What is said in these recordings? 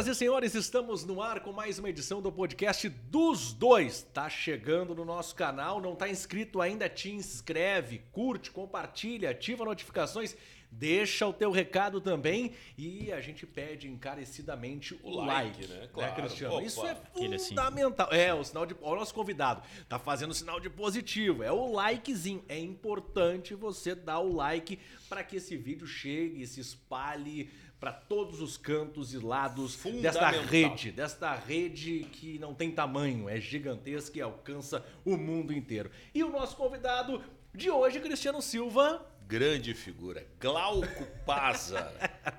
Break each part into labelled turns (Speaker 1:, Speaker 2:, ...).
Speaker 1: Senhoras e senhores, estamos no ar com mais uma edição do podcast dos dois. Tá chegando no nosso canal, não tá inscrito ainda, te inscreve, curte, compartilha, ativa notificações, deixa o teu recado também e a gente pede encarecidamente o, like,
Speaker 2: like, né?
Speaker 1: né,
Speaker 2: Claro.
Speaker 1: Cristiano?
Speaker 2: Opa.
Speaker 1: Isso é
Speaker 3: assim.
Speaker 1: fundamental. É, o sinal de. Ó, o nosso convidado tá fazendo sinal de positivo. É o likezinho. É importante você dar o like para que esse vídeo chegue, se espalhe para todos os cantos e lados desta rede, desta rede que não tem tamanho, é gigantesca e alcança o mundo inteiro. E o nosso convidado de hoje, Cristiano Silva.
Speaker 2: Grande figura. Glauco Paza.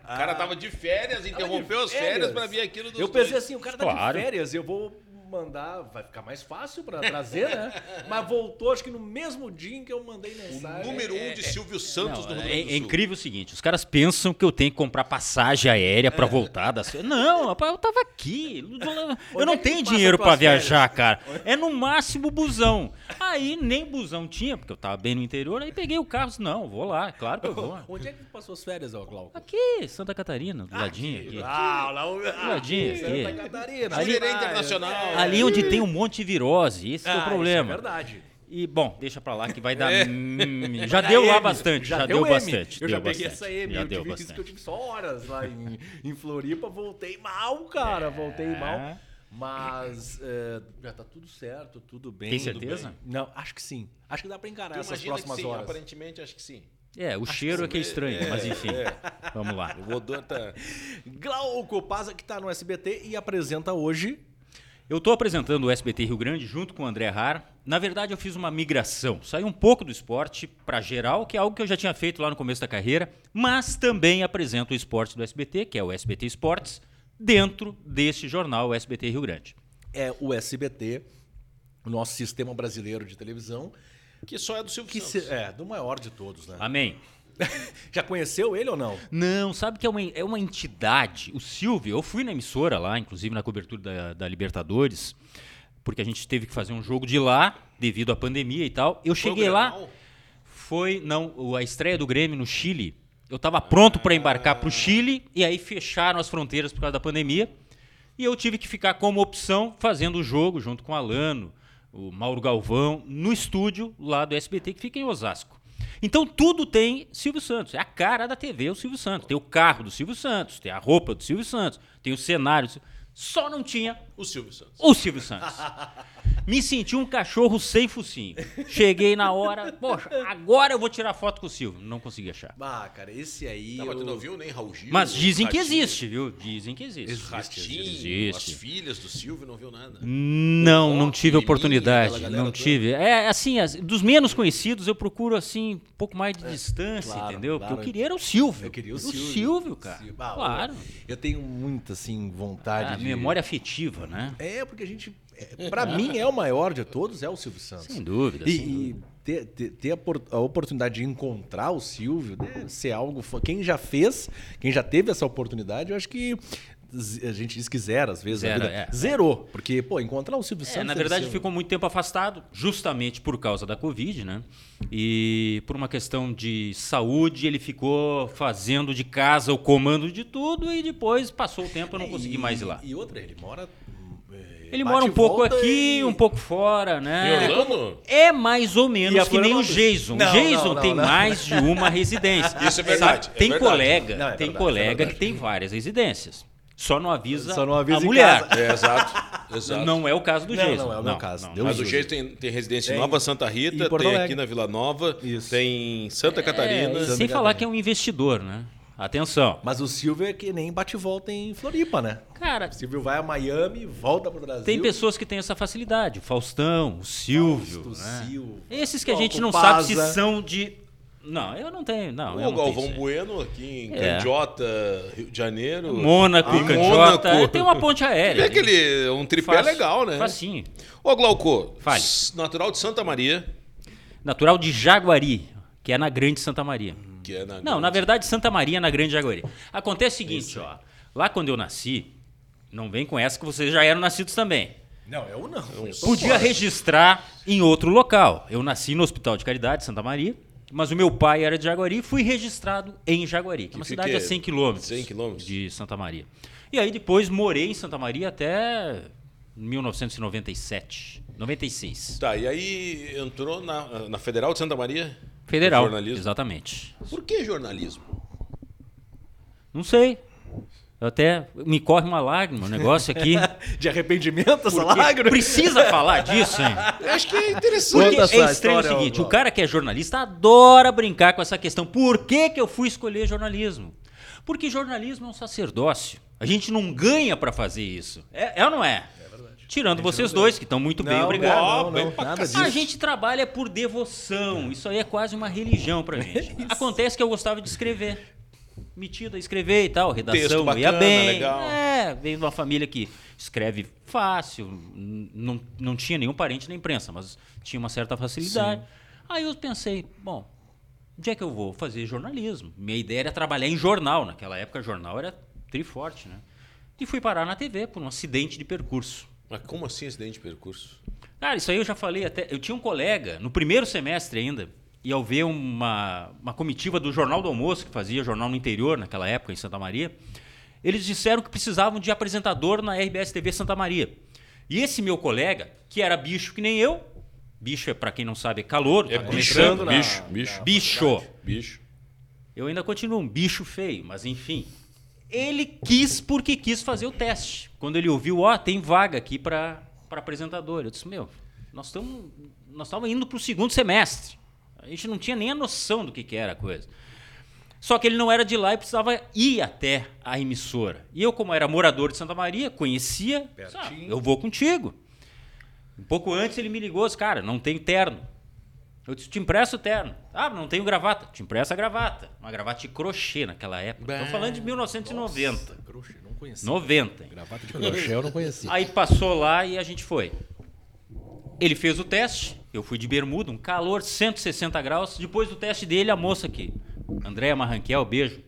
Speaker 2: O cara tava de férias, interrompeu
Speaker 1: de
Speaker 2: as férias
Speaker 1: férias.
Speaker 2: pra vir aqui no
Speaker 1: Eu pensei
Speaker 2: dois.
Speaker 1: assim, o cara tá
Speaker 3: Claro.
Speaker 1: de férias, eu vou mandar, vai ficar mais fácil pra trazer, né? Mas voltou, acho que no mesmo dia em que eu mandei
Speaker 2: O
Speaker 1: mensagem.
Speaker 2: número um de Silvio Santos
Speaker 3: Não,
Speaker 2: no Rio
Speaker 3: é,
Speaker 2: Grande do
Speaker 3: é
Speaker 2: Sul.
Speaker 3: incrível o seguinte, os caras pensam que eu tenho que comprar passagem aérea pra voltar das férias. Não, rapaz, eu tava aqui. Eu não
Speaker 1: é
Speaker 3: tenho dinheiro
Speaker 1: férias?
Speaker 3: viajar, cara. É no máximo busão. Aí nem busão tinha, porque eu tava bem no interior, aí peguei o carro, disse, não, vou lá, claro que eu vou.
Speaker 1: Onde é que passou as férias, ó, Glauco?
Speaker 3: Aqui, Santa Catarina, do ladinho aqui.
Speaker 1: Ah, lá o...
Speaker 3: Ladinho
Speaker 1: Santa
Speaker 3: aqui.
Speaker 1: Catarina.
Speaker 2: Ali-
Speaker 1: Ah,
Speaker 2: Internacional.
Speaker 1: É.
Speaker 3: Ali onde tem um monte de virose, esse que é
Speaker 1: Ah,
Speaker 3: o
Speaker 1: isso
Speaker 3: problema.
Speaker 1: é verdade.
Speaker 3: E, bom, deixa pra lá que vai dar.
Speaker 2: É.
Speaker 3: hum, Já deu lá
Speaker 1: M,
Speaker 3: bastante, já, deu,
Speaker 1: M.
Speaker 3: bastante.
Speaker 1: Eu
Speaker 3: deu
Speaker 1: já peguei
Speaker 3: bastante,
Speaker 1: essa M,
Speaker 3: Já
Speaker 1: eu
Speaker 3: deu
Speaker 1: tive isso que eu
Speaker 3: bastante.
Speaker 1: tive só horas lá em, em Floripa, voltei mal, cara, voltei
Speaker 3: É.
Speaker 1: mal. Mas é, já tá tudo certo, tudo bem.
Speaker 3: Tem certeza?
Speaker 1: bem. Não, acho que sim. Acho que dá pra encarar
Speaker 2: Tu
Speaker 1: essas
Speaker 2: que
Speaker 1: próximas
Speaker 2: sim,
Speaker 1: horas.
Speaker 2: aparentemente acho que sim.
Speaker 3: É, o cheiro é que é estranho, mas enfim.
Speaker 2: É.
Speaker 3: Vamos lá.
Speaker 2: O odor tá...
Speaker 1: Glauco Paza, que tá no SBT e apresenta hoje.
Speaker 3: Eu estou apresentando o SBT Rio Grande junto com o André Har. Na verdade, eu fiz uma migração. Saí um pouco do esporte para geral, que é algo que eu já tinha feito lá no começo da carreira, mas também apresento o esporte do SBT, que é o SBT Esportes, dentro deste jornal, o SBT Rio Grande.
Speaker 1: É o SBT, o nosso sistema brasileiro de televisão,
Speaker 2: Que só é do Silvio
Speaker 1: que
Speaker 2: Santos.
Speaker 1: se- é do maior de todos, né?
Speaker 3: Amém.
Speaker 1: Já conheceu ele ou não?
Speaker 3: Não, sabe que é uma, é uma entidade. O Silvio, eu fui na emissora lá, inclusive na cobertura da, da Libertadores, porque a gente teve que fazer um jogo de lá, devido à pandemia e tal. Eu
Speaker 2: Foi
Speaker 3: cheguei lá, foi não a estreia do Grêmio no Chile. Eu estava pronto para embarcar para o Chile e aí fecharam as fronteiras por causa da pandemia. E eu tive que ficar como opção fazendo o jogo junto com o Alano, o Mauro Galvão, no estúdio lá do SBT, que fica em Osasco. Então tudo tem Silvio Santos. É a cara da TV, o Silvio Santos. Tem o carro do Silvio Santos, tem a roupa do Silvio Santos, tem o cenário. Só não tinha
Speaker 2: O Silvio Santos.
Speaker 3: o Silvio Santos. Me senti um cachorro sem focinho. Cheguei na hora, poxa, agora eu vou tirar foto com o Silvio. Não consegui achar.
Speaker 1: Ah, cara, esse aí.
Speaker 2: Não, mas tu
Speaker 1: eu-
Speaker 2: não viu nem Raul Gil?
Speaker 3: Mas dizem que
Speaker 2: Ratinho,
Speaker 3: existe, viu? Dizem que existe.
Speaker 2: Ratinho,
Speaker 3: Existe.
Speaker 2: as filhas do Silvio, não viu nada.
Speaker 3: Não, não tive oportunidade. Não
Speaker 2: toda.
Speaker 3: tive. É assim, as- dos menos conhecidos eu procuro assim, um pouco mais de distância,
Speaker 1: claro,
Speaker 3: entendeu?
Speaker 1: claro.
Speaker 3: Porque eu queria era o Silvio.
Speaker 1: Eu queria o
Speaker 3: O
Speaker 1: Silvio.
Speaker 3: Silvio, cara.
Speaker 1: Silvio. Ah,
Speaker 3: claro.
Speaker 1: Eu tenho muita, assim, vontade
Speaker 3: Ah,
Speaker 1: de.
Speaker 3: Memória afetiva, né?
Speaker 1: É, porque a gente. é, Pra mim, é o maior de todos, é o Silvio Santos.
Speaker 3: Sem dúvida.
Speaker 1: E,
Speaker 3: sem dúvida.
Speaker 1: e ter, ter- ter a, a oportunidade de encontrar o Silvio deve ser algo. Quem já fez, quem já teve essa oportunidade, eu acho que. A gente diz que zero, às vezes. vida.
Speaker 3: é.
Speaker 1: Zerou. Porque, pô, encontrar o Silvio
Speaker 3: É,
Speaker 1: Santos.
Speaker 3: na verdade, ficou muito tempo afastado, justamente por causa da Covid, né? E por uma questão de saúde, ele ficou fazendo de casa o comando de tudo e depois passou o tempo eu não consegui mais ir lá.
Speaker 1: E outra, ele mora. É,
Speaker 3: Ele mora um pouco aqui,
Speaker 1: e-
Speaker 3: um pouco fora,
Speaker 2: Em
Speaker 3: né?
Speaker 2: Orlando?
Speaker 3: É mais ou menos que nem o? Jason.
Speaker 1: Não,
Speaker 3: o Jason
Speaker 1: não, não,
Speaker 3: tem
Speaker 1: não.
Speaker 3: mais de uma residência.
Speaker 2: Isso é verdade,
Speaker 3: Sabe?
Speaker 2: é
Speaker 3: Tem
Speaker 2: verdade.
Speaker 3: colega,
Speaker 1: Não, é
Speaker 3: tem
Speaker 1: verdade, é
Speaker 3: colega
Speaker 1: verdade.
Speaker 3: que tem várias residências. Só não avisa,
Speaker 1: Só não avisa
Speaker 3: a mulher.
Speaker 2: É, exato. exato.
Speaker 3: Não é o caso do
Speaker 1: Não,
Speaker 3: Jason.
Speaker 1: não é o meu caso. Deus
Speaker 2: Mas o jeito tem, tem residência em. Nova Santa Rita, tem aqui na Vila Nova,
Speaker 1: Isso.
Speaker 2: tem em Santa Catarina.
Speaker 3: É, e
Speaker 1: Santa
Speaker 3: sem falar
Speaker 1: Catarina.
Speaker 3: que é um investidor, né? Atenção.
Speaker 1: Mas o Silvio é que nem bate e volta em Floripa, né?
Speaker 3: Cara,
Speaker 1: O Silvio vai a Miami, volta pro Brasil.
Speaker 3: tem pessoas que têm essa facilidade. O Faustão, o Silvio.
Speaker 1: Fausto
Speaker 3: né?
Speaker 1: Silva,
Speaker 3: Esses que a gente não sabe se são de. Não, eu não tenho. Não, eu
Speaker 2: o
Speaker 3: não
Speaker 2: Galvão
Speaker 3: tenho.
Speaker 2: Bueno aqui em
Speaker 3: É.
Speaker 2: Candiota, Rio de Janeiro.
Speaker 3: Mônaco,
Speaker 2: Ah,
Speaker 3: Candiota.
Speaker 2: Mônaco.
Speaker 3: Tem uma ponte aérea.
Speaker 2: É aquele, um tripé
Speaker 3: Fácil,
Speaker 2: legal, né?
Speaker 3: Facinho.
Speaker 2: Ô, Glauco,
Speaker 3: Fale.
Speaker 2: s- natural de Santa Maria.
Speaker 3: Natural de Jaguari, que é na Grande Santa Maria.
Speaker 2: Que é na
Speaker 3: Não,
Speaker 2: grande.
Speaker 3: na verdade, Santa Maria na Grande Jaguari. Acontece o seguinte, ó. Lá quando eu nasci, não vem com essa que vocês já eram nascidos também.
Speaker 1: Não, eu não. Eu
Speaker 3: Podia
Speaker 1: fora.
Speaker 3: registrar em outro local. Eu nasci no Hospital de Caridade, Santa Maria, mas o meu pai era de Jaguari e fui registrado em Jaguari, que é uma cidade a 100 quilômetros
Speaker 2: 100 quilômetros.
Speaker 3: de Santa Maria. E aí depois morei em Santa Maria até 1997, 96.
Speaker 2: Tá, e aí entrou na, na Federal de Santa Maria?
Speaker 3: Federal,
Speaker 2: Jornalismo.
Speaker 3: exatamente.
Speaker 2: Por que jornalismo?
Speaker 3: Não sei. Eu até me corre uma lágrima, o negócio aqui.
Speaker 1: De arrependimento essa lágrima?
Speaker 3: Precisa falar disso, hein?
Speaker 2: Eu acho que é interessante.
Speaker 3: Porque
Speaker 1: Conta
Speaker 3: é estranho o seguinte, o cara que é jornalista adora brincar com essa questão. Por que, que eu fui escolher jornalismo? Porque jornalismo é um sacerdócio. A gente não ganha pra fazer isso. É, é ou não é? É. Tirando vocês dois, que estão muito bem,
Speaker 1: Não,
Speaker 3: obrigado.
Speaker 1: Não, não,
Speaker 2: bem
Speaker 1: nada disso.
Speaker 3: A gente trabalha por devoção. Isso aí é quase uma religião pra gente. Acontece que eu gostava de escrever. Metido a escrever e tal, redação
Speaker 2: Texto
Speaker 3: ia
Speaker 2: bacana,
Speaker 3: bem.
Speaker 2: legal.
Speaker 3: É, veio de uma família que escreve fácil, não, não tinha nenhum parente na imprensa, mas tinha uma certa facilidade. Aí eu pensei, bom, onde é que eu vou fazer jornalismo? Minha ideia era trabalhar em jornal. Naquela época, jornal era triforte, né? E fui parar na TV por um acidente de percurso.
Speaker 2: Mas como assim acidente de percurso?
Speaker 3: Cara, isso aí eu já falei até. Eu tinha um colega, no primeiro semestre ainda, e ao ver uma, uma comitiva do Jornal do Almoço, que fazia jornal no interior, naquela época, em Santa Maria, eles disseram que precisavam de apresentador na RBS TV Santa Maria. E esse meu colega, que era bicho que nem eu, bicho é, pra quem não sabe, é calor,
Speaker 2: É
Speaker 3: tá
Speaker 2: bicho,
Speaker 3: começando.
Speaker 1: na-
Speaker 2: bicho, bicho.
Speaker 3: Bicho.
Speaker 2: Bicho.
Speaker 3: Eu ainda continuo um bicho feio, mas enfim. Ele quis porque quis fazer o teste. Quando ele ouviu, ó, tem vaga aqui para apresentador. Eu disse, meu, nós estamos nós estamos indo para o segundo semestre. A gente não tinha nem a noção do que, que era a coisa. Só que ele não era de lá e precisava ir até a emissora. E eu, como era morador de Santa Maria, conhecia, ah, eu vou contigo. Um pouco antes ele me ligou, disse, cara, não tenho terno. Eu disse, te empresto o terno. Ah, não tenho gravata. Te empresto a gravata. Uma gravata de crochê naquela época. Estou falando de 1990.
Speaker 1: Crochê, não conhecia.
Speaker 3: 90. hein?
Speaker 1: Gravata de crochê eu não conhecia.
Speaker 3: Aí passou lá e a gente foi. Ele fez o teste, eu fui de bermuda, um calor 160 graus. Depois do teste dele, a moça aqui, Andréa Marranquel, beijo,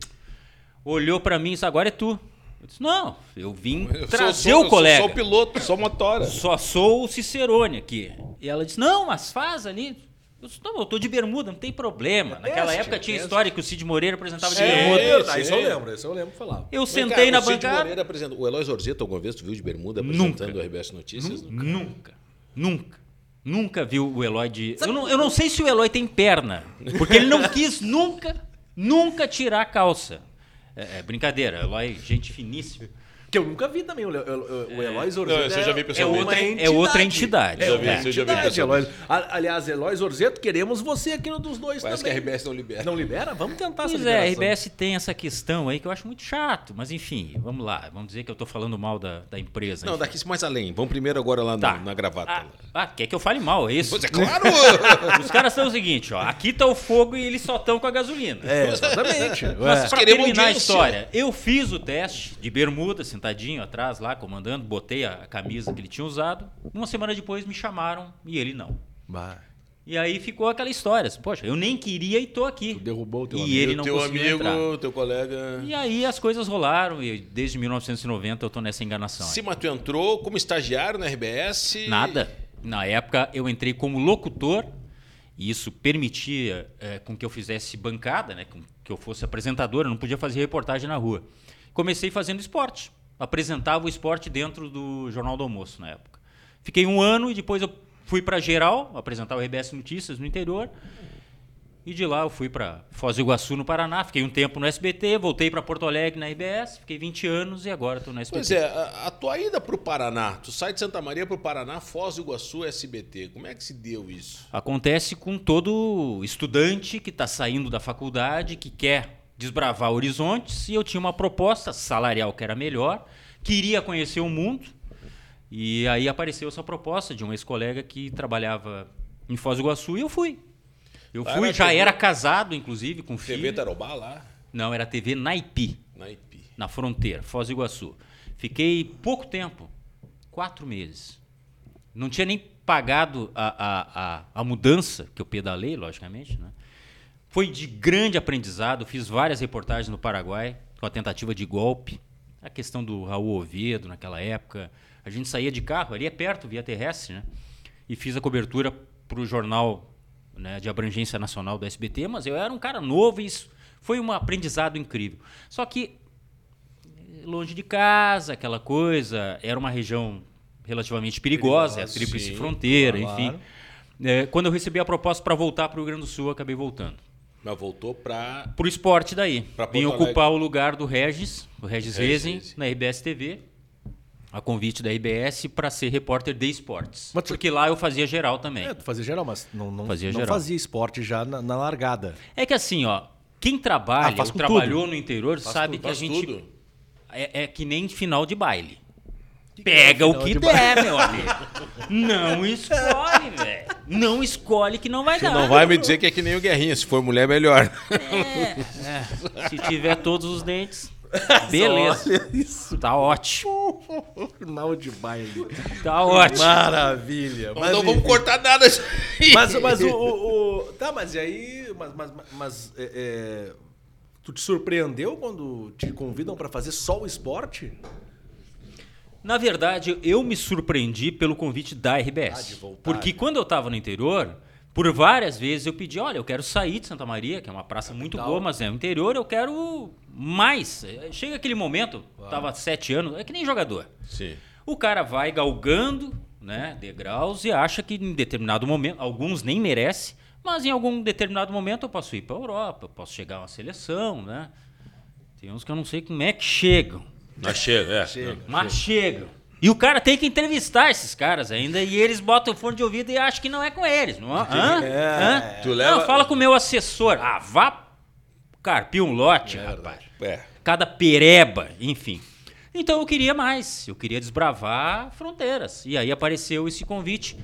Speaker 3: olhou pra mim e disse: Agora é tu. Eu disse: Não, eu vim
Speaker 2: Eu
Speaker 3: trazer
Speaker 2: sou-
Speaker 3: o
Speaker 2: eu
Speaker 3: colega.
Speaker 2: Sou, sou piloto, sou motora.
Speaker 3: Só sou o Cicerone aqui. E ela disse: Não, mas faz ali. Eu disse: Não, eu tô de bermuda, não tem problema. Naquela
Speaker 1: teste,
Speaker 3: época tinha
Speaker 1: teste.
Speaker 3: história que o Cid Moreira apresentava de
Speaker 2: Sim.
Speaker 3: bermuda.
Speaker 1: É verdade, isso eu
Speaker 2: sim.
Speaker 1: lembro, isso eu lembro que falava.
Speaker 3: Eu
Speaker 2: Vem
Speaker 3: sentei
Speaker 2: cá,
Speaker 3: na
Speaker 2: o Cid
Speaker 3: bancada.
Speaker 2: Moreira O Eloy Zorzeto, alguma vez tu viu de bermuda
Speaker 3: Nunca.
Speaker 2: apresentando o RBS Notícias?
Speaker 3: Nunca, nunca. Nunca viu o Eloy de. Eu não, eu não sei se o Eloy tem perna. Porque ele não quis nunca, nunca tirar a calça. É, é brincadeira, Eloy, gente finíssima.
Speaker 1: Que eu nunca vi também o, Le- o, o Eloy
Speaker 2: Não,
Speaker 1: Zorzeto.
Speaker 2: eu já vi
Speaker 3: É
Speaker 2: pessoalmente.
Speaker 3: outra,
Speaker 1: uma
Speaker 3: é outra entidade.
Speaker 1: É
Speaker 2: Já vi, esse eu já vi
Speaker 1: entidade,
Speaker 2: pessoalmente.
Speaker 1: Eloy. Aliás, Eloy Zorzeto, queremos você aqui no dos dois
Speaker 2: Parece que a
Speaker 1: também.
Speaker 2: RBS não libera.
Speaker 1: Não libera? Vamos tentar essa
Speaker 3: Pois é, a
Speaker 1: liberação.
Speaker 3: RBS tem essa questão aí que eu acho muito chato. Mas enfim, vamos lá. Vamos dizer que eu tô falando mal da, da empresa.
Speaker 2: Não,
Speaker 3: enfim.
Speaker 2: daqui mais além. Vamos primeiro agora lá
Speaker 3: Tá.
Speaker 2: na, na gravata.
Speaker 3: Ah, ah, quer que eu fale mal, é isso?
Speaker 2: Pois é claro!
Speaker 3: Os caras são o seguinte, ó. Aqui tá o fogo e eles só estão com a gasolina.
Speaker 1: É, exatamente.
Speaker 3: Mas pra
Speaker 2: queremos
Speaker 3: terminar a história, eu fiz o teste de bermuda, sentadinho atrás lá, comandando, botei a camisa que ele tinha usado. Uma semana depois me chamaram e ele não.
Speaker 1: Bah,
Speaker 3: E aí ficou aquela história. assim, Poxa, eu nem queria e tô aqui.
Speaker 1: tu derrubou o teu
Speaker 3: E
Speaker 1: amigo.
Speaker 3: ele não
Speaker 2: teu
Speaker 3: conseguiu
Speaker 2: amigo,
Speaker 3: entrar.
Speaker 2: teu colega.
Speaker 3: E aí as coisas rolaram e desde 1990 eu tô nessa enganação. aí.
Speaker 2: Sim, mas tu entrou como estagiário na RBS.
Speaker 3: Nada. Na época eu entrei como locutor e isso permitia eh, com que eu fizesse bancada, né, com que eu fosse apresentador, eu não podia fazer reportagem na rua. Comecei fazendo esporte, apresentava o esporte dentro do Jornal do Almoço na época. Fiquei um ano e depois eu fui para geral, apresentar o RBS Notícias no interior. E de lá eu fui para Foz do Iguaçu, no Paraná. Fiquei um tempo no SBT, voltei para Porto Alegre na RBS, fiquei 20 anos e agora estou no SBT.
Speaker 2: Pois é, a, a tua ida pro Paraná, tu sai de Santa Maria pro Paraná, Foz do Iguaçu, SBT. Como é que se deu isso?
Speaker 3: Acontece com todo estudante que está saindo da faculdade, que quer desbravar horizontes, e eu tinha uma proposta salarial que era melhor, queria conhecer o mundo, e aí apareceu essa proposta de um ex-colega que trabalhava em Foz do Iguaçu, e eu fui. Eu
Speaker 2: Lá
Speaker 3: fui,
Speaker 2: na
Speaker 3: já
Speaker 2: TV?
Speaker 3: era casado, inclusive, com filho.
Speaker 2: TV Tarobá lá,
Speaker 3: Não, era TV Naipi,
Speaker 2: na IP.
Speaker 3: na fronteira, Foz do Iguaçu. Fiquei pouco tempo, quatro meses. Não tinha nem pagado a, a, a, a mudança, que eu pedalei, logicamente, né? Foi de grande aprendizado. Fiz várias reportagens no Paraguai com a tentativa de golpe. A questão do Raul Oviedo naquela época. A gente saía de carro, ali é perto, via terrestre, né? E fiz a cobertura para o jornal né, de abrangência nacional do SBT, mas eu era um cara novo e isso foi um aprendizado incrível. Só que longe de casa, aquela coisa, era uma região relativamente perigosa, é a tríplice fronteira,
Speaker 1: claro.
Speaker 3: enfim. É, quando eu recebi a proposta para voltar para o Rio Grande do Sul, acabei voltando.
Speaker 2: Mas voltou pra.
Speaker 3: Pro esporte daí. Vim ocupar o lugar do Regis, do Regis
Speaker 2: Regis
Speaker 3: na RBS TV. A convite da RBS para ser repórter de esportes.
Speaker 1: Mas tu-
Speaker 3: Porque lá eu fazia geral também.
Speaker 1: É, tu fazia geral, mas não, não,
Speaker 3: Fazia
Speaker 1: não
Speaker 3: geral.
Speaker 1: fazia esporte já na, na largada.
Speaker 3: É que assim, ó, quem trabalha
Speaker 1: Ah, faz
Speaker 3: trabalhou no interior sabe que a
Speaker 2: Faz
Speaker 3: gente
Speaker 2: tudo.
Speaker 3: é, é que nem final de baile. Pega o
Speaker 1: final
Speaker 3: que
Speaker 1: de
Speaker 3: der, meu amigo. Não escolhe, velho. Não escolhe que não vai dar.
Speaker 2: não vai me dizer que é que nem o Guerrinha. Se for mulher, melhor.
Speaker 3: É, se tiver todos os dentes, beleza.
Speaker 1: Olha isso.
Speaker 3: Tá ótimo.
Speaker 1: Final de baile.
Speaker 3: Tá ótimo.
Speaker 1: Maravilha.
Speaker 2: Mas não vamos cortar nada.
Speaker 1: Mas, mas o, o- o- Tá, mas e aí. Mas, mas, mas é, é, tu te surpreendeu quando te convidam pra fazer só o esporte?
Speaker 3: Na verdade, eu me surpreendi pelo convite da RBS.
Speaker 1: Ah.
Speaker 3: Porque quando eu estava no interior, por várias vezes eu pedi, olha, eu quero sair de Santa Maria, que é uma praça muito
Speaker 1: Legal.
Speaker 3: boa, mas é o interior, eu quero mais. Chega aquele momento, tava sete anos, é que nem jogador.
Speaker 2: Sim.
Speaker 3: O cara vai galgando, né, degraus e acha que em determinado momento, alguns nem merece, mas em algum determinado momento eu posso ir para Europa, eu posso chegar a uma seleção, né? Tem uns que eu não sei como é que chegam.
Speaker 2: Mas chega, é.
Speaker 1: Chega.
Speaker 3: Mas chegam. E o cara tem que entrevistar esses caras ainda e eles botam o fone de ouvido e acham que não é com eles. Não, hã? Hã?
Speaker 2: Tu leva-
Speaker 3: Não, fala com o meu assessor. Ah, vá carpir um lote, rapaz.
Speaker 2: É.
Speaker 3: Cada pereba, enfim. Então eu queria mais. Eu queria desbravar fronteiras. E aí apareceu esse convite.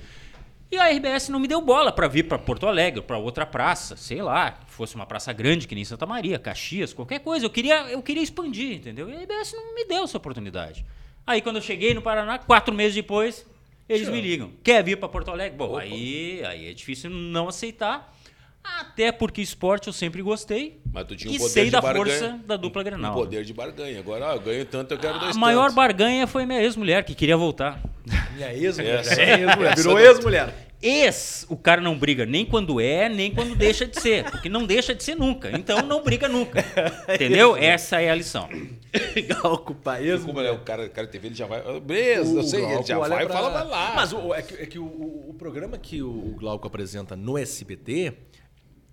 Speaker 3: E a RBS não me deu bola para vir para Porto Alegre, para outra praça, sei lá, que fosse uma praça grande que nem Santa Maria, Caxias, qualquer coisa. Eu queria, eu queria expandir, entendeu? E a RBS não me deu essa oportunidade. Aí quando eu cheguei no Paraná, quatro meses depois, eles me ligam. Quer vir para Porto Alegre? Bom, aí, aí é difícil não aceitar. Até porque esporte eu sempre gostei.
Speaker 2: Mas tu tinha um
Speaker 3: e
Speaker 2: poder
Speaker 3: sei
Speaker 2: de
Speaker 3: da
Speaker 2: barganha.
Speaker 3: força da dupla
Speaker 2: Um
Speaker 3: Grenal.
Speaker 2: poder de barganha. Agora, ó, eu ganho tanto, eu quero dois
Speaker 3: A maior
Speaker 2: tantos.
Speaker 3: barganha foi minha ex-mulher, que queria voltar.
Speaker 1: Minha ex-mulher.
Speaker 2: Essa-
Speaker 1: É, ex-mulher. Virou ex-mulher.
Speaker 3: Ex, o cara não briga nem quando é, nem quando deixa de ser. Porque não deixa de ser nunca. Então não briga nunca. Entendeu? Essa é a lição.
Speaker 1: Galco, pá,
Speaker 2: Como é, o cara, o cara TV, ele já vai. ah, Beleza, eu sei, ele já vai e
Speaker 1: pra-
Speaker 2: fala, vai lá.
Speaker 1: Mas o, é que, é que o- o programa que o Glauco apresenta no SBT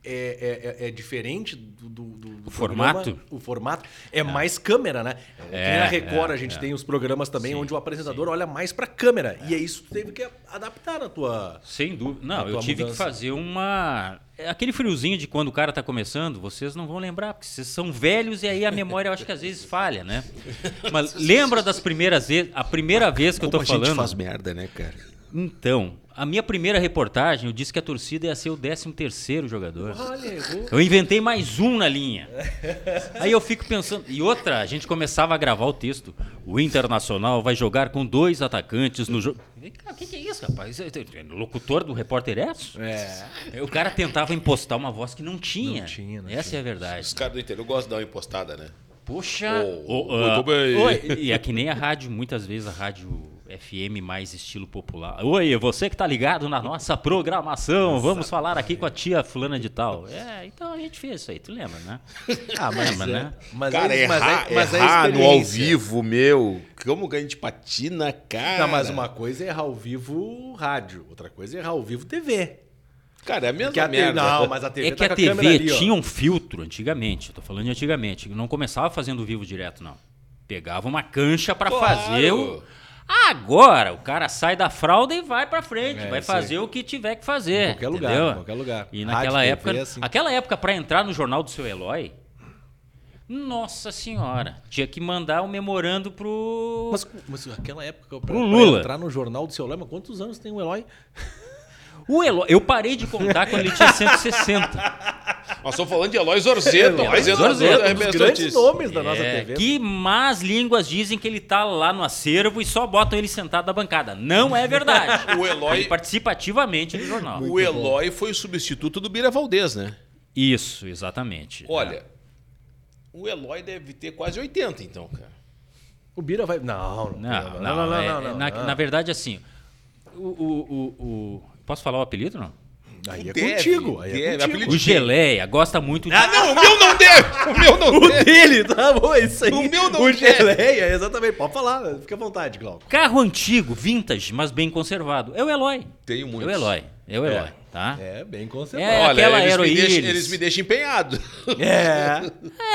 Speaker 1: é, é- é- é diferente do, do, do-
Speaker 3: formato?
Speaker 1: programa. O formato é mais câmera, né? É,
Speaker 3: É,
Speaker 1: na Record
Speaker 3: é,
Speaker 1: a gente
Speaker 3: é.
Speaker 1: tem os programas também
Speaker 3: Sim,
Speaker 1: onde o apresentador olha mais pra câmera. E é isso que teve que adaptar na tua.
Speaker 3: Sem dúvida.
Speaker 1: A
Speaker 3: Não, eu tive
Speaker 1: mudança.
Speaker 3: que fazer uma. é Aquele friozinho de quando o cara tá começando, vocês não vão lembrar, porque vocês são velhos e aí a memória eu acho que às vezes falha, né? Mas lembra das primeiras vezes. A primeira vez que eu tô
Speaker 2: Como a gente
Speaker 3: falando.
Speaker 2: faz merda, né, cara?
Speaker 3: Então, a minha primeira reportagem, eu disse que a torcida ia ser o 13 terceiro jogador.
Speaker 1: Olha.
Speaker 3: Eu inventei mais um na linha. Aí eu fico pensando. E outra, a gente começava a gravar o texto. O Internacional vai jogar com dois atacantes no jogo. O que, que é isso, rapaz? É, é, Locutor do Repórter Edson?
Speaker 1: É.
Speaker 3: O cara tentava impostar uma voz que não tinha.
Speaker 1: Não tinha, não
Speaker 3: Essa é a
Speaker 2: Os
Speaker 3: verdade.
Speaker 2: caras do interior gostam de dar uma impostada, né?
Speaker 3: Poxa.
Speaker 2: Oh,
Speaker 3: ô,
Speaker 2: muito
Speaker 3: ah,
Speaker 2: bem.
Speaker 3: oi, e é que nem a rádio, muitas vezes a rádio FM mais estilo popular. Oi, você que tá ligado na nossa programação, vamos falar aqui com a tia fulana de tal. É, então a gente fez isso aí, tu lembra, né?
Speaker 1: Ah, mas,
Speaker 3: Lembra,
Speaker 1: é,
Speaker 3: né?
Speaker 1: mas
Speaker 2: cara,
Speaker 1: é, mas
Speaker 2: errar,
Speaker 1: é, mas é
Speaker 2: errar no ao vivo, meu. Como que a gente patina, cara?
Speaker 1: Não, mas uma coisa é errar ao vivo rádio, outra coisa é errar ao vivo TV.
Speaker 2: Cara, é a mesma
Speaker 1: Porque a te-
Speaker 2: merda.
Speaker 1: Não, mas a TV
Speaker 3: É
Speaker 1: tá
Speaker 3: que a
Speaker 1: câmera
Speaker 3: TV
Speaker 1: ali, ó.
Speaker 3: tinha um filtro antigamente, eu tô falando de antigamente, não começava fazendo vivo direto, não. Pegava uma cancha pra
Speaker 2: Claro.
Speaker 3: fazer o. Agora, o cara sai da fralda e vai pra frente,
Speaker 1: É,
Speaker 3: vai
Speaker 1: isso aí.
Speaker 3: fazer o que tiver que fazer.
Speaker 1: Em qualquer lugar,
Speaker 3: entendeu?
Speaker 1: em qualquer lugar.
Speaker 3: E
Speaker 1: Rádio,
Speaker 3: naquela
Speaker 1: TV,
Speaker 3: época,
Speaker 1: assim.
Speaker 3: aquela época pra entrar no jornal do seu Eloy, nossa senhora, tinha que mandar o memorando pro
Speaker 1: Mas, mas aquela época, pra,
Speaker 3: Pro
Speaker 1: pra
Speaker 3: Lula.
Speaker 1: entrar no jornal do seu Lema, quantos anos tem o Eloy?
Speaker 3: o Eloy. Eu parei de contar quando ele tinha 160.
Speaker 2: Nós estamos falando de Eloy Zorzeto,
Speaker 1: Eloy
Speaker 2: apresentador
Speaker 3: Zorzeto,
Speaker 2: da
Speaker 1: um
Speaker 2: RBS
Speaker 1: dos grandes
Speaker 2: Notícias.
Speaker 1: nomes da nossa
Speaker 3: É,
Speaker 1: TV.
Speaker 3: que más línguas dizem que ele tá lá no acervo e só botam ele sentado na bancada. Não é verdade.
Speaker 2: O Eloy-
Speaker 3: Ele participa ativamente do jornal.
Speaker 2: O Eloy foi o substituto do Bira Valdez, né?
Speaker 3: Isso, exatamente.
Speaker 2: Olha, o Eloy deve ter quase 80, então, cara.
Speaker 1: O Bira vai. Não,
Speaker 3: Não, não, é- na, na verdade, assim, o, o, o, o- Posso falar o apelido, não?
Speaker 1: Aí é
Speaker 2: Deve,
Speaker 1: contigo. Aí é
Speaker 2: deve.
Speaker 1: contigo.
Speaker 2: Apelido
Speaker 3: O? Geleia gosta muito de...
Speaker 2: Ah, não, o meu não deve! O meu não
Speaker 1: O
Speaker 2: deve!
Speaker 1: dele, tá bom, é isso aí.
Speaker 2: O meu não
Speaker 1: O
Speaker 2: quer.
Speaker 1: geleia, exatamente. Pode falar, fica à vontade, Glauco.
Speaker 3: Carro antigo, vintage, mas bem conservado. É o Eloy.
Speaker 2: Tenho
Speaker 3: É
Speaker 2: muitos.
Speaker 3: o Eloy. É o Eloy, tá?
Speaker 1: É, bem conservado.
Speaker 3: É,
Speaker 2: Olha,
Speaker 3: aquela
Speaker 2: eles, me deixam, eles me deixam empenhado.
Speaker 1: É.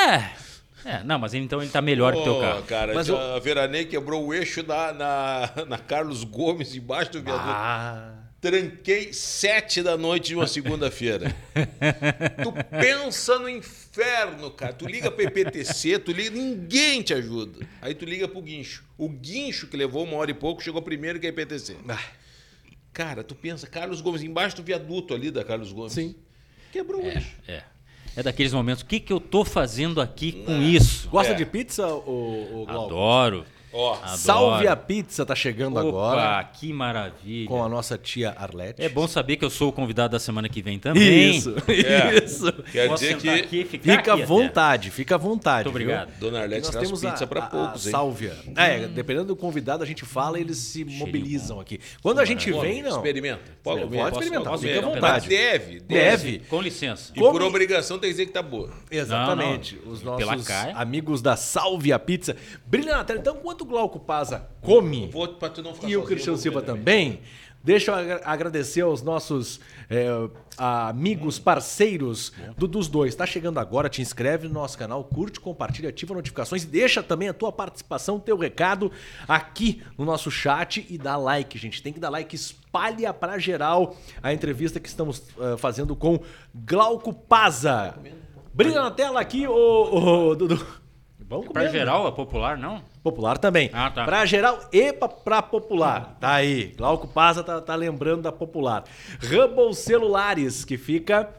Speaker 3: É. É, não, mas então ele tá melhor que o teu carro.
Speaker 2: cara,
Speaker 1: Mas
Speaker 2: já a Veranei quebrou o eixo na, na, na Carlos Gomes, embaixo do viaduto.
Speaker 1: Ah.
Speaker 2: Tranquei sete da noite de uma segunda-feira. tu pensa no inferno, cara. Tu liga pro IPTC, tu liga, ninguém te ajuda. Aí tu liga pro guincho. O guincho que levou uma hora e pouco chegou primeiro que a IPTC.
Speaker 1: Ah,
Speaker 2: Cara, tu pensa, Carlos Gomes, embaixo do viaduto ali da Carlos Gomes.
Speaker 1: Sim.
Speaker 2: Quebrou o eixo.
Speaker 3: É. É daqueles momentos, o que, que eu tô fazendo aqui com isso?
Speaker 1: Gosta
Speaker 2: É.
Speaker 1: de pizza, o, Glauco?
Speaker 3: Adoro.
Speaker 2: Ó,
Speaker 3: Adoro.
Speaker 1: Salve a Pizza tá chegando
Speaker 3: Opa,
Speaker 1: agora
Speaker 3: que maravilha.
Speaker 1: com a nossa tia Arlete.
Speaker 3: É bom saber que eu sou o convidado da semana que vem também.
Speaker 1: Isso,
Speaker 2: É.
Speaker 1: isso.
Speaker 2: quer
Speaker 3: Posso
Speaker 2: dizer que
Speaker 3: aqui ficar
Speaker 1: Fica à
Speaker 3: aqui até.
Speaker 1: vontade, fica à vontade.
Speaker 3: Muito obrigado.
Speaker 1: viu?
Speaker 2: Dona Arlete
Speaker 1: Nós
Speaker 2: traz
Speaker 1: temos
Speaker 2: pizza
Speaker 1: a,
Speaker 2: pra
Speaker 1: a-
Speaker 2: poucos,
Speaker 1: a
Speaker 2: hein?
Speaker 1: Sálvia. É, dependendo do convidado, a gente fala e eles se mobilizam aqui. Quando a gente
Speaker 2: Come,
Speaker 1: vem, não.
Speaker 2: Experimenta. Pode,
Speaker 1: Pode experimentar,
Speaker 2: Posso
Speaker 1: fica à vontade.
Speaker 2: Deve, deve.
Speaker 1: Deve.
Speaker 3: Com licença.
Speaker 2: E
Speaker 1: Come-
Speaker 2: por obrigação tem que dizer que tá boa.
Speaker 1: Exatamente.
Speaker 3: Não, não.
Speaker 1: Os nossos amigos da Salvia Pizza. Brilha na tela. Então, enquanto o Glauco Paza come
Speaker 2: Vou pra tu não ficar
Speaker 1: e o Cristiano Silva
Speaker 2: comer
Speaker 1: também, deixa eu agra- agradecer aos nossos é, amigos, parceiros do- dos dois. Tá chegando agora, te inscreve no nosso canal, curte, compartilha, ativa notificações e deixa também a tua participação, teu recado aqui no nosso chat e dá like, gente. Tem que dar like, espalha pra geral a entrevista que estamos eh, fazendo com Glauco Paza. Brilha na tela aqui, ô, ô, Dudu. Vamos
Speaker 3: Pra
Speaker 1: comer, né?
Speaker 3: geral, é popular, não?
Speaker 1: Popular também.
Speaker 3: Ah, tá.
Speaker 1: Pra geral e pra, pra popular. Tá aí. Glauco Paza tá, tá lembrando da popular. Hubble Celulares, que fica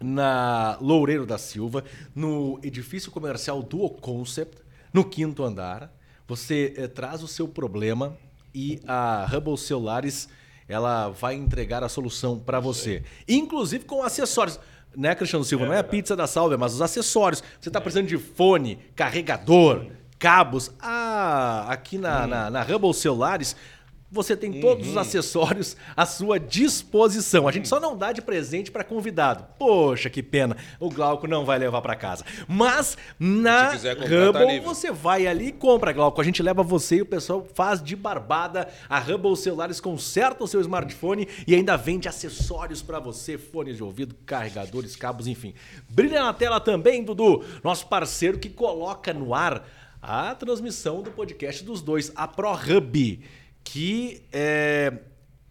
Speaker 1: na Loureiro da Silva, no edifício comercial Duo Concept, no quinto andar. Você eh, traz o seu problema e a Hubble Celulares ela vai entregar a solução para você. Inclusive com acessórios. Né, Cristiano Silva? não é a pizza da Salve, mas os acessórios. Você tá precisando de fone, carregador, cabos. Ah, aqui na, na, na Hubble Celulares, você tem todos os acessórios à sua disposição. A gente só não dá de presente para convidado. Poxa, que pena. O Glauco não vai levar para casa. Mas na
Speaker 2: comprar, tá
Speaker 1: você vai ali e compra, Glauco. A gente leva você e o pessoal faz de barbada. A Hubble Celulares conserta o seu smartphone e ainda vende acessórios para você, fones de ouvido, carregadores, cabos, enfim. Brilha na tela também, Dudu, nosso parceiro que coloca no ar a transmissão do podcast dos dois, a ProHub, que é,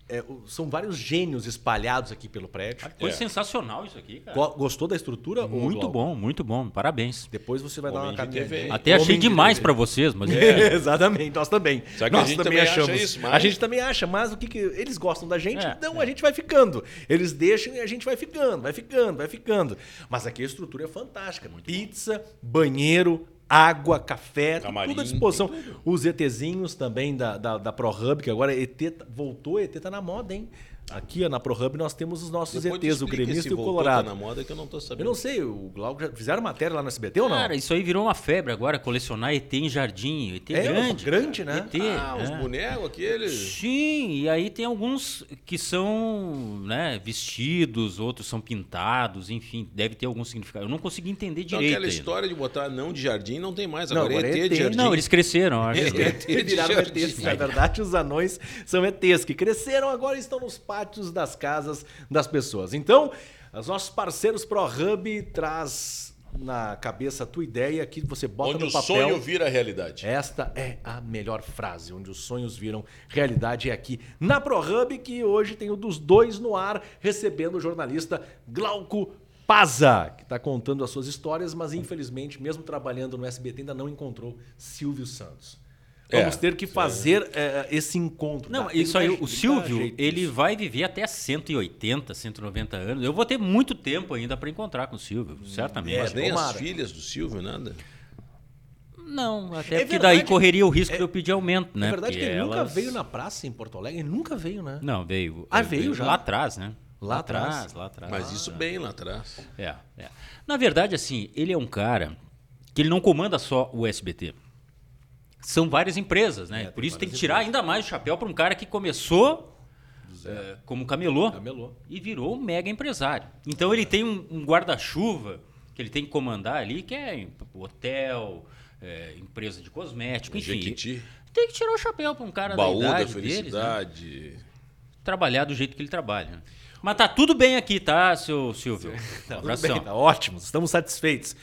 Speaker 1: é, são vários gênios espalhados aqui pelo prédio.
Speaker 3: Foi
Speaker 2: É.
Speaker 3: sensacional isso aqui, cara.
Speaker 1: Go- Gostou da estrutura?
Speaker 3: Muito
Speaker 1: Glauco?
Speaker 3: bom, muito bom. Parabéns.
Speaker 1: Depois você vai dar
Speaker 2: Homem
Speaker 1: uma
Speaker 2: de
Speaker 1: caminhada.
Speaker 2: TV.
Speaker 3: Até achei
Speaker 1: Homem de
Speaker 3: demais pra vocês, mas
Speaker 1: Exatamente, nós também.
Speaker 2: Só que
Speaker 1: nós
Speaker 2: a gente também acha isso, mas-
Speaker 1: A gente também acha, mas o que, que eles gostam da gente,
Speaker 3: É,
Speaker 1: então a gente vai ficando. Eles deixam e a gente vai ficando, vai ficando, vai ficando. Mas aqui a estrutura é fantástica. Pizza, banheiro, água, café,
Speaker 2: Camarim,
Speaker 1: tudo à disposição. Os ETzinhos também da, da, da ProHub, que agora ET voltou, ET tá na moda, hein? Aqui ó, na ProHub nós temos os nossos
Speaker 2: Depois
Speaker 1: ETs, o gremista e o colorado.
Speaker 2: Tá na moda que eu não tô
Speaker 1: Eu
Speaker 2: sabendo.
Speaker 1: não sei, o Glauco já fizeram matéria lá no SBT ou não?
Speaker 3: Cara, isso aí virou uma febre agora, colecionar ET em jardim. ET
Speaker 1: É,
Speaker 3: grande.
Speaker 1: grande,
Speaker 3: cara.
Speaker 1: né?
Speaker 3: ET.
Speaker 2: Ah, os
Speaker 3: é.
Speaker 2: bonecos aqueles.
Speaker 3: Sim, e aí tem alguns que são né, vestidos, outros são pintados, enfim, deve ter algum significado. Eu não consegui entender
Speaker 2: Então,
Speaker 3: direito.
Speaker 2: aquela
Speaker 3: ainda.
Speaker 2: história de botar não de jardim não tem mais.
Speaker 1: Não,
Speaker 2: Agora,
Speaker 1: agora
Speaker 2: é
Speaker 1: é
Speaker 2: ET de jardim.
Speaker 3: Não, eles cresceram, acho.
Speaker 2: É,
Speaker 3: que-
Speaker 2: ET de
Speaker 1: Viraram
Speaker 2: jardim.
Speaker 1: ETs. Na verdade, os anões são ETs que cresceram agora e estão nos pátios das casas das pessoas. Então, os nossos parceiros ProHub traz na cabeça a tua ideia que você bota
Speaker 2: Onde
Speaker 1: no
Speaker 2: o
Speaker 1: papel.
Speaker 2: sonho vira realidade.
Speaker 1: Esta é a melhor frase, onde os sonhos viram realidade é aqui na ProHub, que hoje tem o dos dois no ar, recebendo o jornalista Glauco Paza, que está contando as suas histórias, mas infelizmente, mesmo trabalhando no SBT, ainda não encontrou Silvio Santos.
Speaker 2: É,
Speaker 1: Vamos ter que fazer eh, esse encontro.
Speaker 3: Não,
Speaker 1: tem
Speaker 3: isso
Speaker 1: que
Speaker 3: aí, o
Speaker 1: que
Speaker 3: Silvio, ele
Speaker 1: nisso.
Speaker 3: vai viver até 180, 190 anos. Eu vou ter muito tempo ainda para encontrar com o Silvio, certamente.
Speaker 2: Mas nem as
Speaker 1: tomara.
Speaker 2: filhas do Silvio, nada.
Speaker 3: Não, até
Speaker 1: É
Speaker 3: porque
Speaker 1: verdade.
Speaker 3: daí correria o risco de eu pedir aumento, né?
Speaker 1: É verdade que
Speaker 3: Porque
Speaker 1: ele nunca
Speaker 3: elas-
Speaker 1: veio na praça em Porto Alegre, ele nunca veio, né?
Speaker 3: Não, veio.
Speaker 1: Ah, veio já?
Speaker 3: Lá atrás, né?
Speaker 1: Lá atrás.
Speaker 3: lá atrás.
Speaker 2: Mas isso bem lá atrás.
Speaker 3: É, é. Na verdade, assim, ele é um cara que ele não comanda só o SBT. São várias empresas, né?
Speaker 1: É,
Speaker 3: Por isso tem que tirar ainda mais o chapéu para um cara que começou é, como camelô,
Speaker 1: Camelô.
Speaker 3: e virou um mega empresário. Então ele tem um, um guarda-chuva que ele tem que comandar ali, que é hotel, é, empresa de cosmético, enfim.
Speaker 2: Jequiti,
Speaker 3: Tem que tirar o chapéu para um cara
Speaker 2: baú
Speaker 3: da
Speaker 2: da
Speaker 3: idade deles, né?
Speaker 2: felicidade.
Speaker 3: trabalhar do jeito que ele trabalha. né? Mas tá tudo bem aqui, tá, seu Silvio?
Speaker 1: Tá, tudo
Speaker 3: Abração.
Speaker 1: bem, tá ótimo, estamos satisfeitos.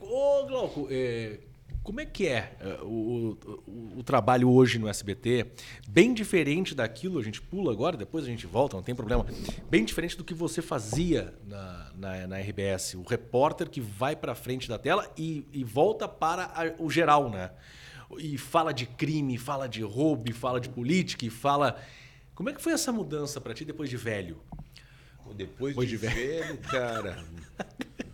Speaker 1: Ô, Glauco, é, como é que é, é, o, o- o trabalho hoje no SBT? Bem diferente daquilo, a gente pula agora, depois a gente volta, não tem problema. Bem diferente do que você fazia na, na, na RBS. O repórter que vai para frente da tela e, e volta para a- o geral, né? E fala de crime, fala de roubo, fala de política, e fala... Como é que foi essa mudança para ti depois de velho?
Speaker 2: Depois
Speaker 1: Depois
Speaker 2: de
Speaker 1: de
Speaker 2: velho, cara.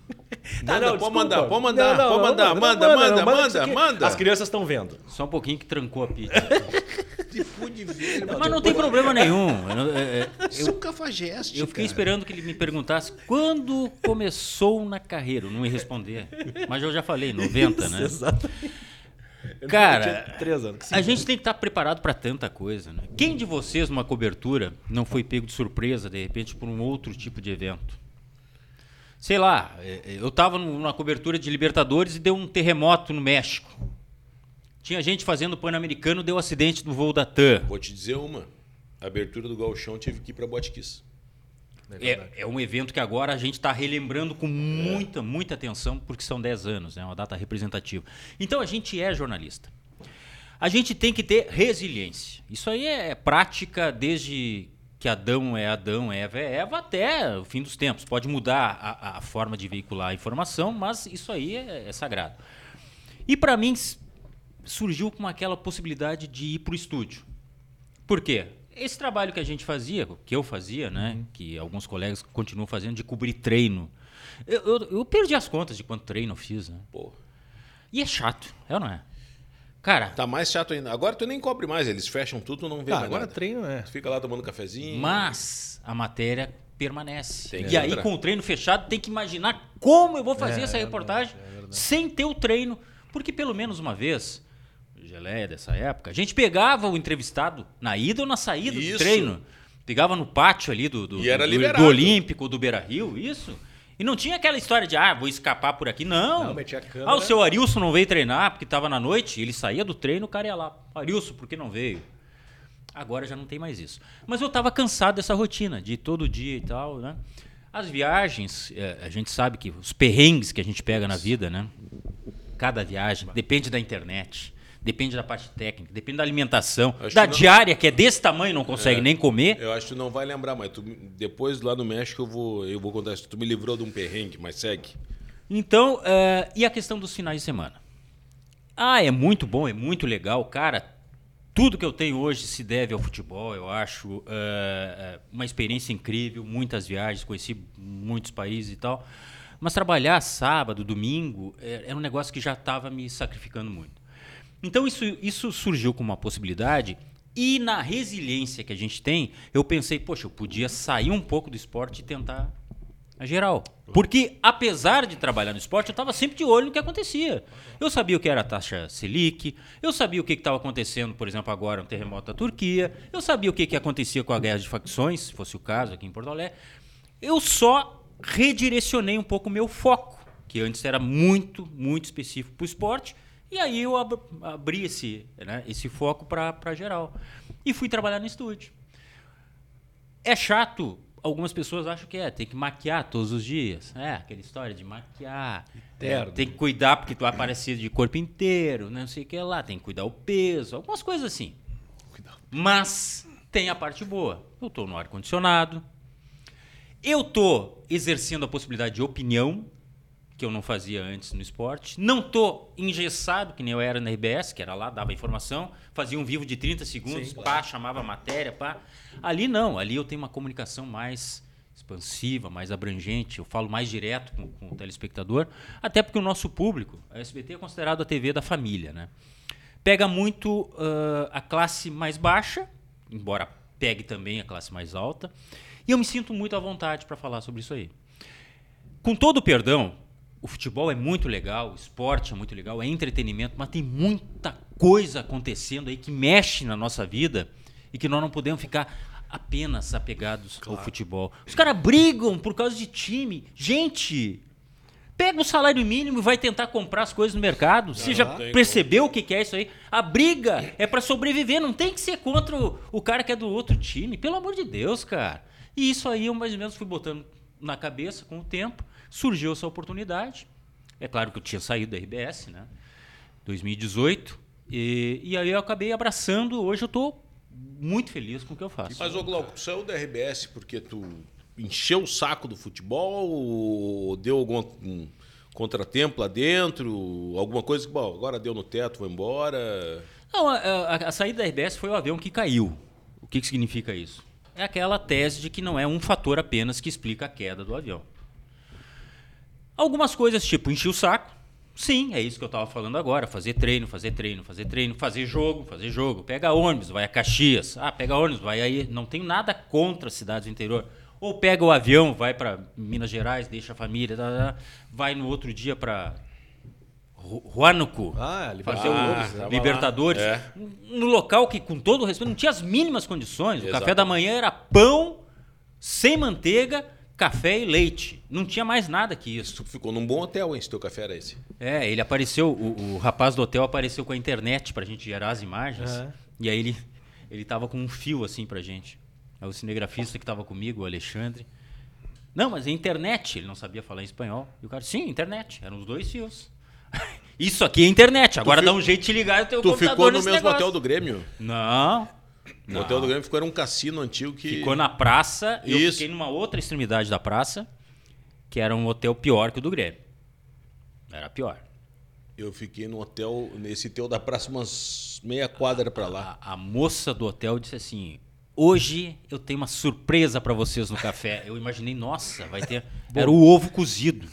Speaker 1: Tá,
Speaker 2: Manda, pode
Speaker 1: desculpa.
Speaker 2: mandar, pode mandar,
Speaker 1: Não, não,
Speaker 2: pode
Speaker 1: não,
Speaker 2: mandar,
Speaker 1: não,
Speaker 2: manda,
Speaker 1: não,
Speaker 2: manda,
Speaker 1: não,
Speaker 2: manda,
Speaker 1: isso aqui-
Speaker 2: manda.
Speaker 1: As crianças estão vendo.
Speaker 3: Só um pouquinho que trancou a pizza.
Speaker 2: De velho,
Speaker 3: Mas não tem problema nenhum. Eu, não- é- é-
Speaker 2: Eu sou cafajeste,
Speaker 3: eu fiquei
Speaker 2: cara.
Speaker 3: esperando que ele me perguntasse quando começou na carreira. Eu não ia responder. Mas eu já falei, 90, né?
Speaker 1: Exato.
Speaker 3: Cara,
Speaker 1: anos.
Speaker 3: A gente tem que estar preparado para tanta coisa, né? Quem de vocês, numa cobertura, não foi pego de surpresa, de repente, por um outro tipo de evento? Sei lá, é, é, eu estava numa cobertura de Libertadores e deu um terremoto no México. Tinha gente fazendo Pan-Americano, deu acidente no voo da TAM.
Speaker 2: Vou te dizer uma. A abertura do Galchão tive que ir pra Botkiss.
Speaker 3: É, é um evento que agora a gente está relembrando com muita, muita atenção, porque são 10 anos, é uma data representativa. Então a gente é jornalista. A gente tem que ter resiliência. Isso aí é prática desde que Adão é Adão, Eva é Eva, até o fim dos tempos. Pode mudar a, a forma de veicular a informação, mas isso aí é, é sagrado. E para mim surgiu com aquela possibilidade de ir para o estúdio. Por quê? Esse trabalho que a gente fazia, que eu fazia, né? Que alguns colegas continuam fazendo, de cobrir treino. Eu, eu, eu perdi as contas de quanto treino eu fiz, né? E é chato, é ou não é? Cara,
Speaker 2: Tá mais chato ainda. Agora tu nem cobre mais, eles fecham tudo, tu não vê
Speaker 1: Ah,
Speaker 2: mais
Speaker 1: agora
Speaker 2: nada.
Speaker 1: treino é.
Speaker 2: Tu fica lá tomando cafezinho.
Speaker 3: mas a matéria permanece.
Speaker 2: Tem
Speaker 3: e aí,
Speaker 2: entrar.
Speaker 3: com o treino fechado, tem que imaginar como eu vou fazer
Speaker 1: É,
Speaker 3: essa
Speaker 1: é
Speaker 3: reportagem
Speaker 1: verdade, é
Speaker 3: sem ter o treino. Porque pelo menos uma vez, geleia dessa época, a gente pegava o entrevistado na ida ou na saída
Speaker 2: Isso.
Speaker 3: do treino. Pegava no pátio ali do, do,
Speaker 2: E era
Speaker 3: do- do Olímpico, do Beira Rio, isso. E não tinha aquela história de, ah, vou escapar por aqui. Não.
Speaker 1: Não, metia a câmera.
Speaker 3: Ah, o seu Arilson não veio treinar porque estava na noite, ele saía do treino, o cara ia lá. Arilson, por que não veio? Agora já não tem mais isso. Mas eu estava cansado dessa rotina, de todo dia e tal, né? As viagens, é, a gente sabe que os perrengues que a gente pega na vida, né? Cada viagem depende da internet, depende da parte técnica, depende da alimentação,
Speaker 2: Acho
Speaker 3: da
Speaker 2: que não-
Speaker 3: diária, que é desse tamanho, não consegue
Speaker 2: É.
Speaker 3: nem comer.
Speaker 2: Eu acho que tu não vai lembrar, mas tu, depois lá no México eu vou, eu vou contar isso. Tu me livrou de um perrengue, mas segue.
Speaker 3: Então, é, e a questão dos finais de semana? Ah, é muito bom, é muito legal, cara. Tudo que eu tenho hoje se deve ao futebol, eu acho. é, uma experiência incrível, muitas viagens, conheci muitos países e tal. Mas trabalhar sábado, domingo, é- era um negócio que já estava me sacrificando muito. Então isso, isso surgiu como uma possibilidade. E na resiliência que a gente tem, eu pensei, poxa, eu podia sair um pouco do esporte e tentar a geral. Porque, apesar de trabalhar no esporte, eu estava sempre de olho no que acontecia. Eu sabia o que era a taxa Selic, eu sabia o que estava acontecendo, por exemplo, agora no terremoto da Turquia, eu sabia o que, que acontecia com a guerra de facções, se fosse o caso aqui em Porto Alegre. Eu só redirecionei um pouco o meu foco, que antes era muito, muito específico para o esporte, e aí eu ab- abri esse, né, esse foco para geral. E fui trabalhar no estúdio. É chato. Algumas pessoas acham que é, tem que maquiar todos os dias. É, aquela história de maquiar.
Speaker 1: Interno.
Speaker 3: É, tem que cuidar porque tu vai aparecer de corpo inteiro, não sei o que lá. Tem que cuidar o peso, algumas coisas assim. Mas tem a parte boa. Eu tô no ar-condicionado. Eu tô exercendo a possibilidade de opinião, que eu não fazia antes no esporte. Não tô engessado, que nem eu era na RBS, que era lá, dava informação, fazia um vivo de 30 segundos, pá, chamava a matéria, pá. Ali não, ali eu tenho uma comunicação mais expansiva, mais abrangente, eu falo mais direto com, com o telespectador, até porque o nosso público, a SBT é considerado a TV da família, né? Pega muito ah, a classe mais baixa, embora pegue também a classe mais alta, E eu me sinto muito à vontade para falar sobre isso aí. Com todo o perdão, o futebol é muito legal, o esporte é muito legal, é entretenimento, mas tem muita coisa acontecendo aí que mexe na nossa vida e que nós não podemos ficar apenas apegados ao futebol. Os caras brigam por causa de time. Gente, pega o salário mínimo e vai tentar comprar as coisas no mercado. Você já percebeu o que que é isso aí? A briga é para sobreviver, não tem que ser contra o, o cara que é do outro time. Pelo amor de Deus, cara. E isso aí eu mais ou menos fui botando na cabeça com o tempo. Surgiu essa oportunidade. É claro que eu tinha saído da RBS, né? 2018. E, e aí eu acabei abraçando. Hoje eu tô muito feliz com o que eu faço.
Speaker 2: Mas, ô Glauco, tu saiu da RBS porque tu encheu o saco do futebol ou deu algum um contratempo lá dentro? Alguma coisa que, bom, agora deu no teto, vou embora.
Speaker 3: Não, a, a- a saída da RBS foi o avião que caiu. O que, que significa isso? É aquela tese de que não é um fator apenas que explica a queda do avião. Algumas coisas, tipo, encher o saco. Sim, é isso que eu estava falando agora. Fazer treino, fazer treino, fazer treino, fazer jogo, fazer jogo. Pega ônibus, vai a Caxias. Ah, pega ônibus, vai aí. Não tenho nada contra as cidades do interior. Ou pega o avião, vai para Minas Gerais, deixa a família, tá, tá, vai no outro dia para Huánuco.
Speaker 1: Ah,
Speaker 3: fazer
Speaker 1: Libertadores,
Speaker 3: o? Libertadores.
Speaker 2: É.
Speaker 3: No local que, com todo o respeito, não tinha as mínimas condições. O
Speaker 2: Exato.
Speaker 3: café da manhã era pão, sem manteiga, café e leite. Não tinha mais nada que isso.
Speaker 2: Tu ficou num bom hotel, hein? Se teu café era esse.
Speaker 3: É, ele apareceu, o, o rapaz do hotel apareceu com a internet pra gente gerar as imagens.
Speaker 1: É.
Speaker 3: E aí ele, ele tava com um fio assim pra gente. É o cinegrafista que tava comigo, o Alexandre. Não, mas é internet. Ele não sabia falar em espanhol. E o cara, sim, internet. Eram os dois fios. Isso aqui é internet. Agora
Speaker 2: fi-
Speaker 3: dá um jeito de ligar o teu
Speaker 2: Tu
Speaker 3: computador
Speaker 2: ficou no
Speaker 3: nesse
Speaker 2: mesmo
Speaker 3: negócio.
Speaker 2: hotel do Grêmio?
Speaker 3: Não.
Speaker 2: O hotel do Grêmio ficou, era um cassino antigo que.
Speaker 3: Ficou na praça. e Eu fiquei numa outra extremidade da praça, que era um hotel pior que o do Grêmio. Era pior.
Speaker 2: Eu fiquei no hotel, nesse teu da praça, umas meia quadra pra lá.
Speaker 3: A, a moça do hotel disse assim: Hoje eu tenho uma surpresa pra vocês no café. Eu imaginei, nossa, vai ter. Era o ovo cozido.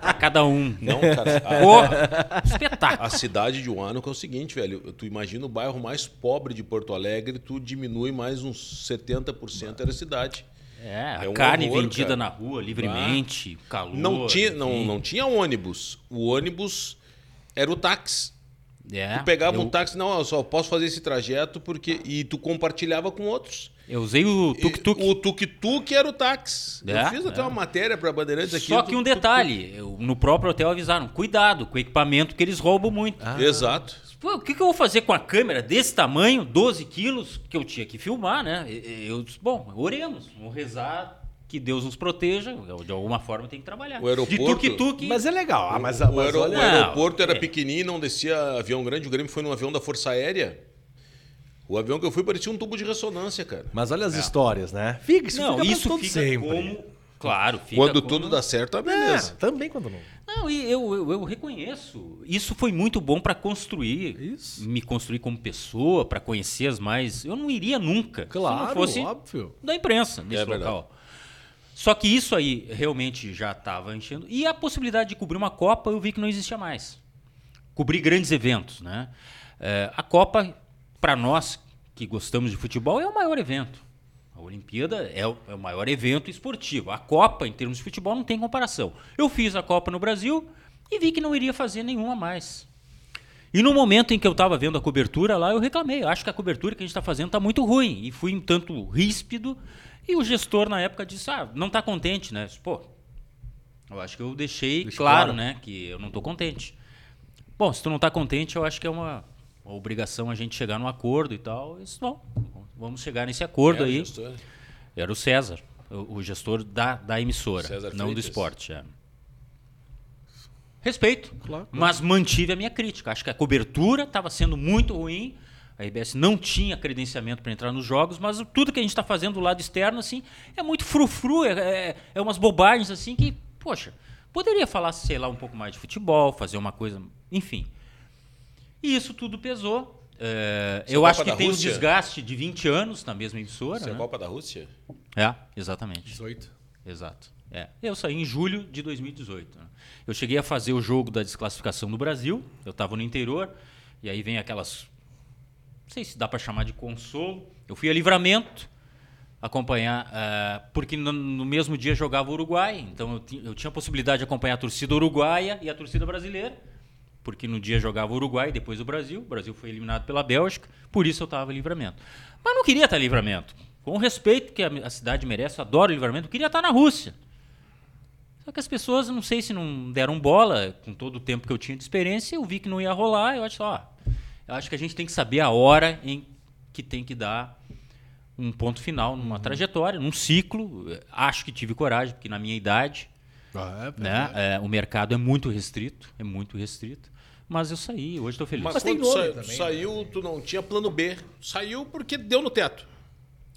Speaker 3: pra cada um.
Speaker 2: Não, cara. a-
Speaker 3: espetáculo.
Speaker 2: A cidade de Huánuco é o seguinte, velho. Tu imagina o bairro mais pobre de Porto Alegre, tu diminui mais uns 70% era a cidade.
Speaker 3: É, a
Speaker 2: É um
Speaker 3: carne
Speaker 2: horror,
Speaker 3: vendida
Speaker 2: cara.
Speaker 3: na rua livremente, calor.
Speaker 2: Não tinha, não, não tinha ônibus. O ônibus era o táxi.
Speaker 3: É,
Speaker 2: Tu pegava
Speaker 3: eu,
Speaker 2: um táxi, não, eu só posso fazer esse trajeto porque. E tu compartilhava com outros.
Speaker 3: eu usei o tuk-tuk.
Speaker 2: O tuk-tuk era o táxi.
Speaker 3: É,
Speaker 2: eu fiz até
Speaker 3: é.
Speaker 2: uma matéria para Bandeirantes aqui.
Speaker 3: Só que um detalhe, eu- no próprio hotel avisaram, cuidado com o equipamento que eles roubam muito.
Speaker 2: Exato.
Speaker 3: Pô, o que, que eu vou fazer com a câmera desse tamanho, 12 quilos, que eu tinha que filmar, né? Eu disse, bom, oremos, vamos rezar que Deus nos proteja, de alguma forma tem que trabalhar.
Speaker 2: O aeroporto-
Speaker 3: De tuk-tuk.
Speaker 1: Mas é legal. Ah, mas,
Speaker 2: o,
Speaker 1: mas
Speaker 2: aero-
Speaker 1: olha...
Speaker 2: o aeroporto era
Speaker 3: é.
Speaker 2: pequenininho, não descia avião grande. O Grêmio foi num avião da Força Aérea. O avião que eu fui parecia um tubo de ressonância, cara.
Speaker 1: Mas olha as histórias, né? Fica, isso
Speaker 3: Não,
Speaker 1: fica
Speaker 3: isso fica
Speaker 1: sempre.
Speaker 3: como... Claro, fica
Speaker 2: Quando
Speaker 3: como-
Speaker 2: tudo dá certo, é
Speaker 1: É,
Speaker 2: beleza.
Speaker 1: também quando não.
Speaker 3: Não, e eu, eu, eu reconheço. Isso foi muito bom para construir.
Speaker 1: Isso.
Speaker 3: Me construir como pessoa, para conhecer as mais. Eu não iria nunca. se
Speaker 1: Claro,
Speaker 3: não fosse
Speaker 1: óbvio.
Speaker 3: da imprensa nesse
Speaker 2: É verdade.
Speaker 3: Só que isso aí realmente já estava enchendo. E a possibilidade de cobrir uma Copa eu vi que não existia mais. Cobrir grandes eventos, né? É, a Copa, para nós que gostamos de futebol, é o maior evento. A Olimpíada é o, é o maior evento esportivo. A Copa, em termos de futebol, não tem comparação. Eu fiz a Copa no Brasil e vi que não iria fazer nenhuma mais. E no momento em que eu estava vendo a cobertura lá, eu reclamei. Eu acho que a cobertura que a gente está fazendo está muito ruim. E fui um tanto ríspido. E o gestor, na época, disse: Ah, não está contente, né? Disse, Pô, eu acho que eu deixei
Speaker 1: Deixa
Speaker 3: claro,
Speaker 1: claro.
Speaker 3: né? Que eu não estou contente. Bom, se tu não está contente, eu acho que é uma, uma obrigação a gente chegar num acordo e tal. Eu disse, bom, vamos chegar nesse acordo
Speaker 2: Era
Speaker 3: aí.
Speaker 2: gestor.
Speaker 3: Era o César, o, o gestor da, da emissora,
Speaker 2: César
Speaker 3: não do
Speaker 2: Freitas.
Speaker 3: esporte. é. Respeito,
Speaker 1: Claro.
Speaker 3: mas mantive a minha crítica. Acho que a cobertura estava sendo muito ruim. A RBS não tinha credenciamento para entrar nos jogos, mas tudo que a gente está fazendo do lado externo assim é muito frufru, é, é, é umas bobagens assim que, poxa, poderia falar, sei lá, um pouco mais de futebol, fazer uma coisa, enfim. E isso tudo pesou. É,
Speaker 2: é
Speaker 3: eu acho que tem um
Speaker 2: Rússia?
Speaker 3: desgaste de 20 anos na mesma emissora.
Speaker 2: Isso é a
Speaker 3: né?
Speaker 2: Copa da Rússia?
Speaker 3: É, exatamente.
Speaker 1: 18.
Speaker 3: Exato. É. Eu saí em julho de 2018. né? Eu cheguei a fazer o jogo da desclassificação no Brasil. Eu estava no interior. E aí vem aquelas. Não sei se dá para chamar de consolo. Eu fui a livramento. acompanhar, uh, porque no, no, mesmo dia jogava o Uruguai, então eu, eu, tinha a possibilidade de acompanhar a torcida uruguaia e a torcida brasileira, porque no dia jogava o Uruguai depois o Brasil, o Brasil foi eliminado pela Bélgica, por isso eu estava em livramento. Mas não queria estar em livramento, com o respeito que a, a cidade merece, eu adoro livramento, eu queria estar na Rússia. Só que as pessoas, não sei se não deram bola, com todo o tempo que eu tinha de experiência, eu vi que não ia rolar, eu acho, ó, eu acho que a gente tem que saber a hora em que tem que dar um ponto final numa uhum. trajetória, num ciclo. Acho que tive coragem, porque na minha idade, ah, é, né, é, o mercado é muito restrito, é muito restrito. Mas eu saí, hoje estou feliz.
Speaker 2: Mas, Mas quando sa também, saiu, né? tu não tinha plano B. Saiu porque deu no teto.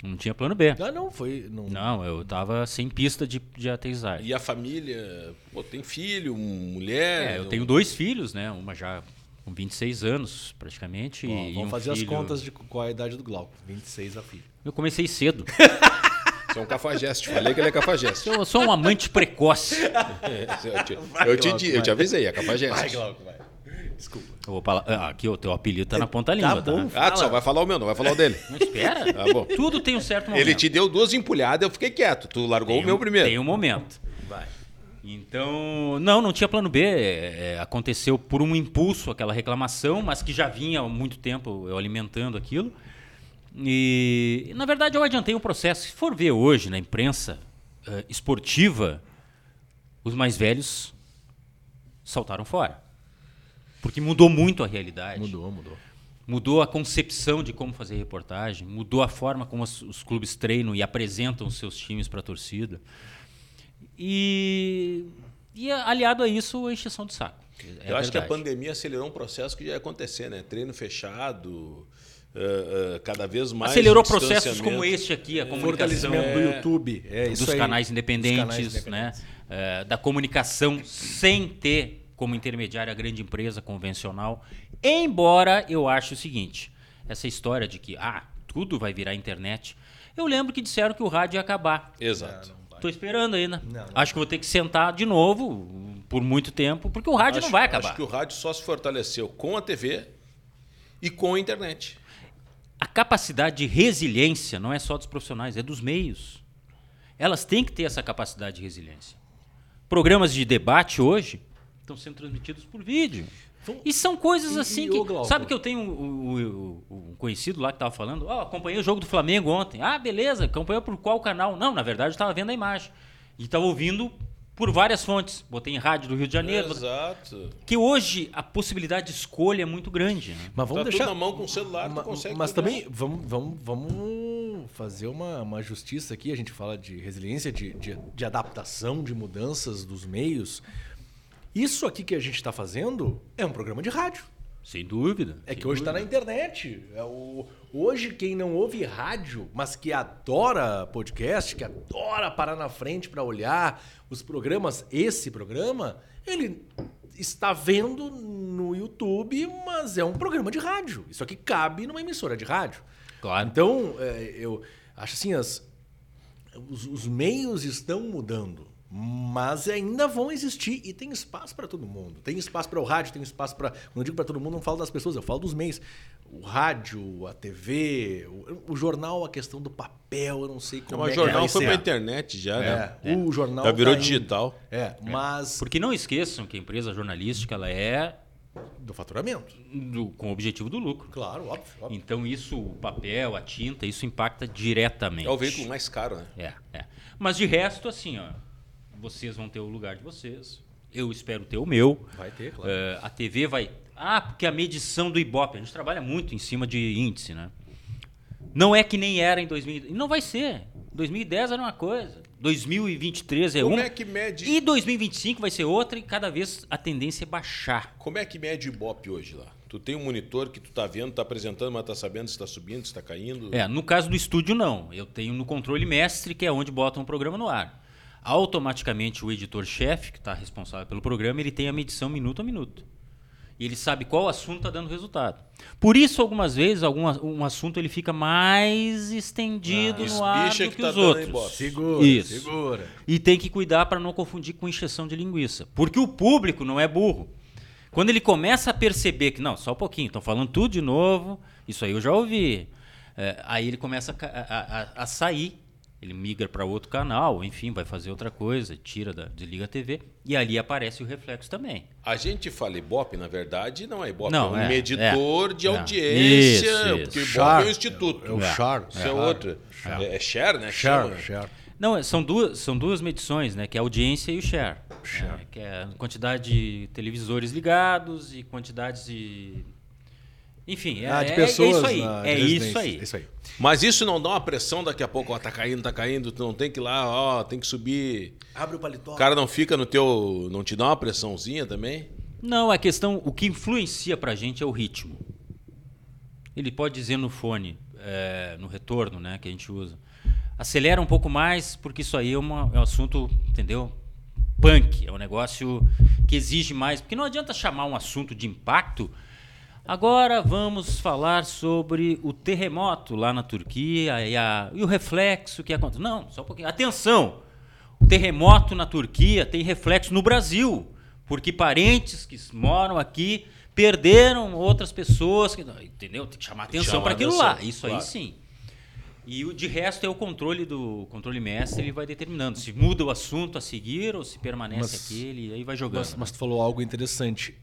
Speaker 3: Não tinha plano B.
Speaker 1: Ah, não, foi.
Speaker 3: Não, não eu estava sem pista de, de aterrissagem.
Speaker 2: E a família? Pô, tem filho, mulher?
Speaker 3: É, eu tenho dois filhos, né? Uma já com 26 anos, praticamente.
Speaker 1: Bom, vamos fazer filho... as contas de qual é a idade do Glauco. 26 a filho.
Speaker 3: Eu comecei cedo.
Speaker 2: Você é um cafajeste. Falei que ele é cafajeste.
Speaker 3: Eu sou um amante precoce.
Speaker 2: eu, te, vai, eu, Glauco, te, eu te avisei, é cafajeste. Vai, Glauco, vai.
Speaker 3: Desculpa. Eu vou falar. Ah, aqui o teu apelido tá na ponta da língua, tá?
Speaker 2: Bom, tá? Ah, tu só vai falar o meu, não vai falar o dele.
Speaker 3: Não espera. Tá bom. Tudo tem um certo momento.
Speaker 2: Ele te deu duas empulhadas, eu fiquei quieto. Tu largou
Speaker 3: tem
Speaker 2: o meu primeiro.
Speaker 3: Tem um momento. Então, não, não tinha plano B. É, é, aconteceu por um impulso aquela reclamação, mas que já vinha há muito tempo eu alimentando aquilo. E, na verdade, eu adiantei o processo. Se for ver hoje na imprensa uh, esportiva, os mais velhos saltaram fora. Porque mudou muito a realidade.
Speaker 1: Mudou, mudou.
Speaker 3: Mudou a concepção de como fazer reportagem, mudou a forma como os, os clubes treinam e apresentam seus times para a torcida. E, e aliado a isso, a encheção de saco.
Speaker 2: É Eu verdade. acho que a pandemia acelerou um processo que já ia acontecer, né? Treino fechado, Uh, uh, cada vez mais
Speaker 3: acelerou processos como este aqui a
Speaker 1: comunicação é, do YouTube.
Speaker 3: É, dos, canais independentes, dos, canais independentes, né? Uh, da comunicação sem ter como intermediária a grande empresa convencional. Embora eu ache o seguinte essa história de que ah tudo vai virar internet eu lembro que disseram que o rádio ia acabar.
Speaker 2: Exato
Speaker 3: Tô esperando ainda. Não, não. Acho que vou ter que sentar de novo por muito tempo, porque o rádio
Speaker 2: acho,
Speaker 3: não vai acabar.
Speaker 2: Acho que o rádio só se fortaleceu com a TV e com a internet.
Speaker 3: A capacidade de resiliência não é só dos profissionais, é dos meios. Elas têm que ter essa capacidade de resiliência. Programas de debate hoje estão sendo transmitidos por vídeo. E são coisas assim e, que. sabe que eu tenho um, um, um conhecido lá que estava falando? Oh, acompanhei o jogo do Flamengo ontem. Ah, beleza, acompanhou por qual canal? Não, na verdade eu estava vendo a imagem. E estava ouvindo por várias fontes. Botei em rádio do Rio de Janeiro.
Speaker 2: Exato.
Speaker 3: Que hoje a possibilidade de escolha é muito grande. Né?
Speaker 2: Mas vamos tá deixar na mão com o celular,
Speaker 1: Ma, consegue. Mas também vamos, vamos, vamos fazer uma, uma justiça aqui. A gente fala de resiliência, de, de, de adaptação, de mudanças dos meios. Isso aqui que a gente está fazendo é um programa de rádio.
Speaker 3: Sem dúvida.
Speaker 1: É
Speaker 3: sem
Speaker 1: que hoje está na internet. É o... Hoje, quem não ouve rádio, mas que adora podcast, que adora parar na frente para olhar os programas, esse programa, ele está vendo no YouTube, mas é um programa de rádio. Isso aqui cabe numa emissora de rádio.
Speaker 3: Claro.
Speaker 1: Então, é, eu acho assim, as, os, os meios estão mudando. Mas ainda vão existir e tem espaço para todo mundo. Tem espaço para o rádio, tem espaço para. Quando eu digo para todo mundo, não falo das pessoas, eu falo dos meios. O rádio, a TV, o, o jornal, a questão do papel, eu não sei como
Speaker 2: não,
Speaker 1: é. O
Speaker 2: jornal foi para a internet já, né?
Speaker 1: É, o jornal.
Speaker 2: Já virou tá digital.
Speaker 1: É, é, mas.
Speaker 3: Porque não esqueçam que a empresa jornalística ela é
Speaker 1: do faturamento.
Speaker 3: Do, com o objetivo do lucro.
Speaker 1: Claro, óbvio, óbvio,
Speaker 3: Então, isso, o papel, a tinta, isso impacta diretamente.
Speaker 2: É o veículo mais caro, né?
Speaker 3: É, é. Mas de resto, assim, ó, vocês vão ter o lugar de vocês. Eu espero ter o meu.
Speaker 1: Vai ter, claro.
Speaker 3: Uh, a TV vai. Ah, porque a medição do Ibope, a gente trabalha muito em cima de índice, né? Não é que nem era em 2000. Não vai ser. 2010 era uma coisa. 2023 é
Speaker 2: Como
Speaker 3: uma.
Speaker 2: é que mede.
Speaker 3: E 2025 vai ser outra e cada vez a tendência é baixar.
Speaker 2: Como é que mede o Ibope hoje lá? Tu tem um monitor que tu tá vendo, tá apresentando, mas tá sabendo se está subindo, se está caindo?
Speaker 3: É, no caso do estúdio não. Eu tenho no controle mestre, que é onde botam o programa no ar automaticamente o editor-chefe, que está responsável pelo programa, ele tem a medição minuto a minuto. E ele sabe qual assunto está dando resultado. Por isso, algumas vezes, algum um assunto ele fica mais estendido ah, no ar do que, que tá os outros.
Speaker 1: Segura, isso. segura.
Speaker 3: E tem que cuidar para não confundir com encheção de linguiça. Porque o público não é burro. Quando ele começa a perceber que, não, só um pouquinho, estão falando tudo de novo, isso aí eu já ouvi. É, aí ele começa a, a, a, a sair Ele migra para outro canal, enfim, vai fazer outra coisa, tira da, desliga a TV e ali aparece o reflexo também.
Speaker 2: A gente fala Ibope, na verdade, não é Ibope,
Speaker 3: Não,
Speaker 2: é um
Speaker 3: é,
Speaker 2: medidor
Speaker 3: é,
Speaker 2: de
Speaker 3: é.
Speaker 2: audiência,
Speaker 3: Isso,
Speaker 2: porque
Speaker 3: isso.
Speaker 2: Ibope é o instituto.
Speaker 1: É o
Speaker 3: É.
Speaker 1: Char.
Speaker 2: Isso é outra. É, é share, né? que chama?
Speaker 1: Share, share.
Speaker 3: Não, é- são duas, são duas medições, né? Que é a audiência e o share.
Speaker 1: Share.
Speaker 3: né, que é a quantidade de televisores ligados e quantidades de. Enfim, é,
Speaker 1: Ah, de
Speaker 3: é-
Speaker 1: pessoas
Speaker 3: é isso aí. É isso aí.
Speaker 1: Isso aí.
Speaker 2: Mas isso não dá uma pressão daqui a pouco, ó, tá caindo, tá caindo, tu não tem que ir lá, ó, tem que subir.
Speaker 1: Abre o paletó.
Speaker 2: O cara não fica no teu. não te dá uma pressãozinha também?
Speaker 3: Não, a questão, o que influencia pra gente é o ritmo. Ele pode dizer no fone, é, no retorno, né, que a gente usa. Acelera um pouco mais, porque isso aí é, uma- é um assunto, entendeu? Punk, é um negócio que exige mais. Porque não adianta chamar um assunto de impacto. Agora vamos falar sobre o terremoto lá na Turquia e, a- e o reflexo que aconteceu. Não, só um pouquinho. Atenção! O terremoto na Turquia tem reflexo no Brasil, porque parentes que moram aqui perderam outras pessoas, que, entendeu? Tem que chamar atenção para aquilo
Speaker 2: atenção,
Speaker 3: lá. Isso
Speaker 2: claro.
Speaker 3: aí sim. E o de resto é o controle do controle mestre, ele vai determinando se muda o assunto a seguir ou se permanece
Speaker 1: Mas-
Speaker 3: aquele, e aí vai jogando.
Speaker 1: Mas, mas tu falou algo interessante.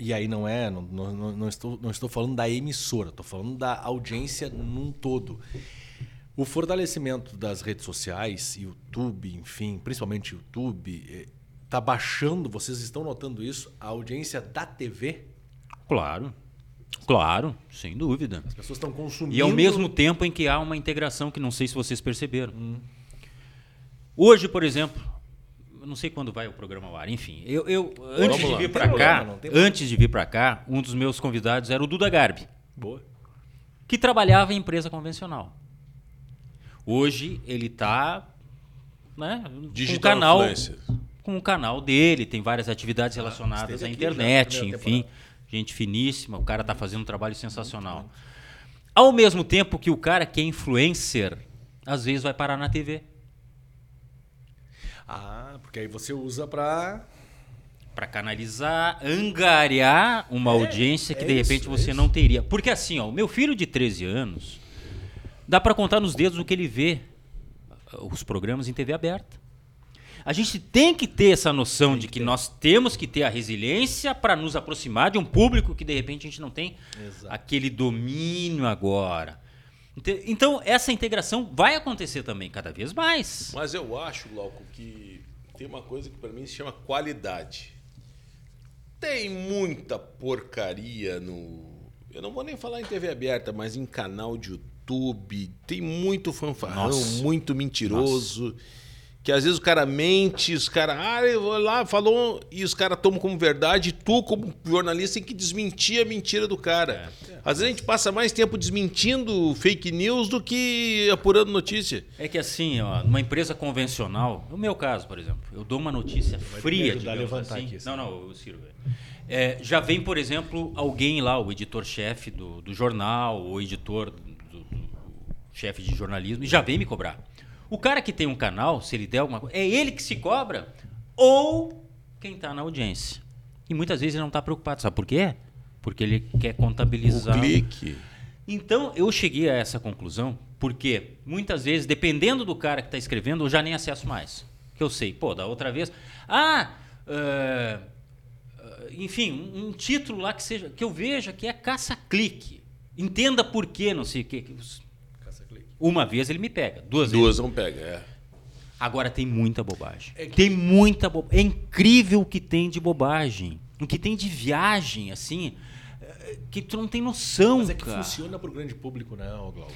Speaker 1: E aí não é, não, não, não- estou, não estou falando da emissora, estou falando da audiência num todo. O fortalecimento das redes sociais, YouTube, enfim, principalmente YouTube, está baixando, vocês estão notando isso, a audiência da TV?
Speaker 3: Claro. Claro, sem dúvida.
Speaker 1: As pessoas estão consumindo.
Speaker 3: E ao mesmo tempo em que há uma integração que não sei se vocês perceberam. Hoje, por exemplo, não sei quando vai o programa ao ar, enfim, eu, eu antes de vir para cá,
Speaker 1: não
Speaker 3: antes de vir para cá, um dos meus convidados era o Duda Garbi,
Speaker 1: Boa.
Speaker 3: que trabalhava em empresa convencional. Hoje ele está, né, com o
Speaker 2: Digital
Speaker 3: canal,
Speaker 2: influencer.
Speaker 3: com o canal dele, tem várias atividades relacionadas
Speaker 1: esteve
Speaker 3: à internet, enfim, gente finíssima, o cara está fazendo um trabalho sensacional. Ao mesmo tempo que o cara que é influencer, às vezes vai parar na TV.
Speaker 1: Ah, porque aí você usa para
Speaker 3: Para canalizar, angariar uma audiência que
Speaker 1: é
Speaker 3: de repente
Speaker 1: isso, é
Speaker 3: você
Speaker 1: isso.
Speaker 3: não teria. Porque assim, ó, o meu filho de 13 anos, dá para contar nos dedos o que ele vê os programas em TV aberta. A gente tem que ter essa noção de que nós temos que ter a resiliência para nos aproximar de um público que de repente a gente não tem
Speaker 1: Exato.
Speaker 3: aquele domínio agora. Então, essa integração vai acontecer também cada vez mais.
Speaker 2: Mas eu acho, Glauco, que tem uma coisa que para mim se chama qualidade. Tem muita porcaria no. Eu não vou nem falar em TV aberta, mas em canal de YouTube. Tem muito fanfarrão,
Speaker 3: Nossa.
Speaker 2: muito mentiroso. Que às vezes o cara mente, os caras, ah, eu vou lá, falou, e os caras tomam como verdade, e tu, como jornalista, tem que desmentir a mentira do cara. Às vezes a gente passa mais tempo desmentindo fake news do que apurando notícia.
Speaker 3: É que assim, ó, numa empresa convencional, no meu caso, por exemplo, eu dou uma notícia fria, digamos
Speaker 1: levantar
Speaker 3: assim.
Speaker 1: aqui, assim.
Speaker 3: Não, não, o Ciro. velho. É, já vem, por exemplo, alguém lá, o editor-chefe do, do jornal, o editor, do, do- do chefe de jornalismo, e já vem me cobrar. O cara que tem um canal, se ele der alguma coisa, é ele que se cobra ou quem está na audiência. E muitas vezes ele não está preocupado. Sabe por quê? Porque ele quer contabilizar.
Speaker 2: O clique.
Speaker 3: Então, eu cheguei a essa conclusão porque muitas vezes, dependendo do cara que está escrevendo, eu já nem acesso mais. Que eu sei, pô, da outra vez. Ah, é, enfim, um, um título lá que seja que eu veja que é caça-clique. Entenda por quê, não sei o quê. Uma vez ele me pega, duas, vezes.
Speaker 2: Duas não pega, é.
Speaker 3: Agora tem muita bobagem.
Speaker 1: É que-
Speaker 3: Tem muita bobagem. É incrível o que tem de bobagem. O que tem de viagem, assim, é, que tu não tem noção,
Speaker 1: Mas é que
Speaker 3: cara.
Speaker 1: funciona pro grande público, né, Glauco?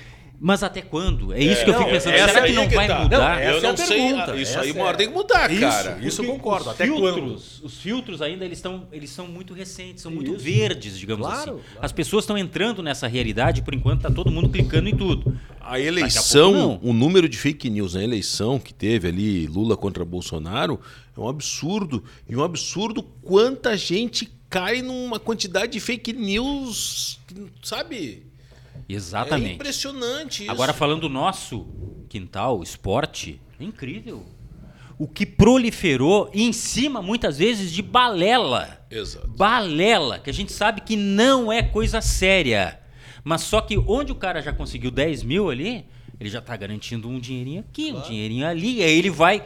Speaker 3: Mas até quando? É isso que eu fico pensando.
Speaker 2: essa
Speaker 3: Será que não
Speaker 2: é que
Speaker 3: vai
Speaker 2: tá.
Speaker 3: mudar?
Speaker 1: Não,
Speaker 2: eu
Speaker 1: essa é
Speaker 2: não
Speaker 1: a
Speaker 2: sei.
Speaker 1: pergunta,
Speaker 2: Isso
Speaker 1: essa
Speaker 2: aí
Speaker 1: é-
Speaker 2: uma hora tem que mudar,
Speaker 1: Isso,
Speaker 2: cara.
Speaker 1: isso eu concordo.
Speaker 3: os
Speaker 1: Até
Speaker 3: filtros, Os filtros ainda eles estão, eles são muito recentes, são muito
Speaker 1: Isso.
Speaker 3: verdes, digamos
Speaker 1: Claro,
Speaker 3: assim.
Speaker 1: claro.
Speaker 3: As pessoas estão entrando nessa realidade, por enquanto tá todo mundo clicando em tudo.
Speaker 2: A eleição,
Speaker 3: pouco,
Speaker 2: o número de fake news na eleição que teve ali, Lula contra Bolsonaro, é um absurdo. E um absurdo quanta gente cai numa quantidade de fake news, sabe? É
Speaker 3: Exatamente.
Speaker 2: impressionante isso.
Speaker 3: Agora falando do nosso quintal, esporte, é incrível. O que proliferou em cima muitas vezes de balela.
Speaker 2: Exato.
Speaker 3: Balela, que a gente sabe que não é coisa séria. Mas só que onde o cara já conseguiu 10 mil ali, ele já está garantindo um dinheirinho aqui, um dinheirinho ali, e aí ele vai,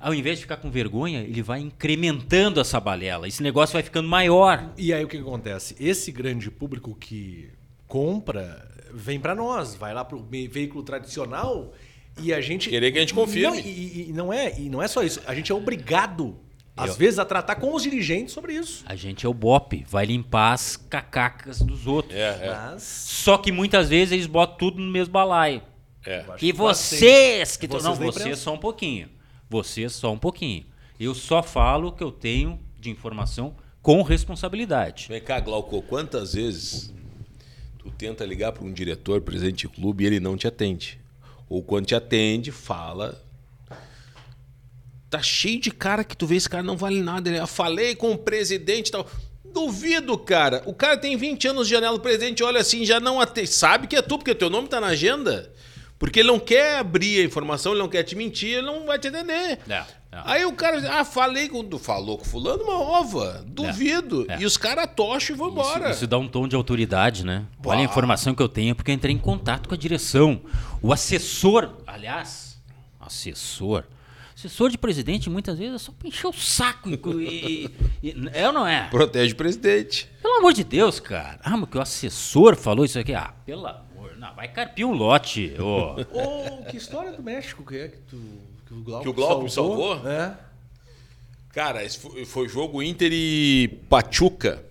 Speaker 3: ao invés de ficar com vergonha, ele vai incrementando essa balela. Esse negócio vai ficando maior.
Speaker 1: E aí o que acontece? Esse grande público que compra vem para nós, vai lá pro me- veículo tradicional e a gente
Speaker 2: Querer que a gente confirme.
Speaker 1: Não, e, e não é, e não é só isso. A gente é obrigado às
Speaker 3: Eu-
Speaker 1: vezes a tratar com os dirigentes sobre isso.
Speaker 3: A gente é o bope, vai limpar as cacacas dos outros.
Speaker 2: É, é.
Speaker 1: Mas
Speaker 3: Só que muitas vezes eles botam tudo no mesmo balaio.
Speaker 2: é.
Speaker 1: acho
Speaker 3: Que
Speaker 1: que quase
Speaker 3: vocês que
Speaker 1: Vocês
Speaker 3: não, vocês só um pouquinho. Vocês só um pouquinho. Eu só falo o que eu tenho de informação com responsabilidade.
Speaker 2: Vem cá, Glauco, quantas vezes tu tenta ligar para um diretor, presidente de clube, e ele não te atende? Ou quando te atende, fala. Tá cheio de cara que tu vê, esse cara não vale nada. Ele, "Eu falei com o presidente e tal. Duvido, cara. O cara tem 20 anos de janela, o presidente olha assim, já não atende. Sabe que é tu, porque teu nome tá na agenda. Porque ele não quer abrir a informação, ele não quer te mentir, ele não vai te atender.
Speaker 3: É, é.
Speaker 2: Aí o cara diz, ah, falei com. Falou com fulano, uma ova. Duvido.
Speaker 3: é.
Speaker 2: E os caras tocham e vão embora.
Speaker 3: Isso, isso dá um tom de autoridade, né?
Speaker 2: Bah.
Speaker 3: Olha a informação que eu tenho, porque eu entrei em contato com a direção. O assessor, aliás, assessor. Assessor de presidente, muitas vezes, é só pra encher o saco. E, e- e- é ou não é?
Speaker 2: Protege o presidente.
Speaker 3: Pelo amor de Deus, cara. Ah, mas que o assessor falou isso aqui. Ah, pelo amor. Não, vai carpir um lote. ô.
Speaker 1: Ô, que história do México que é que tu que o Glauco,
Speaker 2: Que o Glauco me salvou?
Speaker 1: É.
Speaker 2: Cara, esse foi, foi jogo Inter e Pachuca.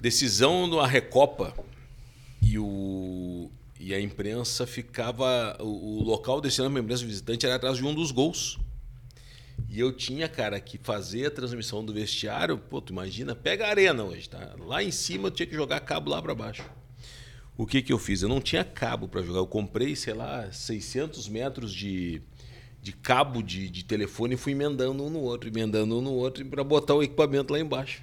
Speaker 2: Decisão na Recopa. E, o, e a imprensa ficava. O, o local destinado para a imprensa visitante era atrás de um dos gols. E eu tinha, cara, que fazer a transmissão do vestiário. Pô, tu imagina, pega a arena hoje, tá? Lá em cima eu tinha que jogar cabo lá para baixo. O que que eu fiz? Eu não tinha cabo para jogar. Eu comprei, sei lá, 600 metros de, de cabo de, de telefone e fui emendando um no outro, emendando um no outro para botar o equipamento lá embaixo.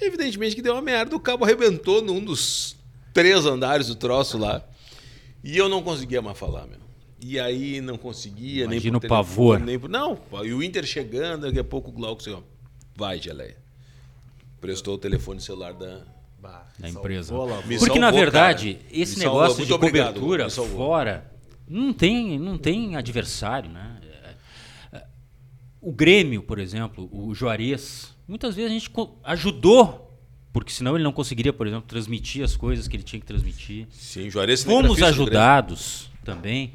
Speaker 2: Evidentemente que deu uma merda. O cabo arrebentou num dos três andares do troço lá. E eu não conseguia mais falar, meu. E aí não conseguia,
Speaker 3: Imagina
Speaker 2: nem por
Speaker 3: o pavor.
Speaker 2: Nem por... Não, e o Inter chegando, daqui a pouco o Glauco assim, ó, vai, Geleia. Prestou o telefone celular da,
Speaker 1: Bah,
Speaker 3: Da empresa. Porque, na verdade,
Speaker 2: cara.
Speaker 3: esse
Speaker 2: Me
Speaker 3: negócio de
Speaker 2: obrigado,
Speaker 3: cobertura fora não tem, não tem adversário, né? O Grêmio, por exemplo, o Juarez, muitas vezes a gente ajudou, porque senão ele não conseguiria, por exemplo, transmitir as coisas que ele tinha que transmitir.
Speaker 2: Sim, Juarez
Speaker 3: Fomos ajudados também.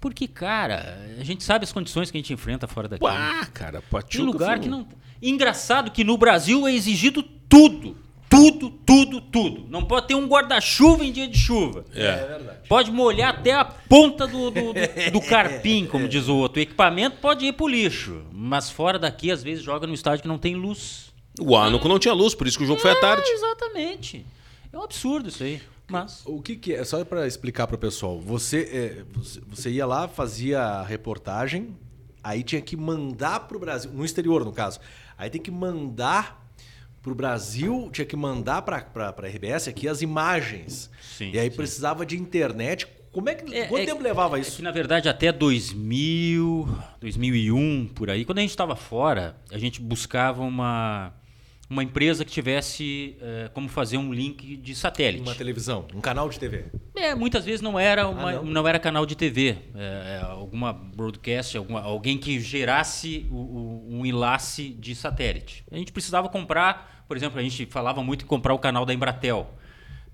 Speaker 3: Porque, cara, a gente sabe as condições que a gente enfrenta fora daqui.
Speaker 2: Pá, cara, Pachuca
Speaker 3: Tem lugar
Speaker 2: foi
Speaker 3: que não. Engraçado que no Brasil é exigido tudo. Tudo, tudo, tudo. Não pode ter um guarda-chuva em dia de chuva.
Speaker 2: É.
Speaker 1: verdade.
Speaker 3: Pode molhar até a ponta do, do, do- do carpim, como diz o outro. O equipamento pode ir pro lixo. Mas fora daqui, às vezes, joga no estádio que não tem luz.
Speaker 2: O Anuco não tinha luz, por isso que o jogo foi à tarde.
Speaker 3: Ah, exatamente. É um absurdo isso aí. Mas.
Speaker 1: O que, que é? Só para explicar para o pessoal. Você, é, você, você ia lá, fazia a reportagem, aí tinha que mandar para o Brasil, no exterior no caso. Aí tem que mandar para o Brasil, tinha que mandar para a RBS aqui as imagens.
Speaker 3: Sim,
Speaker 1: e aí
Speaker 3: sim.
Speaker 1: precisava de internet. Como é que
Speaker 3: É-
Speaker 1: quanto
Speaker 3: é-
Speaker 1: tempo levava
Speaker 3: É
Speaker 1: isso?
Speaker 3: que, na verdade, até 2000, 2001, por aí, quando a gente estava fora, a gente buscava uma, uma empresa que tivesse eh, como fazer um link de satélite.
Speaker 1: Uma televisão, um canal de TV.
Speaker 3: É, muitas vezes não era, uma,
Speaker 1: Ah, não?
Speaker 3: não? era canal de TV, é, é, alguma broadcast, alguma, alguém que gerasse o- o- um enlace de satélite. A gente precisava comprar, por exemplo, a gente falava muito em comprar o canal da Embratel,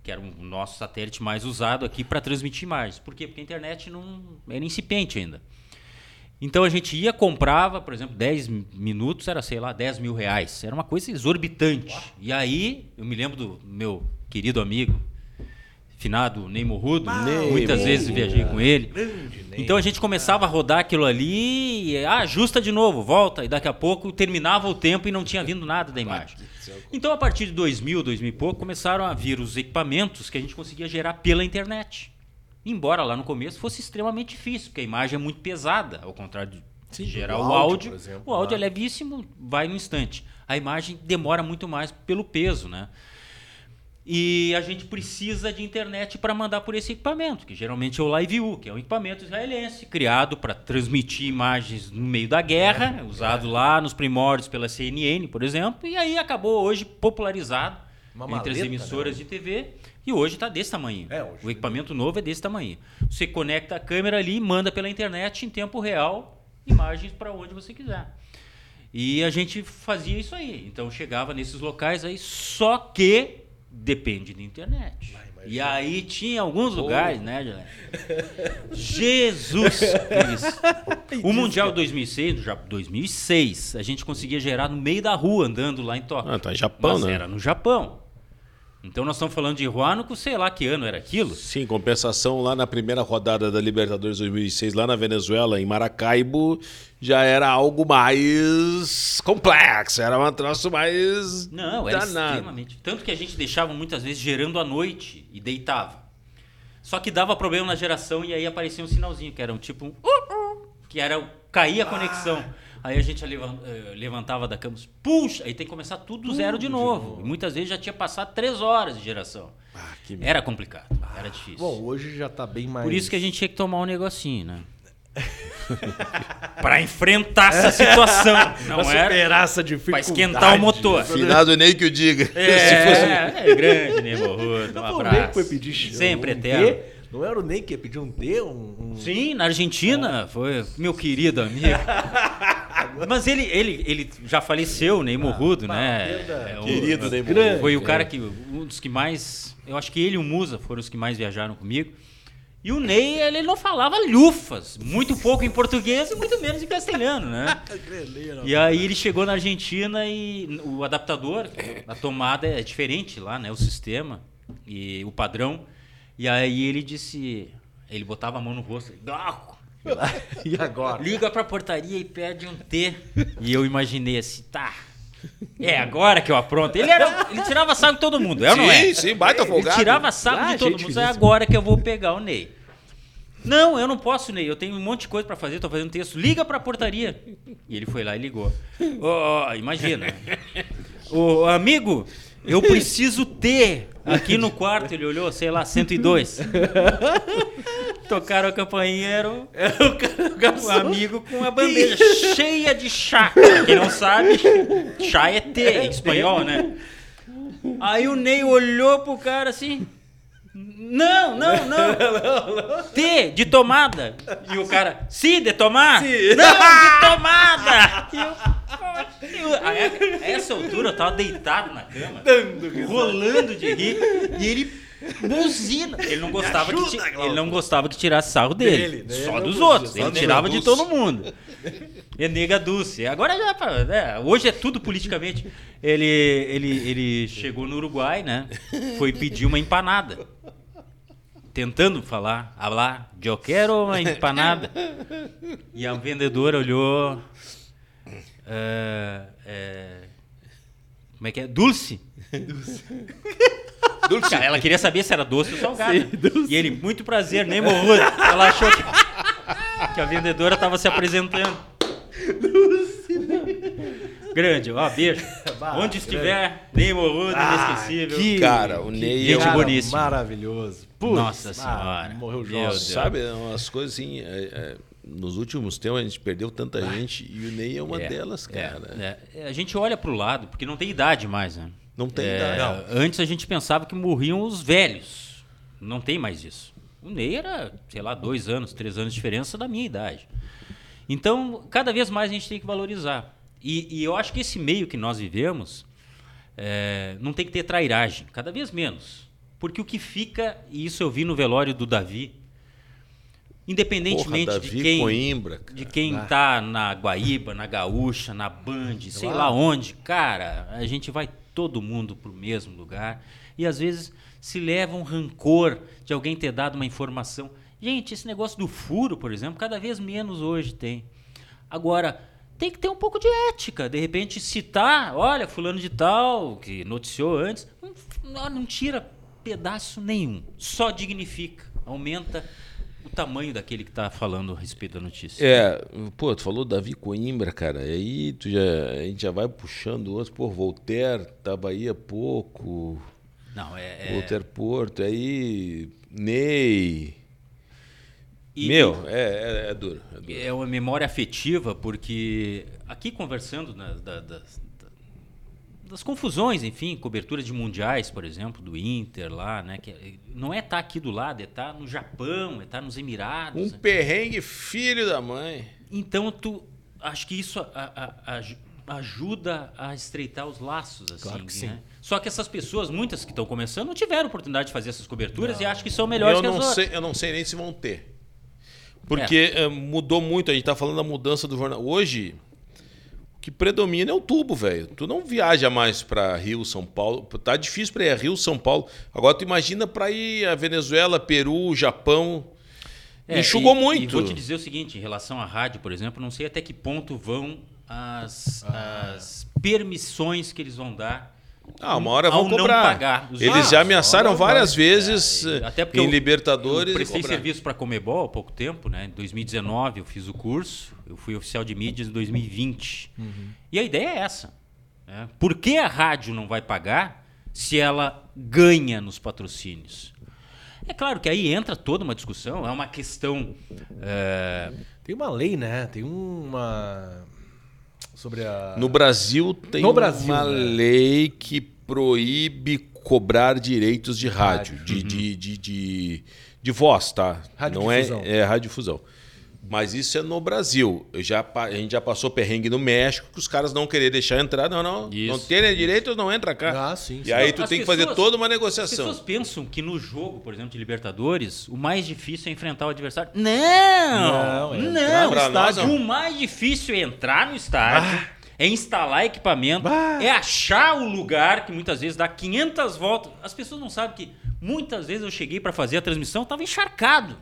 Speaker 3: que era o nosso satélite mais usado aqui para transmitir imagens. Por quê? Porque a internet não era incipiente ainda. Então a gente ia, comprava, por exemplo, 10 minutos, era, sei lá, 10 mil reais. Era uma coisa exorbitante. E aí, eu me lembro do meu querido amigo, finado Ney Morrudo,
Speaker 2: Ney
Speaker 3: muitas vezes viajei com ele. Então a gente começava a rodar aquilo ali, e, ah, ajusta de novo, volta, e daqui a pouco terminava o tempo e não tinha vindo nada da imagem. Então a partir de 2000, 2000 e pouco, começaram a vir os equipamentos que a gente conseguia gerar pela internet. Embora lá no começo fosse extremamente difícil, porque a imagem é muito pesada, ao contrário de
Speaker 1: Sim,
Speaker 3: gerar
Speaker 1: o áudio, exemplo,
Speaker 3: o áudio
Speaker 1: né?
Speaker 3: é levíssimo, vai no instante. A imagem demora muito mais pelo peso, né? E a gente precisa de internet para mandar por esse equipamento, que geralmente é o LiveU, que é um equipamento israelense criado para transmitir imagens no meio da guerra,
Speaker 1: É.
Speaker 3: usado lá nos primórdios pela CNN, por exemplo, e aí acabou hoje popularizado
Speaker 1: Uma
Speaker 3: entre as
Speaker 1: maleta,
Speaker 3: emissoras
Speaker 1: né?
Speaker 3: de TV e hoje está desse tamanho.
Speaker 1: É,
Speaker 3: o equipamento novo é desse tamanho. Você conecta a câmera ali e manda pela internet em tempo real imagens para onde você quiser. E a gente fazia isso aí. Então chegava nesses locais aí, só que depende da internet. E aí tinha alguns lugares, né, Gelé? Jesus Cristo. O Mundial 2006, já 2006, a gente conseguia gerar no meio da rua, andando lá em Tóquio.
Speaker 2: Ah, tá em Japão,
Speaker 3: Mas
Speaker 2: né?
Speaker 3: era no Japão. Então nós estamos falando de Huánuco, sei lá que ano era aquilo.
Speaker 2: Sim, compensação lá na primeira rodada da Libertadores 2006, lá na Venezuela, em Maracaibo, já era algo mais complexo, era um troço mais
Speaker 3: Não, era
Speaker 2: danado.
Speaker 3: extremamente. Tanto que a gente deixava muitas vezes gerando à noite e deitava. Só que dava problema na geração e aí aparecia um sinalzinho, que era um tipo um. uh, uh, que era. caía a conexão. Aí a gente eh, levantava da cama, puxa, aí tem que começar tudo do zero de novo. E muitas vezes já tinha passado três horas de geração.
Speaker 2: Ah, que
Speaker 3: Era complicado, era difícil.
Speaker 1: Bom, hoje já tá bem mais.
Speaker 3: Por isso que a gente tinha que tomar um negocinho, né? pra enfrentar essa situação. Não
Speaker 1: pra
Speaker 3: era
Speaker 1: superar essa
Speaker 3: pra
Speaker 1: dificuldade.
Speaker 3: esquentar o motor.
Speaker 2: Finado nem que o diga. Se fosse-
Speaker 3: É, é grande, Nemo Rudo. Um
Speaker 1: Não foi o Ney
Speaker 3: abraço.
Speaker 1: foi pedir
Speaker 3: Sempre
Speaker 1: um
Speaker 3: eterno.
Speaker 1: Não era o Ney que ia pedir um T? Um, um-
Speaker 3: Sim, na Argentina, foi meu querido amigo. Mas ele, ele, ele já faleceu, Ney Morrudo, né?
Speaker 1: perda
Speaker 3: É, o-
Speaker 2: Querido Ney
Speaker 1: grande.
Speaker 2: Morrudo.
Speaker 3: Foi o cara que, um dos que mais, eu acho que ele e o Musa foram os que mais viajaram comigo. E o Ney, ele não falava lufas, muito pouco em português e muito menos em castelhano, né? E aí ele chegou na Argentina e o adaptador, a tomada é diferente lá, né? O sistema e o padrão. E aí ele disse, ele botava a mão no rosto, "Doco,
Speaker 1: E agora?
Speaker 3: liga pra portaria e pede um T. E eu imaginei assim, tá. É agora que eu apronto. Ele, era, ele tirava sarro de todo mundo, é ou não é?
Speaker 2: Sim, sim, baita
Speaker 3: Ele
Speaker 2: folgado.
Speaker 3: tirava sarro
Speaker 1: Ah,
Speaker 3: de todo mundo. É agora que eu vou pegar o Ney. Não, eu não posso, Ney. Eu tenho um monte de coisa pra fazer, tô fazendo texto. Liga pra portaria. E ele foi lá e ligou. Ó, imagina. Ô, amigo, eu preciso ter aqui no quarto. Ele olhou, sei lá, 102. Tocaram a campainha, era o, o amigo com a bandeja cheia de chá. Quem não sabe, chá é T em espanhol, né? Aí o Ney olhou pro cara assim. Não, não, não. T de tomada. E o cara, sim, de tomar? Não, de tomada. E eu- a, a essa altura eu tava deitado na cama, rolando de rir, e ele buzina. Ele não gostava, que, ti- ele não gostava que tirasse sarro dele,
Speaker 1: Dele, né?
Speaker 3: só dos outros.
Speaker 1: só
Speaker 3: Ele tirava de todo mundo. É nega Dulce. Agora já, né, hoje é tudo politicamente. Ele, ele, ele chegou no Uruguai, né? Foi pedir uma empanada. Tentando falar, falar, eu quero uma empanada. E a vendedora olhou. É, é, como é que é? Dulce?
Speaker 2: Dulce.
Speaker 3: Cara, ela queria saber se era doce ou salgado. E ele, muito prazer, nem morrudo. Ela achou que, que a vendedora estava se apresentando. Grande, ó, beijo.
Speaker 1: Bah,
Speaker 3: Onde estiver, nem morrudo,
Speaker 1: Ah,
Speaker 3: inesquecível.
Speaker 1: que-
Speaker 2: Cara, o
Speaker 1: que
Speaker 2: Ney
Speaker 3: Gente
Speaker 2: é
Speaker 1: cara. Maravilhoso. Putz,
Speaker 3: Nossa
Speaker 1: ah,
Speaker 3: Senhora.
Speaker 1: morreu jovem.
Speaker 2: Sabe, umas coisas assim. é, é, nos últimos tempos a gente perdeu tanta gente e o Ney é uma
Speaker 3: É,
Speaker 2: delas, cara.
Speaker 3: é, é. A gente olha pro lado, porque não tem idade mais, né?
Speaker 2: Não tem
Speaker 3: É,
Speaker 2: idade.
Speaker 3: Antes a gente pensava que morriam os velhos. Não tem mais isso. O Ney era, sei lá, dois anos, três anos de diferença da minha idade. Então, cada vez mais a gente tem que valorizar. E, e eu acho que esse meio que nós vivemos é, não tem que ter trairagem, cada vez menos. Porque o que fica, e isso eu vi no velório do Davi, independentemente
Speaker 2: Porra,
Speaker 3: de
Speaker 2: Davi
Speaker 3: quem
Speaker 2: Coimbra,
Speaker 3: de quem
Speaker 1: Ah.
Speaker 3: tá na Guaíba, na Gaúcha, na Band, sei
Speaker 1: Lá.
Speaker 3: lá onde, cara, a gente vai todo mundo pro mesmo lugar e às vezes se leva um rancor de alguém ter dado uma informação. Gente, esse negócio do furo, por exemplo, cada vez menos hoje tem. Agora, tem que ter um pouco de ética. De repente, citar, olha, fulano de tal, que noticiou antes, não, não tira pedaço nenhum. Só dignifica, aumenta o tamanho daquele que está falando a respeito da notícia.
Speaker 2: É, pô, tu falou Davi Coimbra, cara. Aí tu já, a gente já vai puxando outros. Pô, Voltaire tava aí há pouco.
Speaker 3: Não, é. é-
Speaker 2: Voltaire Porto, aí Ney.
Speaker 3: e-
Speaker 2: Meu, é, é, é duro. É duro.
Speaker 3: É uma memória afetiva, porque aqui conversando né, da- da- da- das confusões, enfim, cobertura de mundiais, por exemplo, do Inter lá, né? Que é- não é estar aqui do lado, é estar no Japão, é estar nos Emirados.
Speaker 2: Um
Speaker 3: né?
Speaker 2: perrengue filho da mãe.
Speaker 3: Então tu acho que isso a- a- a- aju- ajuda a estreitar os laços assim,
Speaker 1: Claro que
Speaker 3: né?
Speaker 1: sim.
Speaker 3: Só que essas pessoas, muitas que estão começando, não tiveram oportunidade de fazer essas coberturas e acho que são melhores
Speaker 2: Eu
Speaker 3: que as
Speaker 2: não,
Speaker 3: outras.
Speaker 2: sei, eu não sei nem se vão ter. Porque eh, mudou muito, a gente tá falando da mudança do jornal. Hoje, que predomina é o tubo, velho. Tu não viaja mais para Rio, São Paulo. Tá difícil para ir a Rio, São Paulo. Agora tu imagina para ir a Venezuela, Peru, Japão.
Speaker 3: É,
Speaker 2: Enxugou
Speaker 3: e-
Speaker 2: muito.
Speaker 3: E vou te dizer o seguinte, em relação à rádio, por exemplo, não sei até que ponto vão as,
Speaker 2: Ah.
Speaker 3: as permissões que eles vão dar
Speaker 2: Ah, uma hora vão
Speaker 3: não
Speaker 2: cobrar.
Speaker 3: pagar os
Speaker 2: Eles
Speaker 3: jogos.
Speaker 2: já ameaçaram várias
Speaker 1: vai.
Speaker 2: vezes
Speaker 3: É,
Speaker 2: eh,
Speaker 3: até porque
Speaker 2: em
Speaker 3: eu-
Speaker 2: Libertadores.
Speaker 3: Eu prestei
Speaker 2: cobrar.
Speaker 3: serviço para a Comebol há pouco tempo, né? Em 2019 eu fiz o curso, eu fui oficial de mídias em 2020.
Speaker 2: Uhum.
Speaker 3: E a ideia é essa. Né? Por que a rádio não vai pagar se ela ganha nos patrocínios? É claro que aí entra toda uma discussão, é uma questão. é,
Speaker 1: Tem uma lei, né? Tem uma. Sobre a.
Speaker 2: No Brasil tem
Speaker 1: No Brasil,
Speaker 2: uma
Speaker 1: né?
Speaker 2: lei que proíbe cobrar direitos de rádio,
Speaker 1: Rádio.
Speaker 2: De, de, de, de, de voz, tá? Não é,
Speaker 1: Radiodifusão.
Speaker 2: é radiodifusão. Mas isso é no Brasil. Eu já, a gente já passou perrengue no México que os caras não queriam deixar entrar. Não, não.
Speaker 3: Isso.
Speaker 2: Não tem direitos, não entra cá.
Speaker 1: Ah, sim,
Speaker 2: E
Speaker 1: sim.
Speaker 2: aí
Speaker 3: Não,
Speaker 2: tu
Speaker 3: as
Speaker 2: tem que fazer toda uma
Speaker 3: As
Speaker 2: negociação.
Speaker 3: pessoas pensam que no jogo, por exemplo, de Libertadores, o mais difícil é enfrentar o adversário. Não!
Speaker 1: Não, é
Speaker 3: Não!
Speaker 2: Pra nós,
Speaker 3: O mais difícil é entrar no estádio, é instalar equipamento,
Speaker 1: Bah.
Speaker 3: é achar o lugar que muitas vezes dá 500 voltas. As pessoas não sabem que muitas vezes eu cheguei para fazer a transmissão, estava encharcado.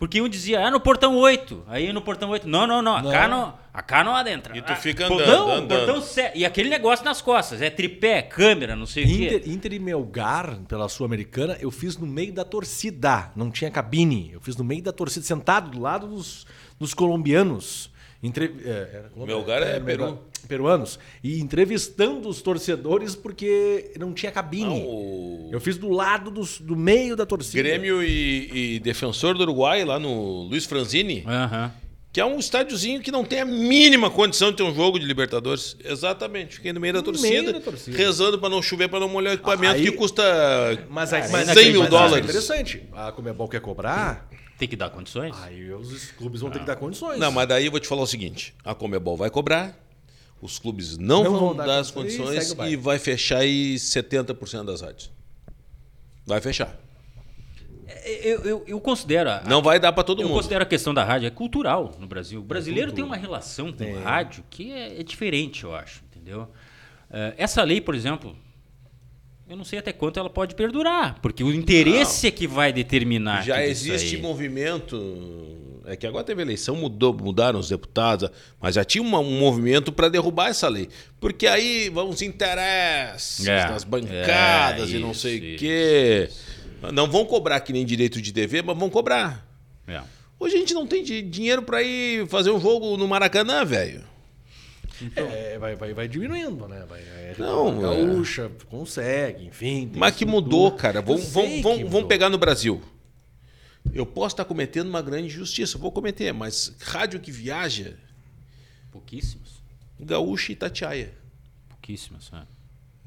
Speaker 3: Porque um dizia, ah, no portão 8. Aí no portão 8, não, não, não, cá
Speaker 1: Não.
Speaker 3: não, acá não adentra.
Speaker 2: E tu
Speaker 3: Ah,
Speaker 2: fica
Speaker 3: portão,
Speaker 2: andando, andando.
Speaker 3: Portão se- E aquele negócio nas costas, é tripé, câmera, não sei o quê.
Speaker 1: Inter, Inter e Melgar, pela Sul-Americana, eu fiz no meio da torcida. Não tinha cabine. Eu fiz no meio da torcida, sentado do lado dos, dos colombianos. Entre, é, era Colômbia?
Speaker 2: Melgar é Peru.
Speaker 1: Melgar- Peruanos. E entrevistando os torcedores porque não tinha cabine.
Speaker 2: Não, o
Speaker 1: Eu fiz do lado dos, do meio da torcida.
Speaker 2: Grêmio e, e Defensor do Uruguai, lá no Luiz Franzini, que é um estádiozinho que não tem a mínima condição de ter um jogo de Libertadores. Exatamente. Fiquei no meio da torcida,
Speaker 1: meio da torcida.
Speaker 2: rezando para não chover, para não molhar o equipamento,
Speaker 1: Aí-
Speaker 2: que custa
Speaker 1: Mas aí,
Speaker 2: Ah,
Speaker 1: mas
Speaker 2: 100 mil
Speaker 1: mas
Speaker 2: dólares.
Speaker 1: É interessante. A Comebol quer cobrar,
Speaker 3: Tem que dar condições.
Speaker 1: aí os clubes vão ter que dar condições.
Speaker 2: Não, mas daí eu vou te falar o seguinte: a Comebol vai cobrar, os clubes não,
Speaker 1: Não
Speaker 2: vão,
Speaker 1: vão dar
Speaker 2: dar as
Speaker 1: condições e
Speaker 2: e, vai fechar aí 70% das rádios. Vai fechar.
Speaker 3: Eu, eu, eu considero. a-
Speaker 2: Não vai dar para todo
Speaker 3: eu
Speaker 2: mundo.
Speaker 3: considero a questão da rádio é cultural no Brasil. O brasileiro tem
Speaker 1: cultura.
Speaker 3: uma relação com
Speaker 1: Tem.
Speaker 3: o rádio que é, é diferente, eu acho. Entendeu? Eh, essa lei, por exemplo, eu não sei até quanto ela pode perdurar, porque o interesse é que vai determinar.
Speaker 2: Já
Speaker 3: isso
Speaker 2: existe movimento. É que agora teve eleição, mudou, mudaram os deputados, mas já tinha uma- um movimento para derrubar essa lei. Porque aí vão os interesses
Speaker 3: É,
Speaker 2: das bancadas
Speaker 3: é,
Speaker 2: e não
Speaker 3: isso,
Speaker 2: sei o
Speaker 3: isso,
Speaker 2: quê. Não vão cobrar que nem direito de TV, mas vão cobrar.
Speaker 3: É.
Speaker 2: Hoje a gente não tem di- dinheiro para ir fazer um jogo no Maracanã, velho.
Speaker 1: É, vai, vai, vai diminuindo, né? Vai, é,
Speaker 2: Não,
Speaker 1: a
Speaker 2: é.
Speaker 1: gaúcha consegue, enfim. tem
Speaker 2: Mas que mudou, cara. Vamos,
Speaker 1: sei
Speaker 2: vamos,
Speaker 1: que
Speaker 2: vamos,
Speaker 1: mudou.
Speaker 2: vamos pegar no Brasil. Eu posso estar cometendo uma grande injustiça, vou cometer, mas rádio que viaja,
Speaker 3: Pouquíssimos.
Speaker 2: gaúcha e Itatiaia.
Speaker 3: Pouquíssimos. é.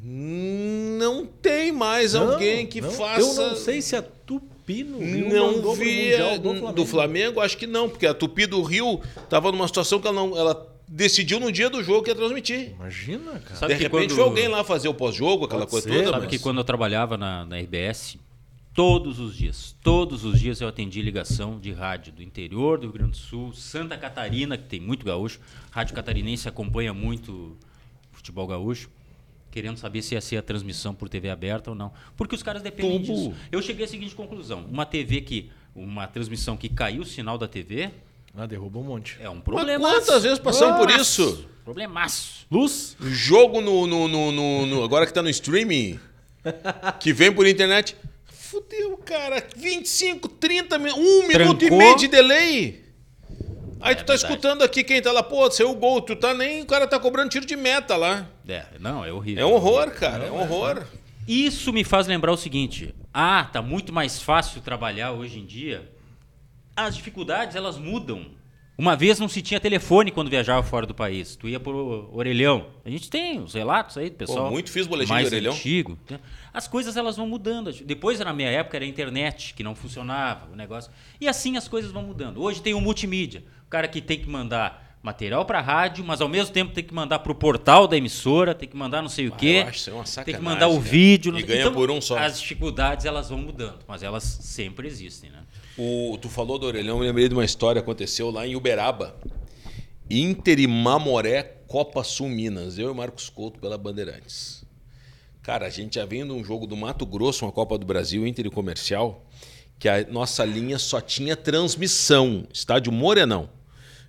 Speaker 2: Não tem mais
Speaker 1: Não,
Speaker 2: alguém que
Speaker 1: não.
Speaker 2: faça.
Speaker 1: Eu não sei se a Tupi no Rio
Speaker 2: Não via
Speaker 1: do
Speaker 2: do
Speaker 1: Flamengo.
Speaker 2: Flamengo. acho que não, porque a Tupi do Rio estava numa situação que ela não, ela decidiu no dia do jogo que ia transmitir.
Speaker 1: Imagina, cara.
Speaker 3: Sabe
Speaker 2: de repente
Speaker 3: quando-
Speaker 2: foi alguém lá fazer o pós-jogo, aquela
Speaker 1: Pode
Speaker 2: coisa
Speaker 1: ser,
Speaker 2: toda.
Speaker 3: Sabe
Speaker 2: mas-
Speaker 3: que quando eu trabalhava na, na RBS, todos os dias, todos os dias eu atendi ligação de rádio do interior do Rio Grande do Sul, Santa Catarina, que tem muito gaúcho. Rádio catarinense acompanha muito futebol gaúcho, querendo saber se ia ser a transmissão por TV aberta ou não. Porque os caras dependem
Speaker 2: Tubo.
Speaker 3: disso. Eu cheguei à seguinte conclusão: uma TV que. Uma transmissão que caiu o sinal da TV
Speaker 1: Ah, derruba um monte.
Speaker 3: é um problema.
Speaker 2: quantas vezes passamos por isso?
Speaker 3: Problemaço.
Speaker 1: Luz?
Speaker 2: Jogo no, no, no, no- no- Agora que tá no streaming, que vem por internet. Fudeu, cara. 25, 30 minutos. Um minuto e
Speaker 3: Trancou.
Speaker 2: meio de delay. Aí
Speaker 3: É
Speaker 2: tu tá
Speaker 3: verdade.
Speaker 2: escutando aqui quem tá lá, pô, saiu o gol, tu tá nem. O cara tá cobrando tiro de meta lá.
Speaker 3: É, não, é horrível.
Speaker 2: É um horror, cara. É um horror.
Speaker 3: Isso me faz lembrar o seguinte: ah, tá muito mais fácil trabalhar hoje em dia. As dificuldades elas mudam Uma vez não se tinha telefone quando viajava fora do país. Tu ia por orelhão. A gente tem os relatos aí do pessoal.
Speaker 2: Pô, muito fiz boletim
Speaker 3: mais
Speaker 2: de orelhão.
Speaker 3: antigo. As coisas elas vão mudando. Depois, na minha época, era a internet que não funcionava, o negócio. E assim as coisas vão mudando. Hoje tem o multimídia. O cara que tem que mandar material para rádio, mas ao mesmo tempo tem que mandar para o portal da emissora, tem que mandar não sei o
Speaker 2: Ah,
Speaker 3: quê.
Speaker 2: eu acho isso aí uma
Speaker 3: tem que mandar o
Speaker 2: cara.
Speaker 3: vídeo.
Speaker 2: E ganha
Speaker 3: então,
Speaker 2: por um só.
Speaker 3: As dificuldades elas vão mudando, mas elas sempre existem, né?
Speaker 2: O, tu falou do orelhão, eu lembrei de uma história que aconteceu lá em Uberaba. Inter e Mamoré, Copa Sul Minas. Eu e Marcos Couto pela Bandeirantes. Cara, a gente já vendo um jogo do Mato Grosso, uma Copa do Brasil, Inter e Comercial, que a nossa linha só tinha transmissão. Estádio Morenão.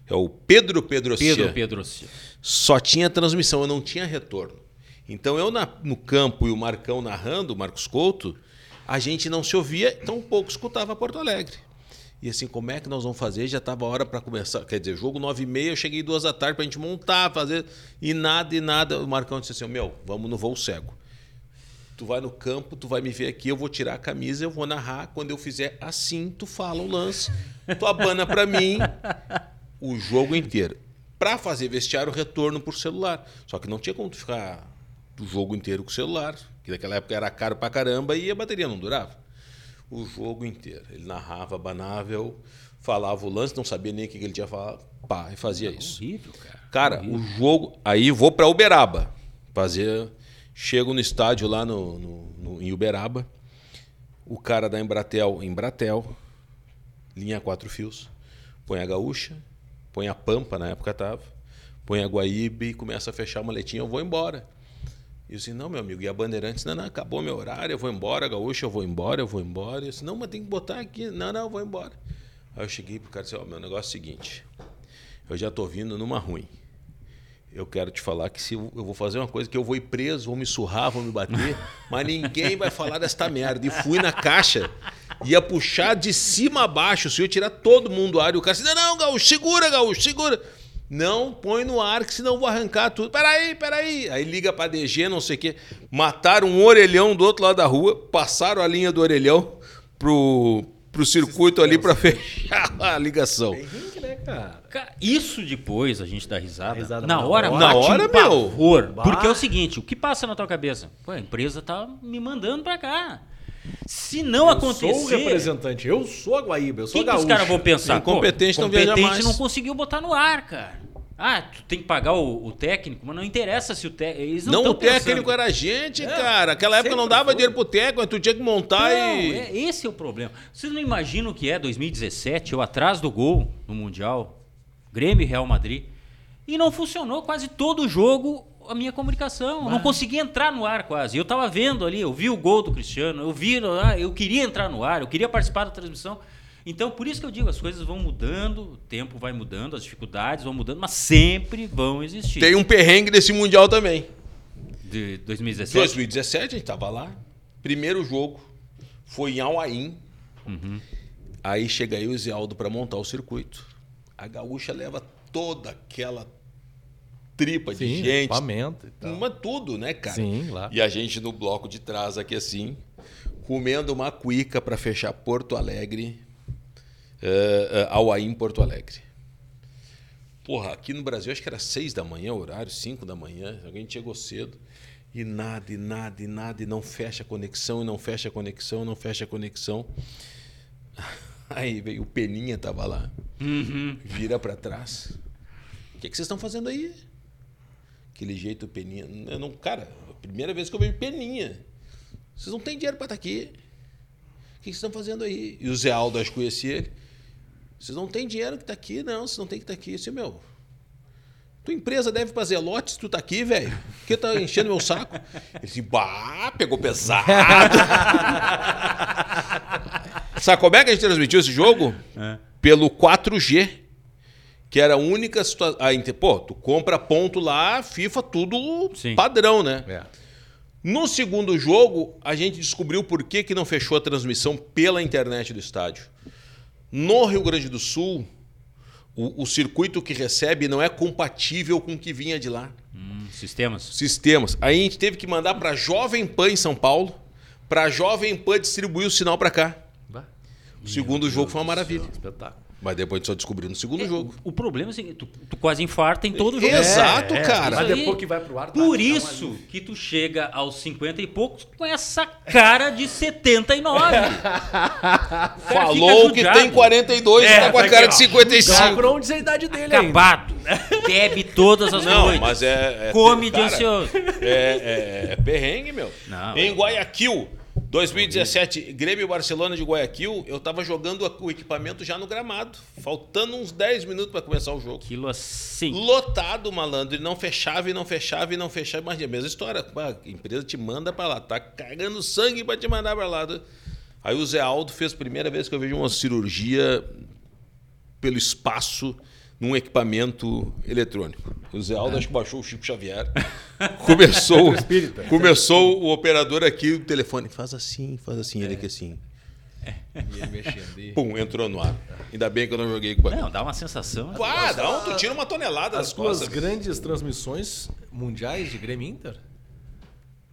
Speaker 2: É o Pedro Pedro
Speaker 3: Pedro, Pedro. Cia.
Speaker 2: só tinha transmissão, eu não tinha retorno. Então eu na- no campo e o Marcão narrando, o Marcos Couto, a gente não se ouvia, tão pouco escutava Porto Alegre. E assim, como é que nós vamos fazer? Já estava a hora para começar. Quer dizer, jogo 9 e meia, eu cheguei duas da tarde para a gente montar, fazer. E nada, e nada. O Marcão disse assim: Meu, vamos no voo cego. Tu vai no campo, tu vai me ver aqui, eu vou tirar a camisa, eu vou narrar. Quando eu fizer assim, tu fala o lance, tu abana para mim o jogo inteiro. Para fazer vestiário, retorno por celular. Só que não tinha como tu ficar o jogo inteiro com o celular, que naquela época era caro pra caramba e a bateria não durava. O jogo inteiro. Ele narrava, abanava, eu falava o lance, não sabia nem o que ele tinha falado, pá, e fazia isso.
Speaker 3: Horrível, cara.
Speaker 2: Cara, o jogo. Aí vou pra Uberaba. Fazer. Chego no estádio lá no, no- no- em Uberaba. O cara da Embratel, Embratel, linha quatro fios, põe a gaúcha, põe a pampa, na época tava, põe a Guaíba e começa a fechar a maletinha, eu vou embora. Eu disse, não, meu amigo, e a Bandeirantes, não, não, acabou meu horário, eu vou embora, gaúcha, eu vou embora, eu vou embora. Eu disse, não, mas tem que botar aqui. Não, não, eu vou embora. Aí eu cheguei pro cara e disse, ó, meu negócio é o seguinte, eu já tô vindo numa ruim. Eu quero te falar que se eu eu vou fazer uma coisa que eu vou ir preso, vou me surrar, vou me bater, mas ninguém vai falar desta merda. E fui na caixa, ia puxar de cima a baixo, se eu tirar todo mundo do ar. E o cara disse: Não, não, Gaúcho, segura, Gaúcho, segura. Não põe no ar, que senão eu vou arrancar tudo. Peraí, peraí. Aí liga pra DG, não sei o quê. Mataram um orelhão do outro lado da rua, passaram a linha do orelhão pro, pro circuito ali pra fechar a ligação.
Speaker 1: Tem né, cara?
Speaker 3: Isso depois a gente dá risada.
Speaker 1: risada
Speaker 3: na hora,
Speaker 2: Na hora,
Speaker 3: um pavor.
Speaker 1: meu.
Speaker 3: Porque é o seguinte, o que passa na tua cabeça? Pô, a empresa tá me mandando pra cá. Se não
Speaker 1: Eu
Speaker 3: acontecer...
Speaker 1: sou o representante, eu sou a Guaíba, eu sou
Speaker 3: que, que os caras vão pensar?
Speaker 2: Incompetente
Speaker 3: Pô,
Speaker 2: não
Speaker 3: competente
Speaker 2: mais.
Speaker 3: não conseguiu botar no ar, cara. Ah, tu tem que pagar o, o técnico, mas não interessa se o técnico... Não,
Speaker 2: Não, o técnico
Speaker 3: pensando.
Speaker 2: era a gente,
Speaker 1: É,
Speaker 2: cara. Aquela época não dava
Speaker 1: foi.
Speaker 2: dinheiro pro técnico, tu tinha que montar
Speaker 3: Não,
Speaker 2: e.
Speaker 3: é, esse é o problema. Vocês não imaginam o que é 2017, eu atrás do gol no Mundial, Grêmio e Real Madrid, e não funcionou quase todo o jogo a minha comunicação. Eu não consegui entrar no ar quase. Eu tava vendo ali, eu vi o gol do Cristiano, eu vi, ah, eu queria entrar no ar, eu queria participar da transmissão. Então, por isso que eu digo, as coisas vão mudando, o tempo vai mudando, as dificuldades vão mudando, mas sempre vão existir.
Speaker 2: Tem um perrengue desse Mundial também.
Speaker 3: De 2017.
Speaker 2: 2017, a gente tava lá. Primeiro jogo foi em Auaim.
Speaker 3: Uhum.
Speaker 2: Aí chega aí o Zé pra montar o circuito. A gaúcha leva toda aquela tripa de
Speaker 1: Sim,
Speaker 2: gente.
Speaker 1: equipamento e tal.
Speaker 2: Uma tudo, né, cara?
Speaker 1: Sim, lá.
Speaker 2: E a gente no bloco de trás aqui assim, comendo uma cuica para fechar Porto Alegre, eh, eh, Auaim, Porto Alegre. Porra, aqui no Brasil acho que era seis da manhã, horário, cinco da manhã, alguém chegou cedo. E nada, e nada, e nada, e não fecha a conexão, e não fecha a conexão, e não fecha a conexão. Aí veio o Peninha, tava lá. Vira para trás. O que, que vocês estão fazendo aí? Aquele jeito Peninha. Eu não, cara, a primeira vez que eu vejo Peninha. Vocês não têm dinheiro para estar aqui. O que vocês estão fazendo aí? E o Zé Aldo, acho que conhecia ele. Vocês não têm dinheiro que tá aqui, não. Vocês não tem que estar aqui. Eu disse, meu, tua empresa deve pra Zelote se tu tá aqui, velho. Por que tá enchendo meu saco? Ele disse, bah, pegou pesado. Sabe como é que a gente transmitiu esse jogo? Pelo 4G. Que era a única situação. Pô, tu compra ponto lá, FIFA, tudo
Speaker 3: Sim.
Speaker 2: padrão, né?
Speaker 1: É.
Speaker 2: No segundo jogo, a gente descobriu por que, que não fechou a transmissão pela internet do estádio. No Rio Grande do Sul, o, o circuito que recebe não é compatível com o que vinha de lá.
Speaker 3: Hum, sistemas.
Speaker 2: Sistemas. Aí a gente teve que mandar para Jovem Pan em São Paulo, para Jovem Pan distribuir o sinal para cá. O segundo jogo foi uma maravilha.
Speaker 1: Espetáculo.
Speaker 2: Mas depois tu só descobriu no segundo jogo.
Speaker 3: O problema é o seguinte, tu, tu quase infarta em todo jogo.
Speaker 2: Exato,
Speaker 1: É, é,
Speaker 2: cara.
Speaker 1: Mas depois que vai pro ar, tá-
Speaker 3: Por
Speaker 1: tá
Speaker 3: isso
Speaker 1: uma-
Speaker 3: que tu chega aos 50 e poucos com essa cara de 79. cara
Speaker 2: Falou que tem 42
Speaker 1: É,
Speaker 2: e tá com a
Speaker 1: tá
Speaker 2: cara
Speaker 1: aqui,
Speaker 2: de
Speaker 1: ó.
Speaker 2: 55.
Speaker 1: Então, por onde é a idade dele ainda?
Speaker 3: Acabado. Bebe todas as
Speaker 2: Não,
Speaker 3: noites.
Speaker 2: mas é. é
Speaker 3: Come de
Speaker 2: cara,
Speaker 3: ansioso.
Speaker 2: É, é, é perrengue, meu.
Speaker 3: Não,
Speaker 2: em
Speaker 3: é-
Speaker 2: Guayaquil, 2017, Grêmio Barcelona de Guayaquil, eu tava jogando o equipamento já no gramado. Faltando uns 10 minutos para começar o jogo.
Speaker 3: Aquilo assim.
Speaker 2: Lotado, malandro. E não fechava, e não fechava, e não fechava. Mas é a mesma história. A empresa te manda pra lá. Tá cagando sangue pra te mandar pra lá. Aí o Zé Aldo fez a primeira vez que eu vejo uma cirurgia pelo espaço num equipamento eletrônico. O Zé Aldo acho que baixou o Chico Xavier. Começou,
Speaker 1: espírita.
Speaker 2: começou o operador aqui, o telefone. Faz assim, faz assim. Ele aqui assim.
Speaker 1: E ele mexendo. e-
Speaker 2: Pum, entrou no ar. Ainda bem que eu não joguei equipamento.
Speaker 3: Não, dá uma sensação.
Speaker 2: Ah, dá um, tu tira uma tonelada
Speaker 1: As
Speaker 2: das
Speaker 1: tuas
Speaker 2: costas.
Speaker 1: grandes transmissões mundiais de Grêmio Inter?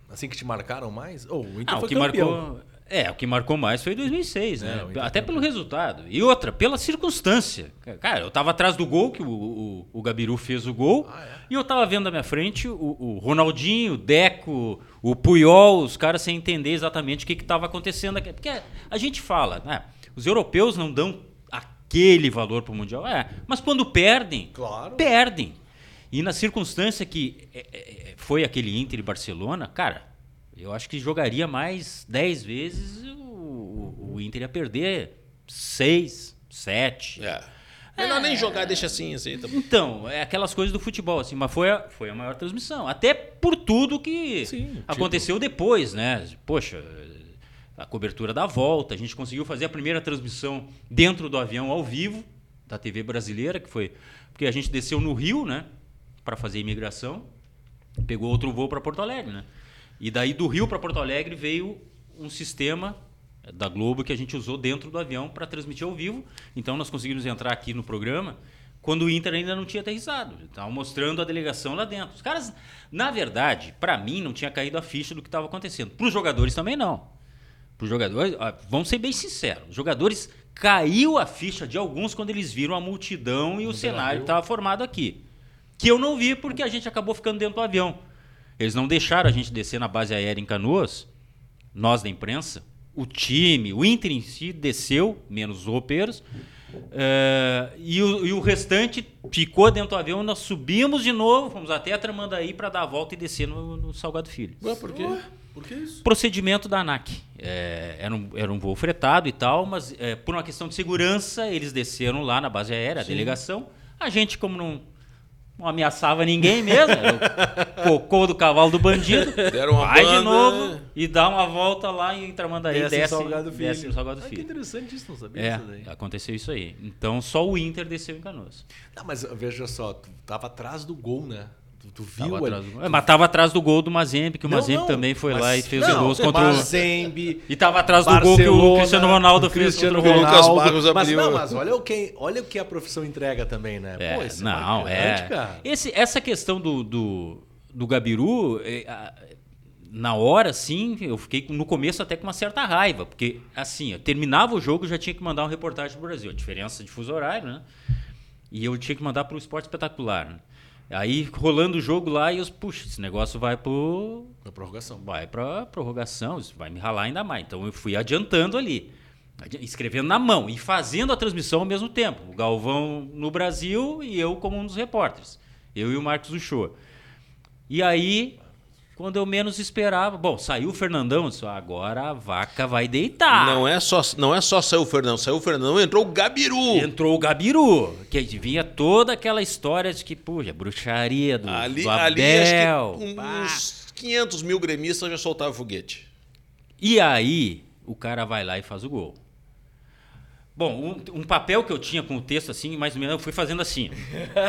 Speaker 1: Assim que te marcaram mais? Oh, o Inter
Speaker 3: Ah, o
Speaker 1: foi
Speaker 3: que
Speaker 1: campeão.
Speaker 3: marcou. É, o que marcou mais foi 2006,
Speaker 1: É,
Speaker 3: né?
Speaker 1: Inter
Speaker 3: Até pelo resultado. E outra, pela circunstância. Cara, eu tava atrás do gol, que o, o, o Gabiru fez o gol.
Speaker 1: Ah, é?
Speaker 3: E eu tava vendo na minha frente o, o Ronaldinho, o Deco, o Puyol, os caras sem entender exatamente o que estava acontecendo aqui. Porque a gente fala, né? Os europeus não dão aquele valor pro Mundial. É, mas quando perdem,
Speaker 1: Claro.
Speaker 3: perdem. E na circunstância que é, é, foi aquele Inter e Barcelona, cara, eu acho que jogaria mais 10 vezes o, o- o Inter ia perder 6, 7.
Speaker 2: É. Melhor nem jogar, deixa assim, assim. Tá.
Speaker 3: Então, é aquelas coisas do futebol, assim, mas foi a, foi a maior transmissão. Até por tudo que
Speaker 1: Sim,
Speaker 3: aconteceu depois, né? Poxa, a cobertura da volta, a gente conseguiu fazer a primeira transmissão dentro do avião ao vivo da TV brasileira, que foi. Porque a gente desceu no Rio, né? Para fazer imigração, pegou outro voo para Porto Alegre, né? E daí do Rio para Porto Alegre veio um sistema da Globo que a gente usou dentro do avião para transmitir ao vivo. Então nós conseguimos entrar aqui no programa quando o Inter ainda não tinha aterrissado. Estavam mostrando a delegação lá dentro. Os caras, na verdade, para mim não tinha caído a ficha do que estava acontecendo. Para os jogadores também não. Para os jogadores, vamos ser bem sinceros, os jogadores caiu a ficha de alguns quando eles viram a multidão e o cenário que estava formado aqui. Que eu não vi porque a gente acabou ficando dentro do avião. Eles não deixaram a gente descer na base aérea em Canoas, nós da imprensa, o time, o Inter em si desceu, menos os roupeiros, eh, e, o, e o restante ficou dentro do avião. Nós subimos de novo, fomos até a Tramandaí para dar a volta e descer no, no Salgado Filho.
Speaker 2: Ué, por quê?
Speaker 1: Por que isso?
Speaker 3: Procedimento da ANAC. É, era, um, era um voo fretado e tal, mas é, por uma questão de segurança, eles desceram lá na base aérea, a delegação. A gente, como não, não ameaçava ninguém mesmo, era o cocô do cavalo do bandido,
Speaker 2: Deram uma
Speaker 3: vai de
Speaker 2: banda.
Speaker 3: novo e dá uma volta lá em Tramandaí,
Speaker 1: Desce
Speaker 3: desce,
Speaker 1: Salgado Filho.
Speaker 3: desce no Salgado
Speaker 1: Ah, que
Speaker 3: Filho.
Speaker 1: interessante isso, não sabia
Speaker 3: É,
Speaker 1: disso daí.
Speaker 3: aconteceu isso aí. Então só o Inter desceu em Canoas.
Speaker 1: Não, mas veja só, tu tava atrás do gol, né? Tu, tu viu
Speaker 3: Tava atrás do... É, mas tava atrás do gol do Mazembe, que o
Speaker 1: Não,
Speaker 3: Mazembe
Speaker 1: não,
Speaker 3: também foi
Speaker 1: mas-
Speaker 3: lá e fez
Speaker 1: não,
Speaker 3: os gols contra o...
Speaker 1: Mazembe,
Speaker 3: E tava atrás do gol que o Cristiano Ronaldo fez
Speaker 1: Cristiano
Speaker 3: contra o
Speaker 2: Lucas
Speaker 1: Ronaldo.
Speaker 2: Barros
Speaker 1: mas
Speaker 2: abriu.
Speaker 1: não, mas olha o que, olha o que a profissão entrega também, né?
Speaker 3: É,
Speaker 1: Pô, isso
Speaker 3: não,
Speaker 1: marcante,
Speaker 3: é.
Speaker 1: cara.
Speaker 3: Esse, essa questão do, do, do Gabiru, é, a- na hora, sim, eu fiquei no começo até com uma certa raiva, porque assim, eu terminava o jogo, já tinha que mandar uma reportagem pro Brasil, a diferença de fuso horário, né? E eu tinha que mandar pro Esporte Espetacular. Né? Aí rolando o jogo lá, e eu, puxa, esse negócio vai pro.
Speaker 1: Na prorrogação.
Speaker 3: Vai pra prorrogação, isso vai me ralar ainda mais. Então eu fui adiantando ali. Escrevendo na mão e fazendo a transmissão ao mesmo tempo. O Galvão no Brasil e eu como um dos repórteres. Eu e o Marcos Uchoa. E aí, quando eu menos esperava, bom, saiu o Fernandão, disse, agora a vaca vai deitar.
Speaker 2: Não é só, não é só saiu o Fernão, saiu o Fernão, entrou o Gabiru.
Speaker 3: Entrou o Gabiru, que vinha toda aquela história de que, puxa, bruxaria do,
Speaker 2: Ali,
Speaker 3: do
Speaker 2: ali
Speaker 3: Abel. pá.
Speaker 2: uns 500 mil gremistas já soltavam foguete.
Speaker 3: E aí, o cara vai lá e faz o gol. Bom, um, um papel que eu tinha com o texto assim, mais ou menos, eu fui fazendo assim.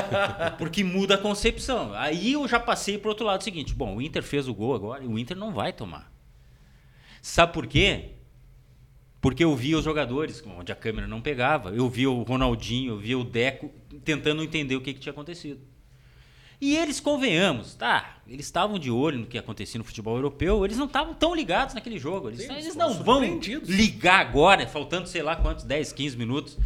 Speaker 3: Porque muda a concepção. Aí eu já passei pro outro lado seguinte. Bom, o Inter fez o gol agora e o Inter não vai tomar. Sabe por quê? Porque eu via os jogadores, onde a câmera não pegava. Eu via o Ronaldinho, eu via o Deco, tentando entender o que, que tinha acontecido. E eles, convenhamos, tá? Eles estavam de olho no que acontecia no futebol europeu, eles não estavam tão ligados naquele jogo. Eles,
Speaker 1: Sim,
Speaker 3: eles não vão ligar agora, faltando sei lá quantos, 10, 15 minutos.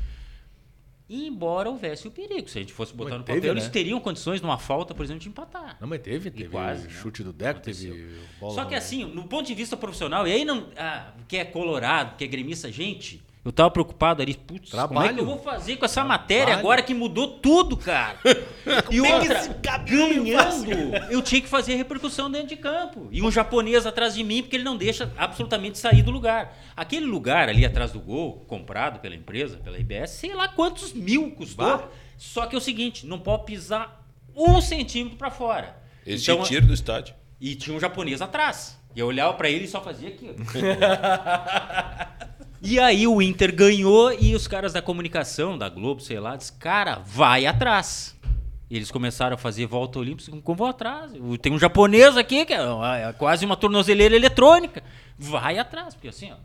Speaker 3: embora houvesse o perigo. Se a gente fosse botar
Speaker 1: Mas
Speaker 3: no
Speaker 1: teve,
Speaker 3: papel,
Speaker 1: né?
Speaker 3: eles teriam condições numa falta, por exemplo, de empatar.
Speaker 1: Não, mas teve, teve
Speaker 3: quase, né?
Speaker 1: chute do Deco,
Speaker 3: Aconteceu.
Speaker 1: teve bola.
Speaker 3: Só que assim, no ponto de vista profissional, e aí não. Ah, que é colorado, que é gremista, gente. Eu tava preocupado ali, putz, como é que
Speaker 1: Trabalho.
Speaker 3: eu vou fazer com essa matéria agora que mudou tudo, cara? e outra,
Speaker 1: esse
Speaker 3: ganhando, eu tinha que fazer repercussão dentro de campo. E um japonês atrás de mim, porque ele não deixa absolutamente sair do lugar. Aquele lugar ali atrás do gol, comprado pela empresa, pela IBS, sei lá quantos mil custou.
Speaker 1: Bah.
Speaker 3: Só que é o seguinte, não pode pisar um centímetro pra fora.
Speaker 2: Eles
Speaker 3: Então,
Speaker 2: tiram do estádio.
Speaker 3: e tinha um japonês atrás. E eu olhava pra ele e só fazia aqui. e aí o Inter ganhou e os caras da comunicação, da Globo, sei lá, disse, cara, vai atrás. Eles começaram a fazer volta olímpica, como vou atrás? Tem um japonês aqui, que é é quase uma tornozeleira eletrônica. Vai atrás, porque assim, ó,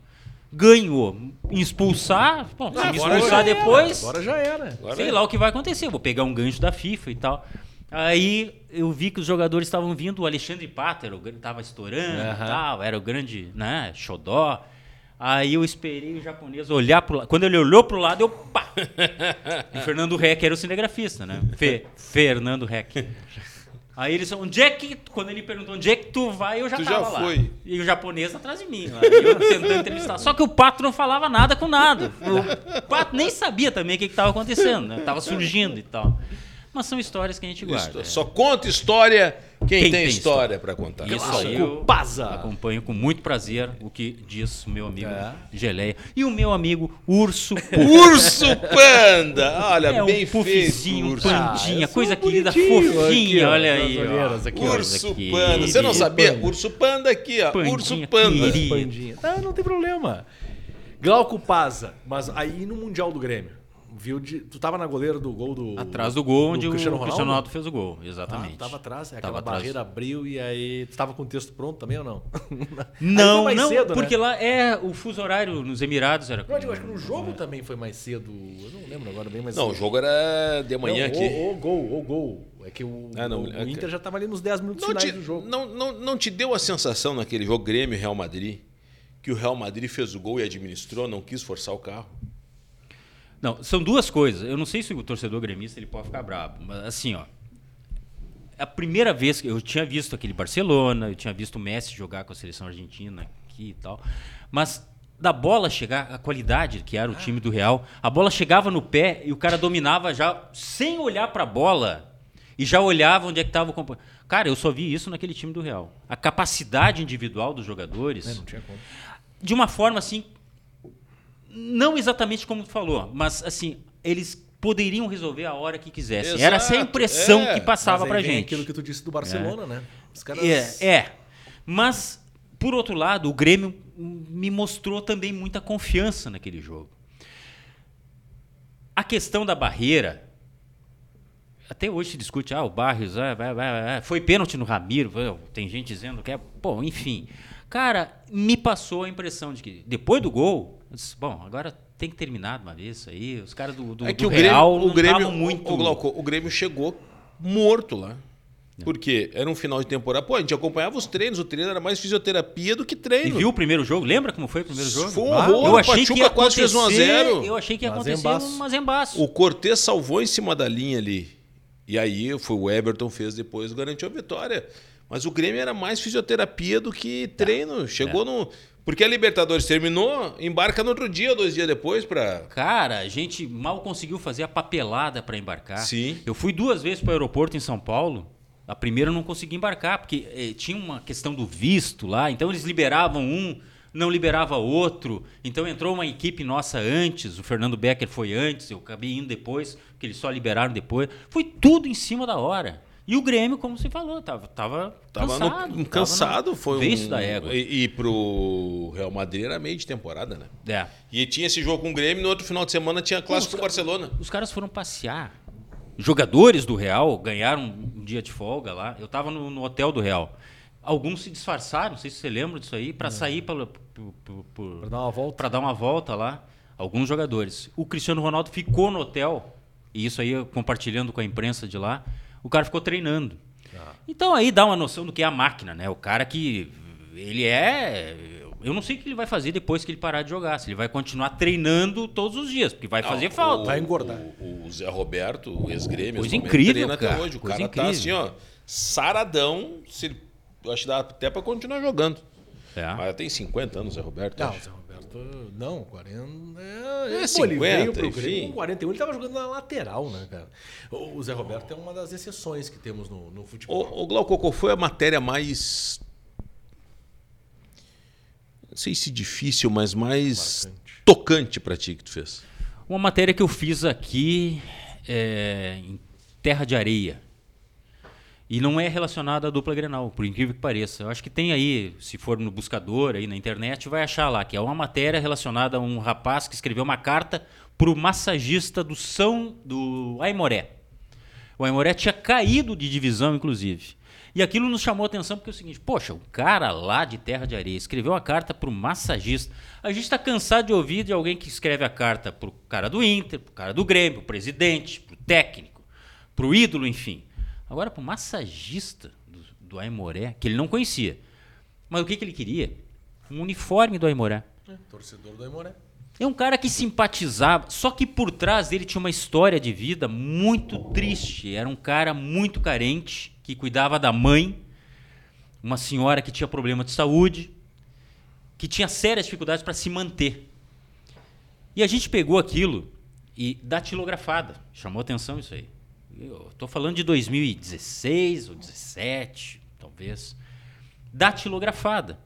Speaker 3: ganhou. Expulsar, bom, se me expulsar
Speaker 2: já era,
Speaker 3: depois,
Speaker 1: Agora já era.
Speaker 2: Agora
Speaker 3: sei
Speaker 2: é.
Speaker 3: lá o que vai acontecer. Vou pegar um gancho da FIFA e tal. Aí eu vi que os jogadores estavam vindo, o Alexandre Pater, o gran- tava estourando e
Speaker 1: Aham.
Speaker 3: tal, era o grande, né, xodó. Aí eu esperei o japonês olhar pro lado. Quando ele olhou pro lado, eu pá! E Fernando Reck era o cinegrafista, né? Fe- Fernando Reck. Aí ele disse, onde é que. Quando ele perguntou onde é que tu vai, eu já
Speaker 2: Tu
Speaker 3: tava
Speaker 2: já
Speaker 3: lá.
Speaker 2: foi.
Speaker 3: E o japonês atrás de mim. Lá. Eu tentando entrevistar. Só que o Pato não falava nada com nada. O Pato nem sabia também o que estava acontecendo, né? Tava surgindo e tal. Mas são histórias que a gente guarda.
Speaker 2: Isto- Só conta história quem,
Speaker 3: Quem
Speaker 2: tem,
Speaker 3: tem
Speaker 2: história pra contar.
Speaker 3: Isso
Speaker 1: Clássico
Speaker 3: aí eu
Speaker 1: Paza.
Speaker 3: acompanho com muito prazer o que diz o meu amigo
Speaker 1: É.
Speaker 3: Geleia. E o meu amigo Urso
Speaker 2: Urso Panda! Olha,
Speaker 3: É um
Speaker 2: bem
Speaker 3: puffzinho, um
Speaker 2: feito, urso.
Speaker 3: pandinha,
Speaker 1: sou
Speaker 3: coisa querida,
Speaker 1: bonitinho
Speaker 3: fofinha,
Speaker 1: aqui, ó,
Speaker 3: olha aí. ó.
Speaker 1: aqui.
Speaker 2: Urso Panda. Você não
Speaker 3: querida.
Speaker 2: sabia?
Speaker 1: Panda.
Speaker 2: Urso Panda aqui, ó.
Speaker 3: Pandinha
Speaker 2: Urso Panda.
Speaker 3: querida.
Speaker 1: Pandinha. Não, não tem problema. Glauco Paza, mas aí no Mundial do Grêmio, viu de, tu tava na goleira do gol do
Speaker 3: Atrás do gol,
Speaker 1: do
Speaker 3: onde
Speaker 1: Cristiano
Speaker 3: o
Speaker 1: Ronaldo?
Speaker 3: Cristiano Ronaldo fez o gol,
Speaker 1: Ah,
Speaker 3: exatamente.
Speaker 1: tava atrás,
Speaker 3: Tava
Speaker 1: aquela
Speaker 3: atrás.
Speaker 1: barreira abriu e aí tu tava com o texto pronto também ou não?
Speaker 3: Não,
Speaker 1: mais
Speaker 3: não,
Speaker 1: cedo, né?
Speaker 3: porque lá é o fuso horário nos Emirados era.
Speaker 1: Não, eu digo, acho que no jogo também foi mais cedo. Eu não lembro agora bem, mas
Speaker 2: Não, o jogo era de
Speaker 1: Não,
Speaker 2: manhã aqui.
Speaker 1: O, o gol, o gol. É que o,
Speaker 2: Ah, não,
Speaker 1: o,
Speaker 2: é
Speaker 1: o
Speaker 2: que-
Speaker 1: Inter já tava ali nos 10 minutos
Speaker 2: Não
Speaker 1: finais
Speaker 2: te,
Speaker 1: do jogo.
Speaker 2: não, não, não te deu a sensação naquele jogo Grêmio Real Madrid que o Real Madrid fez o gol e administrou, não quis forçar o carro?
Speaker 3: Não, são duas coisas. Eu não sei se o torcedor gremista ele pode ficar bravo, mas assim, ó. A primeira vez que eu tinha visto aquele Barcelona, eu tinha visto o Messi jogar com a seleção argentina aqui e tal, mas da bola chegar, a qualidade que era o time do Real, a bola chegava no pé e o cara dominava já sem olhar pra bola e já olhava onde é que estava o companheiro. Cara, eu só vi isso naquele time do Real. A capacidade individual dos jogadores
Speaker 1: É, não tinha como.
Speaker 3: de uma forma assim, não exatamente como tu falou, mas assim, eles poderiam resolver a hora que quisessem. Era essa a
Speaker 2: Exato,
Speaker 3: impressão
Speaker 2: é.
Speaker 3: que passava
Speaker 1: vem
Speaker 3: gente.
Speaker 1: aquilo que tu disse do Barcelona, né? Os caras...
Speaker 3: É, é. Mas, por outro lado, o Grêmio me mostrou também muita confiança naquele jogo. A questão da barreira. Até hoje se discute, ah, o Barrios, ah, vai, vai, vai, foi pênalti no Ramiro, tem gente dizendo que é. Bom, enfim. Cara, me passou a impressão de que depois do gol, eu disse, bom, agora tem que terminar de uma vez isso aí. Os caras do, do,
Speaker 2: é que
Speaker 3: do
Speaker 2: o Grêmio,
Speaker 3: Real
Speaker 2: o
Speaker 3: não
Speaker 2: Grêmio,
Speaker 3: estavam muito.
Speaker 2: o, Glauco, o Grêmio chegou morto lá. Por quê? Era um final de temporada. Pô, a gente acompanhava os treinos, o treino era mais fisioterapia do que
Speaker 3: E
Speaker 2: treino.
Speaker 3: viu o primeiro jogo? Lembra como foi o primeiro jogo?
Speaker 2: Foi um
Speaker 1: Ah,
Speaker 2: horror,
Speaker 3: Eu
Speaker 2: o
Speaker 3: achei que
Speaker 2: quase fez 1 a
Speaker 3: acontecer,
Speaker 2: 0.
Speaker 3: Eu achei que ia
Speaker 1: Mas
Speaker 3: acontecer
Speaker 1: embaço.
Speaker 3: um mas embaço.
Speaker 2: O Cortez salvou em cima da linha ali. E aí foi o Everton fez depois, garantiu a vitória. Mas o Grêmio era mais fisioterapia do que treino. Chegou no. Porque a Libertadores terminou, embarca no outro dia, dois dias depois, pra.
Speaker 3: Cara, a gente mal conseguiu fazer a papelada para embarcar.
Speaker 2: Sim.
Speaker 3: Eu fui duas vezes para o aeroporto em São Paulo. A primeira eu não consegui embarcar, porque eh, tinha uma questão do visto lá. Então eles liberavam um, não liberava outro. Então entrou uma equipe nossa antes, o Fernando Becker foi antes, eu acabei indo depois, porque eles só liberaram depois. Foi tudo em cima da hora. E o Grêmio, como você falou, tava, tava,
Speaker 2: Tava
Speaker 3: cansado.
Speaker 2: no-
Speaker 3: tava
Speaker 2: cansado,
Speaker 3: no
Speaker 2: foi um.
Speaker 3: da égua.
Speaker 2: E, e pro Real Madrid era meio de temporada, né?
Speaker 3: É.
Speaker 2: E tinha esse jogo com o Grêmio, no outro final de semana tinha clássico com o Barcelona.
Speaker 3: Os caras foram passear. Jogadores do Real ganharam um dia de folga lá. Eu tava no, no hotel do Real. Alguns se disfarçaram, não sei se você lembra disso aí, para sair por- por-
Speaker 1: Pra dar uma volta.
Speaker 3: pra dar uma volta lá. Alguns jogadores. O Cristiano Ronaldo ficou no hotel, e isso aí eu compartilhando com a imprensa de lá. O cara ficou treinando. Então aí dá uma noção do que é a máquina, né? O cara que ele é Eu não sei o que ele vai fazer depois que ele parar de jogar. Se ele vai continuar treinando todos os dias, porque vai fazer
Speaker 2: Não,
Speaker 3: falta.
Speaker 2: o-
Speaker 1: Vai engordar.
Speaker 2: O, o Zé Roberto, o ex-grêmio,
Speaker 3: Coisa incrível,
Speaker 2: treina
Speaker 3: cara,
Speaker 2: até hoje. O
Speaker 3: coisa
Speaker 2: cara tá assim,
Speaker 3: incrível.
Speaker 2: ó, saradão. Se ele, eu acho que dá até pra continuar jogando.
Speaker 3: É.
Speaker 2: Mas tem 50 anos, Zé Roberto.
Speaker 1: Não,
Speaker 2: acho.
Speaker 1: Roberto. Não, 40. É,
Speaker 2: É,
Speaker 1: pô, ele
Speaker 2: 50,
Speaker 1: veio pro. Grêmio com 41, ele tava jogando na lateral, né, cara? O o Zé Roberto é uma das exceções que temos no, no futebol.
Speaker 2: Ô, ô Glauco, qual foi a matéria mais. Não sei se difícil, mas mais
Speaker 1: Marcante.
Speaker 2: tocante pra ti que tu fez.
Speaker 3: Uma matéria que eu fiz aqui é, em Terra de Areia. E não é relacionada à dupla Grenal, por incrível que pareça. Eu acho que tem aí, se for no buscador aí na internet, vai achar lá que é uma matéria relacionada a um rapaz que escreveu uma carta pro massagista do São do Aimoré. O Aimoré tinha caído de divisão, inclusive. E aquilo nos chamou a atenção porque é o seguinte: poxa, o cara lá de Terra de Areia escreveu uma carta para o massagista. A gente está cansado de ouvir de alguém que escreve a carta para o cara do Inter, para o cara do Grêmio, para o presidente, para o técnico, para o ídolo, enfim. Agora, para o massagista do, do Aimoré, que ele não conhecia. Mas o que, que ele queria? Um uniforme do Aimoré.
Speaker 1: É, torcedor do Aimoré.
Speaker 3: É um cara que simpatizava, só que por trás dele tinha uma história de vida muito triste. Era um cara muito carente, que cuidava da mãe, uma senhora que tinha problema de saúde, que tinha sérias dificuldades para se manter. E a gente pegou aquilo e datilografada, chamou atenção isso aí. Estou falando de 2016 ou 17, talvez. Datilografada.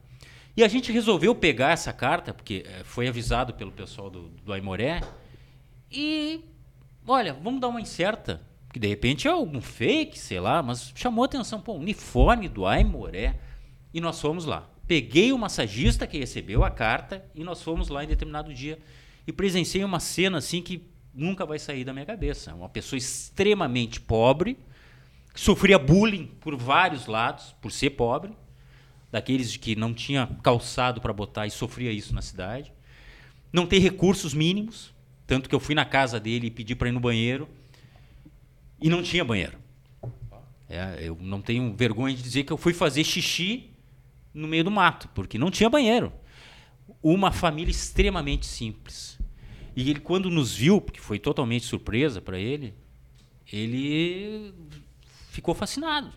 Speaker 3: E a gente resolveu pegar essa carta, porque eh, foi avisado pelo pessoal do, do Aimoré, e olha, vamos dar uma incerta. Que de repente é algum fake, sei lá, mas chamou atenção, pô, uniforme do Aimoré. E nós fomos lá. Peguei o massagista que recebeu a carta e nós fomos lá em determinado dia e presenciei uma cena assim que nunca vai sair da minha cabeça. Uma pessoa extremamente pobre, que sofria bullying por vários lados, por ser pobre, daqueles que não tinha calçado para botar e sofria isso na cidade. Não tem recursos mínimos, tanto que eu fui na casa dele e pedi para ir no banheiro e não tinha banheiro. É, eu não tenho vergonha de dizer que eu fui fazer xixi no meio do mato, porque não tinha banheiro. Uma família extremamente simples. E ele, quando nos viu, porque foi totalmente surpresa para ele, ele ficou fascinado.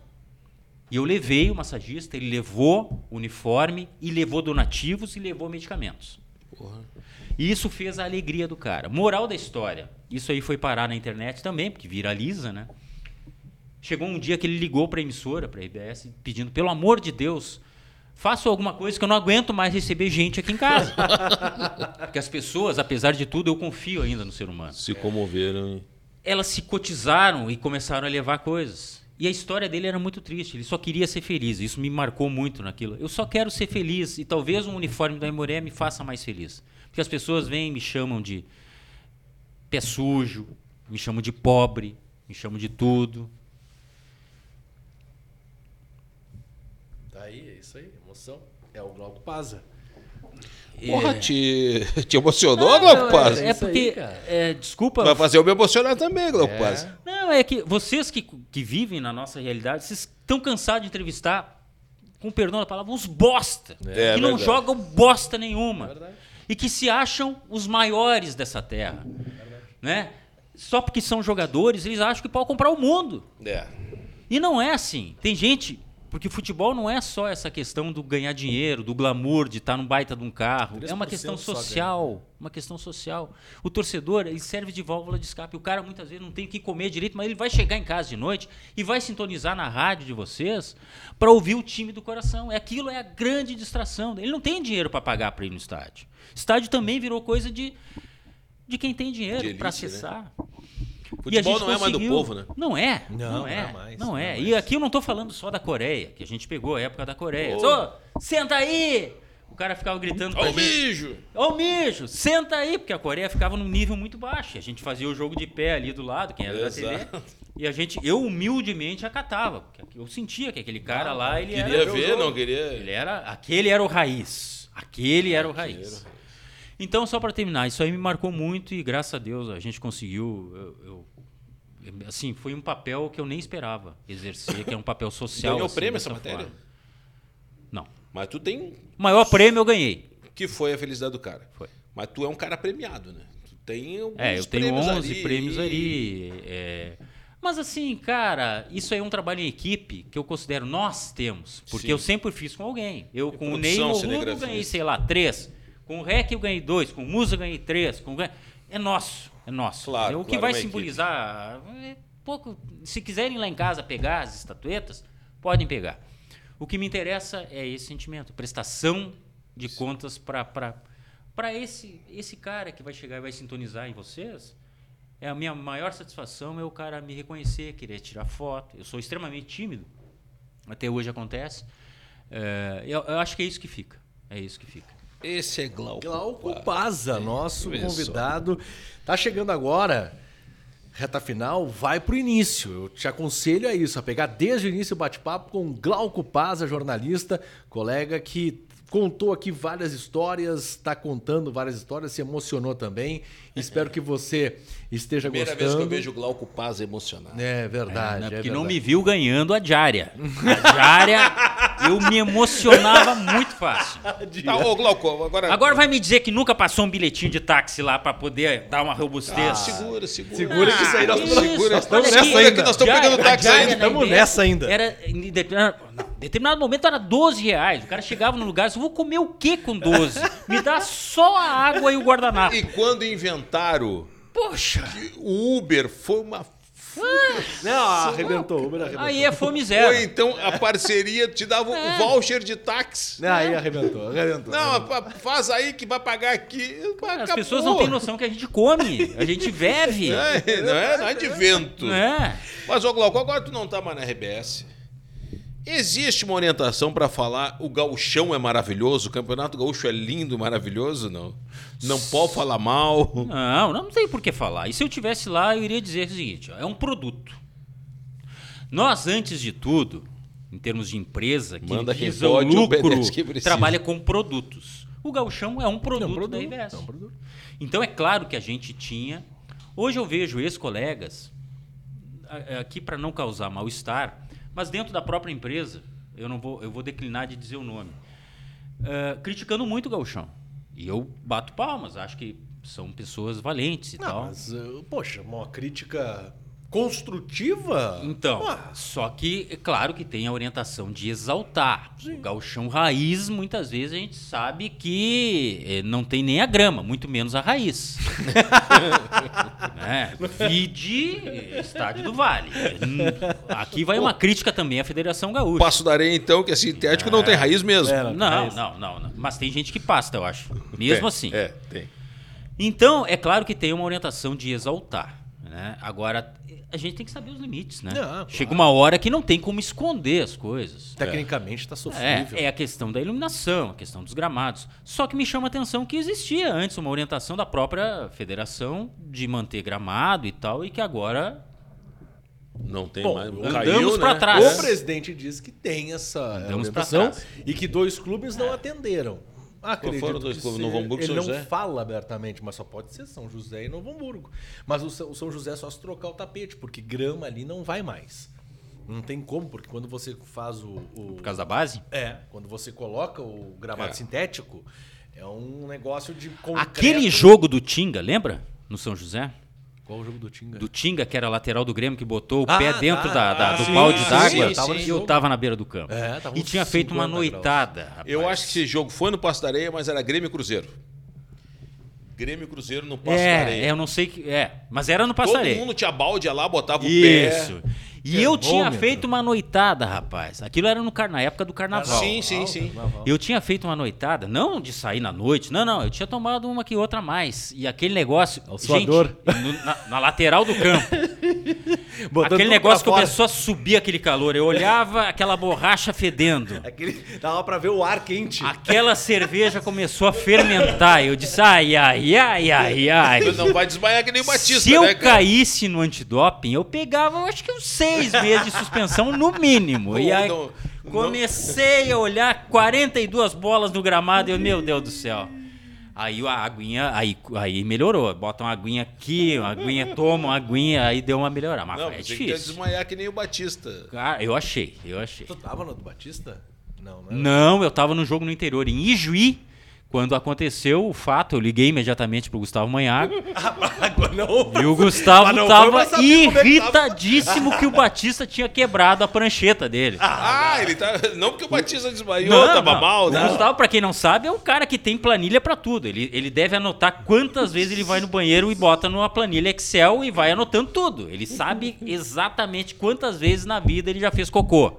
Speaker 3: E eu levei o massagista, ele levou o uniforme, e levou donativos e levou medicamentos. E isso fez a alegria do cara. Moral da história. Isso aí foi parar na internet também, porque viraliza, né? Chegou um dia que ele ligou para a emissora, para a IBS, pedindo, pelo amor de Deus, faça alguma coisa que eu não aguento mais receber gente aqui em casa. porque as pessoas, apesar de tudo, eu confio ainda no ser humano
Speaker 2: Se comoveram.
Speaker 3: elas se cotizaram e começaram a levar coisas. E a história dele era muito triste, ele só queria ser feliz. Isso me marcou muito naquilo. Eu só quero ser feliz e talvez um uniforme da Emoré me faça mais feliz. Porque as pessoas vêm e me chamam de pé sujo, me chamam de pobre, me chamam de tudo.
Speaker 1: Tá aí, é isso aí, emoção. É o Glauco Paza.
Speaker 2: Porra, te, te emocionou, Glauco Paz?
Speaker 3: É
Speaker 1: isso aí,
Speaker 3: porque, é, desculpa,
Speaker 2: Vai fazer eu me emocionar também, Glauco
Speaker 1: É.
Speaker 2: Paz.
Speaker 3: Não, é que vocês que, que vivem na nossa realidade, vocês estão cansados de entrevistar, com perdão da palavra, uns bosta.
Speaker 2: É
Speaker 3: que não
Speaker 2: verdade.
Speaker 3: jogam bosta nenhuma.
Speaker 1: É verdade.
Speaker 3: e que se acham os maiores dessa terra. Né? Só porque são jogadores, eles acham que podem comprar o mundo.
Speaker 2: É.
Speaker 3: E não é assim. Tem gente. Porque futebol não é só essa questão do ganhar dinheiro, do glamour, de estar num baita de um carro. É uma
Speaker 1: 3%
Speaker 3: questão social. Uma questão social. O torcedor, ele serve de válvula de escape. O cara muitas vezes não tem o que comer direito, mas ele vai chegar em casa de noite e vai sintonizar na rádio de vocês para ouvir o time do coração. É aquilo é a grande distração. Ele não tem dinheiro para pagar para ir no estádio. Estádio também virou coisa de de quem tem dinheiro para
Speaker 2: né? Futebol não é mais do povo, né?
Speaker 3: Não é.
Speaker 1: Não,
Speaker 3: Não,
Speaker 1: não
Speaker 3: é.
Speaker 1: é mais,
Speaker 3: Não
Speaker 1: não
Speaker 3: é.
Speaker 1: é
Speaker 3: E aqui eu não tô falando só da Coreia, que a gente pegou a época da Coreia.
Speaker 2: Ô.
Speaker 3: Ô, senta aí! O cara ficava gritando pra
Speaker 2: Ó o
Speaker 3: gente.
Speaker 2: mijo!
Speaker 3: Ô, mijo, senta aí, porque a Coreia ficava num nível muito baixo. A gente fazia o jogo de pé ali do lado, quem era da TV.
Speaker 2: Exato.
Speaker 3: E a gente, eu humildemente acatava, porque eu sentia que aquele cara lá, ele
Speaker 2: Queria
Speaker 3: era
Speaker 2: ver, não queria.
Speaker 3: ele era, aquele era o raiz. Aquele era o raiz. Então, só para terminar, isso aí me marcou muito e graças a Deus a gente conseguiu. eu- eu- assim, foi um papel que eu nem esperava exercer, que é um papel social.
Speaker 2: Ganhou
Speaker 3: assim,
Speaker 2: prêmio essa matéria?
Speaker 3: forma. Não.
Speaker 2: Mas tu tem.
Speaker 3: O maior prêmio eu ganhei.
Speaker 2: que foi a felicidade do cara.
Speaker 3: Foi.
Speaker 2: Mas tu é um cara premiado, né? Tu tem
Speaker 3: É, eu tenho
Speaker 2: prêmios
Speaker 3: 11
Speaker 2: ali.
Speaker 3: prêmios ali. é. Mas assim, cara, isso aí é um trabalho em equipe que eu considero nós temos. Porque
Speaker 2: Sim.
Speaker 3: eu sempre fiz com alguém. Eu
Speaker 2: E
Speaker 3: com o Ney Morrudo
Speaker 2: cinegrafista.
Speaker 3: ganhei, sei lá, três. Com o Rec eu ganhei dois. Com o Musa eu ganhei três. Com É nosso. É nosso.
Speaker 2: Claro,
Speaker 3: o que
Speaker 2: claro,
Speaker 3: vai simbolizar. é pouco. Se quiserem lá em casa pegar as estatuetas, podem pegar. O que me interessa é esse sentimento, prestação de contas para para esse esse cara que vai chegar e vai sintonizar em vocês. É a minha maior satisfação é o cara me reconhecer, querer tirar foto. Eu sou extremamente tímido, até hoje acontece. É, eu, eu acho que é isso que fica. É isso que fica.
Speaker 2: Esse é Glauco.
Speaker 1: Glauco Paza, nosso
Speaker 2: Olha só.
Speaker 1: convidado. Tá chegando agora, reta final, vai pro início. Eu te aconselho a isso, a pegar desde o início o bate-papo com Glauco Paza, jornalista, colega que contou aqui várias histórias, está contando várias histórias, se emocionou também. Espero que você esteja
Speaker 2: Primeira
Speaker 1: gostando.
Speaker 2: vez que eu vejo o Glauco Paz emocionado.
Speaker 1: É verdade,
Speaker 3: Né?
Speaker 1: é
Speaker 3: Porque
Speaker 1: verdade.
Speaker 3: não me viu ganhando a diária. A diária, eu me emocionava muito fácil.
Speaker 2: Tá, ô Glauco, agora...
Speaker 3: Agora vai me dizer que nunca passou um bilhetinho de táxi lá para poder dar uma robustez.
Speaker 2: Ah, segura, segura.
Speaker 1: Segura que isso aí nós estamos,
Speaker 3: isso,
Speaker 1: nós estamos nessa.
Speaker 2: Segura
Speaker 1: ainda.
Speaker 2: nós estamos pegando táxi ainda.
Speaker 1: Estamos
Speaker 3: Ibeco
Speaker 1: nessa ainda.
Speaker 3: Era, em em determinado momento era 12 reais. O cara chegava no lugar e disse, vou comer o que com 12? Me dá só a água e o guardanapo.
Speaker 2: E quando inventaram
Speaker 3: Poxa,
Speaker 2: o Uber, foi uma...
Speaker 1: Não, arrebentou, Uber arrebentou.
Speaker 3: aí é fome
Speaker 2: Ou
Speaker 3: zero.
Speaker 2: então a parceria te dava
Speaker 3: É.
Speaker 2: um voucher de táxi.
Speaker 1: Não, aí arrebentou, arrebentou.
Speaker 2: Não, pa- faz aí que vai pagar aqui.
Speaker 3: As pessoas não têm noção que a gente come, a gente.
Speaker 2: Não é, não é, não é de vento.
Speaker 3: É.
Speaker 2: Mas, ô Glauco, agora tu não tá mais na RBS. Existe uma orientação para falar o gauchão é maravilhoso, o campeonato gaúcho é lindo, maravilhoso, não? Não pode falar mal.
Speaker 3: Não, não tem por que falar. E se eu tivesse lá, eu iria dizer o seguinte: ó, é um produto. Nós, antes de tudo, em termos de empresa que
Speaker 2: Manda quem
Speaker 3: visa o
Speaker 2: pode,
Speaker 3: lucro,
Speaker 2: precisa.
Speaker 3: trabalha com produtos. O gauchão é um produto,
Speaker 1: É um produto,
Speaker 3: da RBS.
Speaker 1: é um produto.
Speaker 3: Então é claro que a gente tinha. Hoje eu vejo ex-colegas, aqui para não causar mal-estar, mas dentro da própria empresa, eu não vou, eu vou declinar de dizer o nome, eh, criticando muito o gauchão. E eu bato palmas, acho que são pessoas valentes e
Speaker 1: Não,
Speaker 3: tal.
Speaker 1: mas, uh, poxa, uma crítica construtiva?
Speaker 3: Então,
Speaker 1: Ah,
Speaker 3: só que é claro que tem a orientação de exaltar. O gauchão raiz, muitas vezes a gente sabe que eh, não tem nem a grama, muito menos a raiz. é, vide eh, Estádio do Vale. Hum, Aqui vai uma crítica também à Federação Gaúcha.
Speaker 2: Passo da areia, então, que é sintético não tem raiz mesmo.
Speaker 1: É,
Speaker 3: Não,
Speaker 1: raiz.
Speaker 3: não, não, não. Mas tem gente que pasta, eu acho. Mesmo
Speaker 2: É,
Speaker 3: assim.
Speaker 2: É, tem.
Speaker 3: Então, é claro que tem uma orientação de exaltar. Né? Agora, a gente tem que saber os limites, né?
Speaker 1: Não, claro.
Speaker 3: Chega uma hora que não tem como esconder as coisas.
Speaker 1: Tecnicamente está
Speaker 3: É,
Speaker 1: sofrível.
Speaker 3: é a questão da iluminação, a questão dos gramados. Só que me chama a atenção que existia antes uma orientação da própria federação de manter gramado e tal, e que agora.
Speaker 2: Não tem
Speaker 1: Bom,
Speaker 2: mais.
Speaker 3: andamos
Speaker 2: Caiu,
Speaker 3: pra
Speaker 2: né?
Speaker 3: trás.
Speaker 1: O presidente diz que tem essa
Speaker 3: Andamos
Speaker 1: orientação e que dois clubes não atenderam. Acredito
Speaker 2: foram dois
Speaker 1: que
Speaker 2: clubes? Novo Hamburgo e
Speaker 1: Ele
Speaker 2: São
Speaker 1: não
Speaker 2: José?
Speaker 1: fala abertamente, mas só pode ser São José e Novo Hamburgo. Mas o São o São José é só se trocar o tapete, porque grama ali não vai mais. Não tem como, porque quando você faz o. o-
Speaker 3: Por causa da base?
Speaker 1: É, quando você coloca o gramado
Speaker 2: É.
Speaker 1: sintético, é um negócio de concreto.
Speaker 3: Aquele jogo do Tinga, lembra? No São José?
Speaker 1: Qual o jogo do Tinga?
Speaker 3: Do Tinga, que era lateral do Grêmio, que botou o
Speaker 1: Ah,
Speaker 3: pé dentro
Speaker 1: tá,
Speaker 3: da, da-
Speaker 1: ah,
Speaker 3: do
Speaker 1: sim,
Speaker 3: balde d'água. E eu tava na beira do campo.
Speaker 1: É, tava
Speaker 3: e tinha feito uma
Speaker 1: 50 graus.
Speaker 3: noitada. rapaz.
Speaker 2: Eu acho que esse jogo foi no Passo da Areia, mas era Grêmio e Cruzeiro. Grêmio e Cruzeiro no Passo da
Speaker 3: É,
Speaker 2: Areia.
Speaker 3: é, eu não sei que. É, mas era no
Speaker 2: Todo
Speaker 3: Passarei.
Speaker 2: mundo tinha balde lá, botava o
Speaker 3: Isso. E eu tinha feito uma noitada, rapaz. Aquilo era no car... na época do carnaval.
Speaker 2: Sim, sim, sim.
Speaker 3: Eu tinha feito uma noitada, não de sair na noite, não, não. Eu tinha tomado uma que outra a mais. E aquele negócio.
Speaker 1: Suador.
Speaker 3: Gente, no- na, na lateral do campo.
Speaker 1: Botando
Speaker 3: aquele negócio começou a subir aquele calor. Eu olhava aquela borracha fedendo.
Speaker 1: Aquele, dava pra ver o ar quente.
Speaker 3: Aquela cerveja começou a fermentar. Eu disse, ai, ai, ai, ai, ai.
Speaker 2: Não vai desmaiar que nem o Batista,
Speaker 3: Se eu
Speaker 2: né,
Speaker 3: caísse no antidoping, eu pegava, eu acho que uns seis meses de suspensão no mínimo. E
Speaker 2: Não,
Speaker 3: aí
Speaker 2: não,
Speaker 3: comecei a olhar 42 bolas no gramado e eu, meu Deus do céu. Aí a aguinha, aí, aí melhorou. Bota uma aguinha aqui, uma aguinha, toma uma aguinha, aí deu uma melhorada. Mas
Speaker 2: Não,
Speaker 3: é difícil.
Speaker 2: desmaiar que nem o Batista.
Speaker 3: Cara, eu achei, eu achei.
Speaker 1: Tu tava no do Batista? Não, não.
Speaker 3: Não, eu tava no jogo no interior, em Ijuí, Quando aconteceu o fato, eu liguei imediatamente pro Gustavo Manhago.
Speaker 1: Não.
Speaker 3: E o Gustavo
Speaker 1: Mas não foi pra
Speaker 3: tava
Speaker 1: saber como é tava.
Speaker 3: irritadíssimo que o Batista tinha quebrado a prancheta dele.
Speaker 2: Ah, ele tá. Não porque o Batista desmaiou,
Speaker 3: Não,
Speaker 2: tava
Speaker 3: não.
Speaker 2: mal,
Speaker 3: O
Speaker 2: né?
Speaker 3: Gustavo, pra quem não sabe, é um cara que tem planilha pra tudo. Ele, ele deve anotar quantas vezes ele vai no banheiro e bota numa planilha Excel e vai anotando tudo. Ele sabe exatamente quantas vezes na vida ele já fez cocô.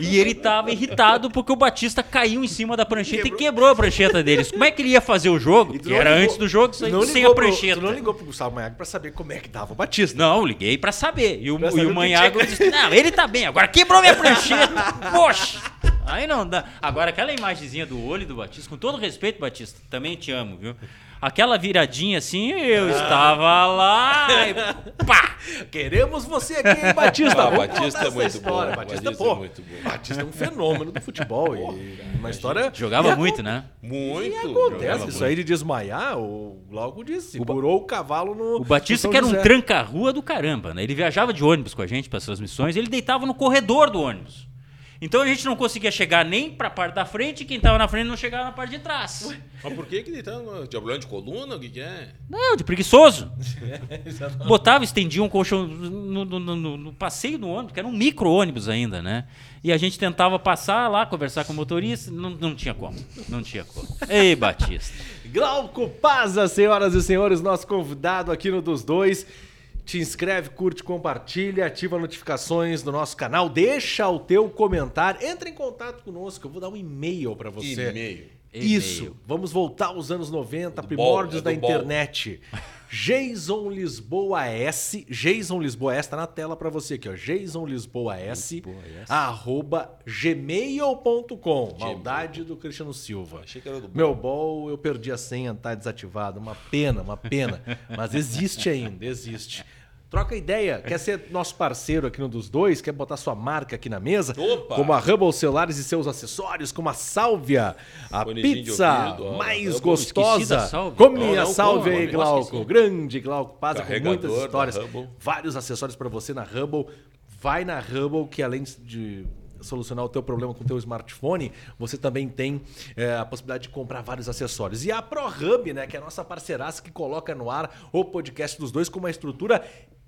Speaker 3: E ele tava irritado porque o Batista caiu em cima da prancheta e quebrou a prancheta deles. Como é que ele ia fazer o jogo?
Speaker 1: E
Speaker 3: Que era
Speaker 1: ligou-
Speaker 3: antes do jogo, sem, sem a
Speaker 1: pro-
Speaker 3: prancheta.
Speaker 1: Tu não ligou pro Gustavo Manhago pra saber como é que dava o Batista.
Speaker 3: Não, liguei pra saber. E o,
Speaker 1: Pra
Speaker 3: e
Speaker 1: saber
Speaker 3: o
Speaker 1: o que
Speaker 3: Manhago
Speaker 1: tinha.
Speaker 3: disse: Não, ele tá bem, agora quebrou minha prancheta. Poxa! Aí não dá. Agora, aquela imagenzinha do olho do Batista, com todo respeito, Batista, também te amo, viu? Aquela viradinha assim, eu estava lá e pá!
Speaker 1: Queremos você aqui, hein, Batista.
Speaker 2: Ah, Batista é muito
Speaker 1: história.
Speaker 2: bom,
Speaker 1: Batista,
Speaker 2: Batista
Speaker 1: pô,
Speaker 2: é muito bom.
Speaker 1: Batista é um fenômeno do futebol. e uma história.
Speaker 3: Jogava
Speaker 1: e
Speaker 3: muito, né?
Speaker 2: Muito.
Speaker 1: Acontece,
Speaker 2: Jogava
Speaker 1: isso aí de desmaiar, o Glauco disse, segurou o cavalo no.
Speaker 3: O Batista que era um tranca-rua do caramba, né? Ele viajava de ônibus com a gente para as transmissões, ele deitava no corredor do ônibus. Então a gente não conseguia chegar nem pra parte da frente e quem tava na frente não chegava na parte de trás.
Speaker 2: Mas por que que ele tá no diablão de coluna? O que que é?
Speaker 3: Não, de preguiçoso. Botava, estendia um colchão no, no- no- no passeio do ônibus, que era um micro-ônibus ainda, né? E a gente tentava passar lá, conversar com o motorista, não, não tinha como. Não tinha como. Ei, Batista.
Speaker 1: Glauco Paza, senhoras e senhores, nosso convidado aqui no Dos Dois. Te inscreve, curte, compartilha, ativa notificações do nosso canal, deixa o teu comentário, entra em contato conosco, eu vou dar um e-mail pra você.
Speaker 2: E-mail.
Speaker 1: Isso, vamos voltar aos anos 90,
Speaker 2: Do
Speaker 1: primórdios
Speaker 2: bom, é
Speaker 1: da
Speaker 2: bom.
Speaker 1: internet. Jason Lisboa S, Jason Lisboa S, tá na tela pra você aqui, ó. Jason Lisboa S,
Speaker 3: Lisboa S.
Speaker 1: arroba gmail.com. Maldade do Cristiano Silva.
Speaker 2: Achei que era do bom.
Speaker 1: Meu bol, eu perdi a senha, tá desativado. Uma pena, uma pena. Mas existe ainda, existe. Troca ideia, quer ser nosso parceiro aqui no dos dois, quer botar sua marca aqui na mesa,
Speaker 2: Opa!
Speaker 1: como a Hubble Celulares e seus acessórios, como a Sálvia, a pizza
Speaker 2: ouvido,
Speaker 1: mais gostosa. Come
Speaker 2: Não,
Speaker 1: a
Speaker 2: não,
Speaker 1: Sálvia aí, Glauco. Grande Glauco Paz, com muitas histórias. Vários acessórios para você na Hubble. Vai na Hubble, que além de solucionar o teu problema com o teu smartphone, você também tem é, a possibilidade de comprar vários acessórios. E a ProHub, né, que é a nossa parceiraça que coloca no ar o podcast dos dois com uma estrutura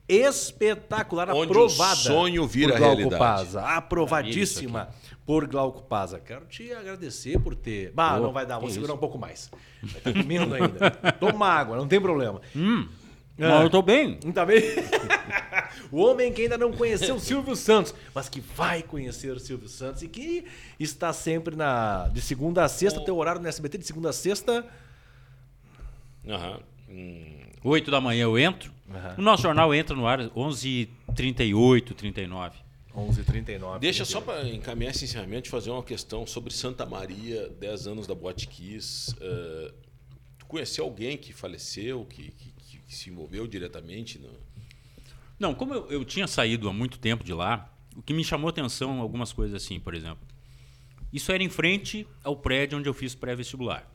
Speaker 1: espetacular,
Speaker 2: Onde o
Speaker 1: aprovada.
Speaker 2: sonho vira
Speaker 1: por Glauco
Speaker 2: realidade.
Speaker 1: Paza, aprovadíssima por Glauco Paza. Quero te agradecer por ter. Bah,
Speaker 3: Pô,
Speaker 1: não vai dar, vou segurar
Speaker 3: isso.
Speaker 1: um pouco mais. Vai estar comendo ainda. Toma água, não tem problema.
Speaker 3: Mas eu tô bem.
Speaker 1: Tá bem? o homem que ainda não conheceu o Silvio Santos, mas que vai conhecer o Silvio Santos e que está sempre na de segunda a sexta, teu horário no SBT de segunda a sexta.
Speaker 2: Aham. Hum,
Speaker 3: 8 da manhã eu entro. O nosso jornal entra no ar 11h38, 39.
Speaker 1: 11h39.
Speaker 2: Deixa só para encaminhar esse encerramento, fazer uma questão sobre Santa Maria, 10 anos da Boate Kiss. Eh, tu conheceu alguém que faleceu, que, que- que- que se envolveu diretamente? No...
Speaker 3: Não, como eu, eu tinha saído há muito tempo de lá, o que me chamou atenção algumas coisas assim, por exemplo. Isso era em frente ao prédio onde eu fiz pré-vestibular.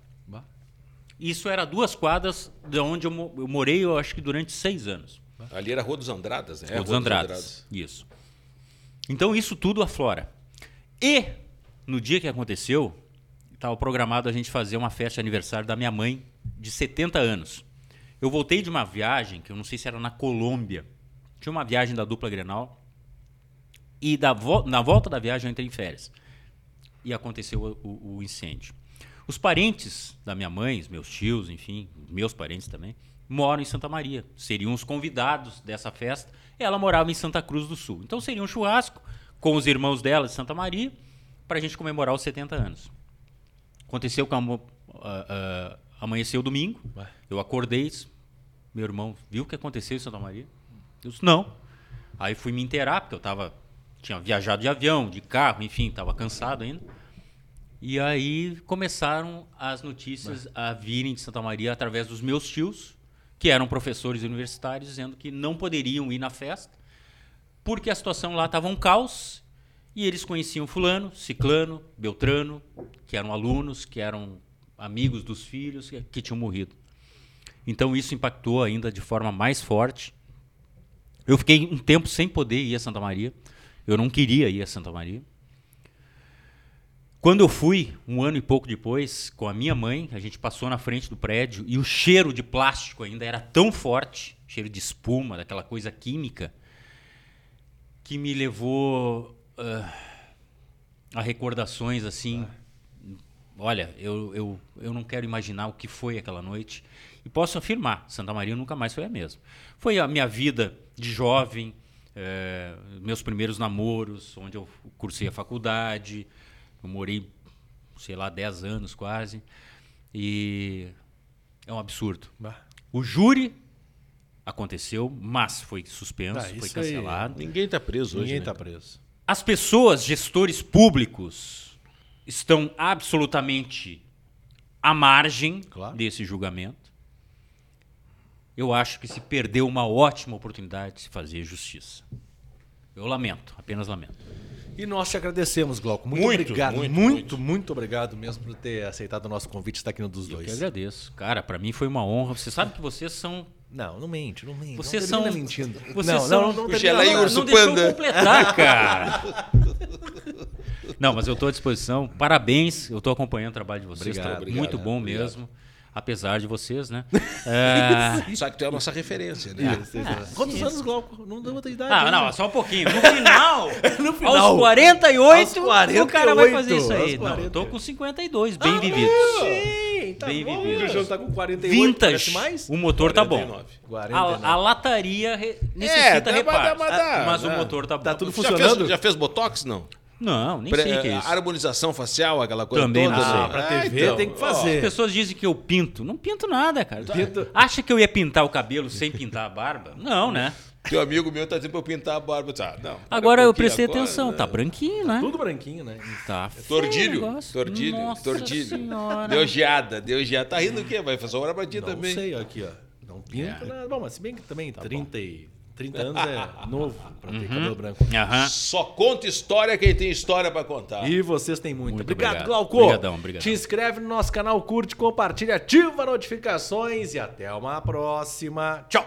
Speaker 3: Isso era duas quadras de onde eu, mo- eu morei, eu acho que durante seis anos.
Speaker 2: Ali era Rua dos Andradas, né?
Speaker 3: Rua dos Andrades. Isso. Então isso tudo aflora. E no dia que aconteceu, estava programado a gente fazer uma festa de aniversário da minha mãe de 70 anos. Eu voltei de uma viagem, que eu não sei se era na Colômbia. Tinha uma viagem da dupla Grenal. E da vo- na volta da viagem eu entrei em férias. E aconteceu o, o- o incêndio. Os parentes da minha mãe, os meus tios, enfim, meus parentes também, moram em Santa Maria. Seriam os convidados dessa festa. Ela morava em Santa Cruz do Sul. Então seria um churrasco com os irmãos dela de Santa Maria para a gente comemorar os 70 anos. Aconteceu que ah, ah, amanheceu domingo. Eu acordei, disse, meu irmão viu o que aconteceu em Santa Maria? Eu disse, não. Aí fui me inteirar, porque eu tava, tinha viajado de avião, de carro, enfim, estava cansado ainda. E aí começaram as notícias a virem de Santa Maria através dos meus tios, que eram professores universitários, dizendo que não poderiam ir na festa, porque a situação lá estava um caos e eles conheciam fulano, ciclano, beltrano, que eram alunos, que eram amigos dos filhos, que, que tinham morrido. Então isso impactou ainda de forma mais forte. Eu fiquei um tempo sem poder ir a Santa Maria. Eu não queria ir a Santa Maria. Quando eu fui, um ano e pouco depois, com a minha mãe, a gente passou na frente do prédio e o cheiro de plástico ainda era tão forte, cheiro de espuma, daquela coisa química, que me levou ah, a recordações assim. Olha, eu, eu, eu não quero imaginar o que foi aquela noite. E posso afirmar, Santa Maria nunca mais foi a mesma. Foi a minha vida de jovem, eh, meus primeiros namoros, onde eu cursei a faculdade. Eu morei, sei lá, 10 anos quase. E é um absurdo.
Speaker 1: Bah.
Speaker 3: O júri aconteceu, mas foi suspenso,
Speaker 1: Ah,
Speaker 3: foi
Speaker 1: isso aí-
Speaker 3: cancelado.
Speaker 2: Ninguém tá preso hoje.
Speaker 1: Ninguém
Speaker 2: né?
Speaker 1: tá preso.
Speaker 3: As pessoas, gestores públicos, estão absolutamente à margem
Speaker 1: Claro.
Speaker 3: desse julgamento. Eu acho que se perdeu uma ótima oportunidade de se fazer justiça. Eu lamento, apenas lamento.
Speaker 1: E nós te agradecemos, Glauco. Muito,
Speaker 2: Muito,
Speaker 1: obrigado.
Speaker 2: muito,
Speaker 1: Muito,
Speaker 2: muito.
Speaker 1: muito, obrigado mesmo por ter aceitado o nosso convite e estar aqui no dos
Speaker 3: Eu que
Speaker 1: dois.
Speaker 3: agradeço. Cara, pra mim foi uma honra. Você sabe que vocês são.
Speaker 1: Não, não mente, não mente.
Speaker 3: Vocês
Speaker 1: não
Speaker 3: são-
Speaker 1: mentindo.
Speaker 3: vocês
Speaker 1: não,
Speaker 3: são-
Speaker 1: não, não,
Speaker 2: O
Speaker 1: termina.
Speaker 2: Urso
Speaker 3: não deixou completar, cara. Não, mas eu estou à disposição. Parabéns. Eu estou acompanhando o trabalho de vocês.
Speaker 1: Obrigado,
Speaker 3: tá
Speaker 2: obrigado,
Speaker 3: muito bom
Speaker 2: obrigado.
Speaker 3: mesmo. Apesar de vocês, né? É...
Speaker 2: Só que tu é a nossa referência, né?
Speaker 1: Quantos anos, Glauco? Não deu outra idade.
Speaker 3: Ah,
Speaker 1: ainda.
Speaker 3: não, só um pouquinho. No final,
Speaker 1: No final.
Speaker 3: aos 48,
Speaker 1: Aos
Speaker 3: o cara vai
Speaker 1: 48,
Speaker 3: fazer isso aí. Não, eu
Speaker 1: 48.
Speaker 3: tô com 52, bem
Speaker 1: Ah,
Speaker 3: vividos.
Speaker 1: Sim, tá
Speaker 3: Bem
Speaker 1: bom.
Speaker 3: vivido.
Speaker 1: O João tá com 48.
Speaker 3: Vintage.
Speaker 1: mais?
Speaker 3: O motor tá bom.
Speaker 2: 49.
Speaker 1: 49.
Speaker 3: A, a lataria re-
Speaker 2: É,
Speaker 3: necessita
Speaker 2: dá-
Speaker 3: reparo.
Speaker 2: dá- dá-
Speaker 3: mas o motor tá bom.
Speaker 1: Tá tudo
Speaker 2: Tu já
Speaker 1: funcionando?
Speaker 2: fez, já fez botox, não?
Speaker 3: Não, nem
Speaker 2: Pre-
Speaker 3: sei o que é isso.
Speaker 2: Harmonização facial, aquela coisa
Speaker 3: Também
Speaker 2: toda.
Speaker 3: não sei.
Speaker 2: né?
Speaker 1: Ah, pra
Speaker 2: Ah,
Speaker 1: TV
Speaker 2: então,
Speaker 1: tem que
Speaker 2: ó,
Speaker 3: As
Speaker 1: fazer.
Speaker 3: pessoas dizem que eu pinto. Não pinto nada, cara.
Speaker 1: Pinto.
Speaker 3: Acha que eu ia pintar o cabelo sem pintar a barba? Não, né?
Speaker 2: Teu amigo meu tá dizendo pra eu pintar a barba. Ah, não.
Speaker 3: Agora eu prestei
Speaker 2: agora,
Speaker 3: atenção.
Speaker 2: né?
Speaker 3: Tá branquinho, né?
Speaker 1: Tudo branquinho, né?
Speaker 3: Tá o
Speaker 2: Tordilho, tordilho,
Speaker 3: Nossa
Speaker 2: tordilho.
Speaker 3: Senhora.
Speaker 2: Deu geada, deu geada. Tá rindo o quê? Vai fazer uma pra ti
Speaker 1: Não
Speaker 2: também.
Speaker 1: sei, ó, aqui, ó. Não pinta nada. Bom, mas se bem que também 30, e, 30 anos é novo pra ter cabelo branco.
Speaker 3: Aham.
Speaker 2: Só conta história quem tem história pra contar.
Speaker 1: E vocês têm muito.
Speaker 3: Muito
Speaker 1: obrigado,
Speaker 3: obrigado.
Speaker 1: Glauco.
Speaker 3: Obrigadão, obrigadão.
Speaker 1: Te inscreve no nosso canal, curte, compartilha, ativa notificações e até uma próxima. Tchau.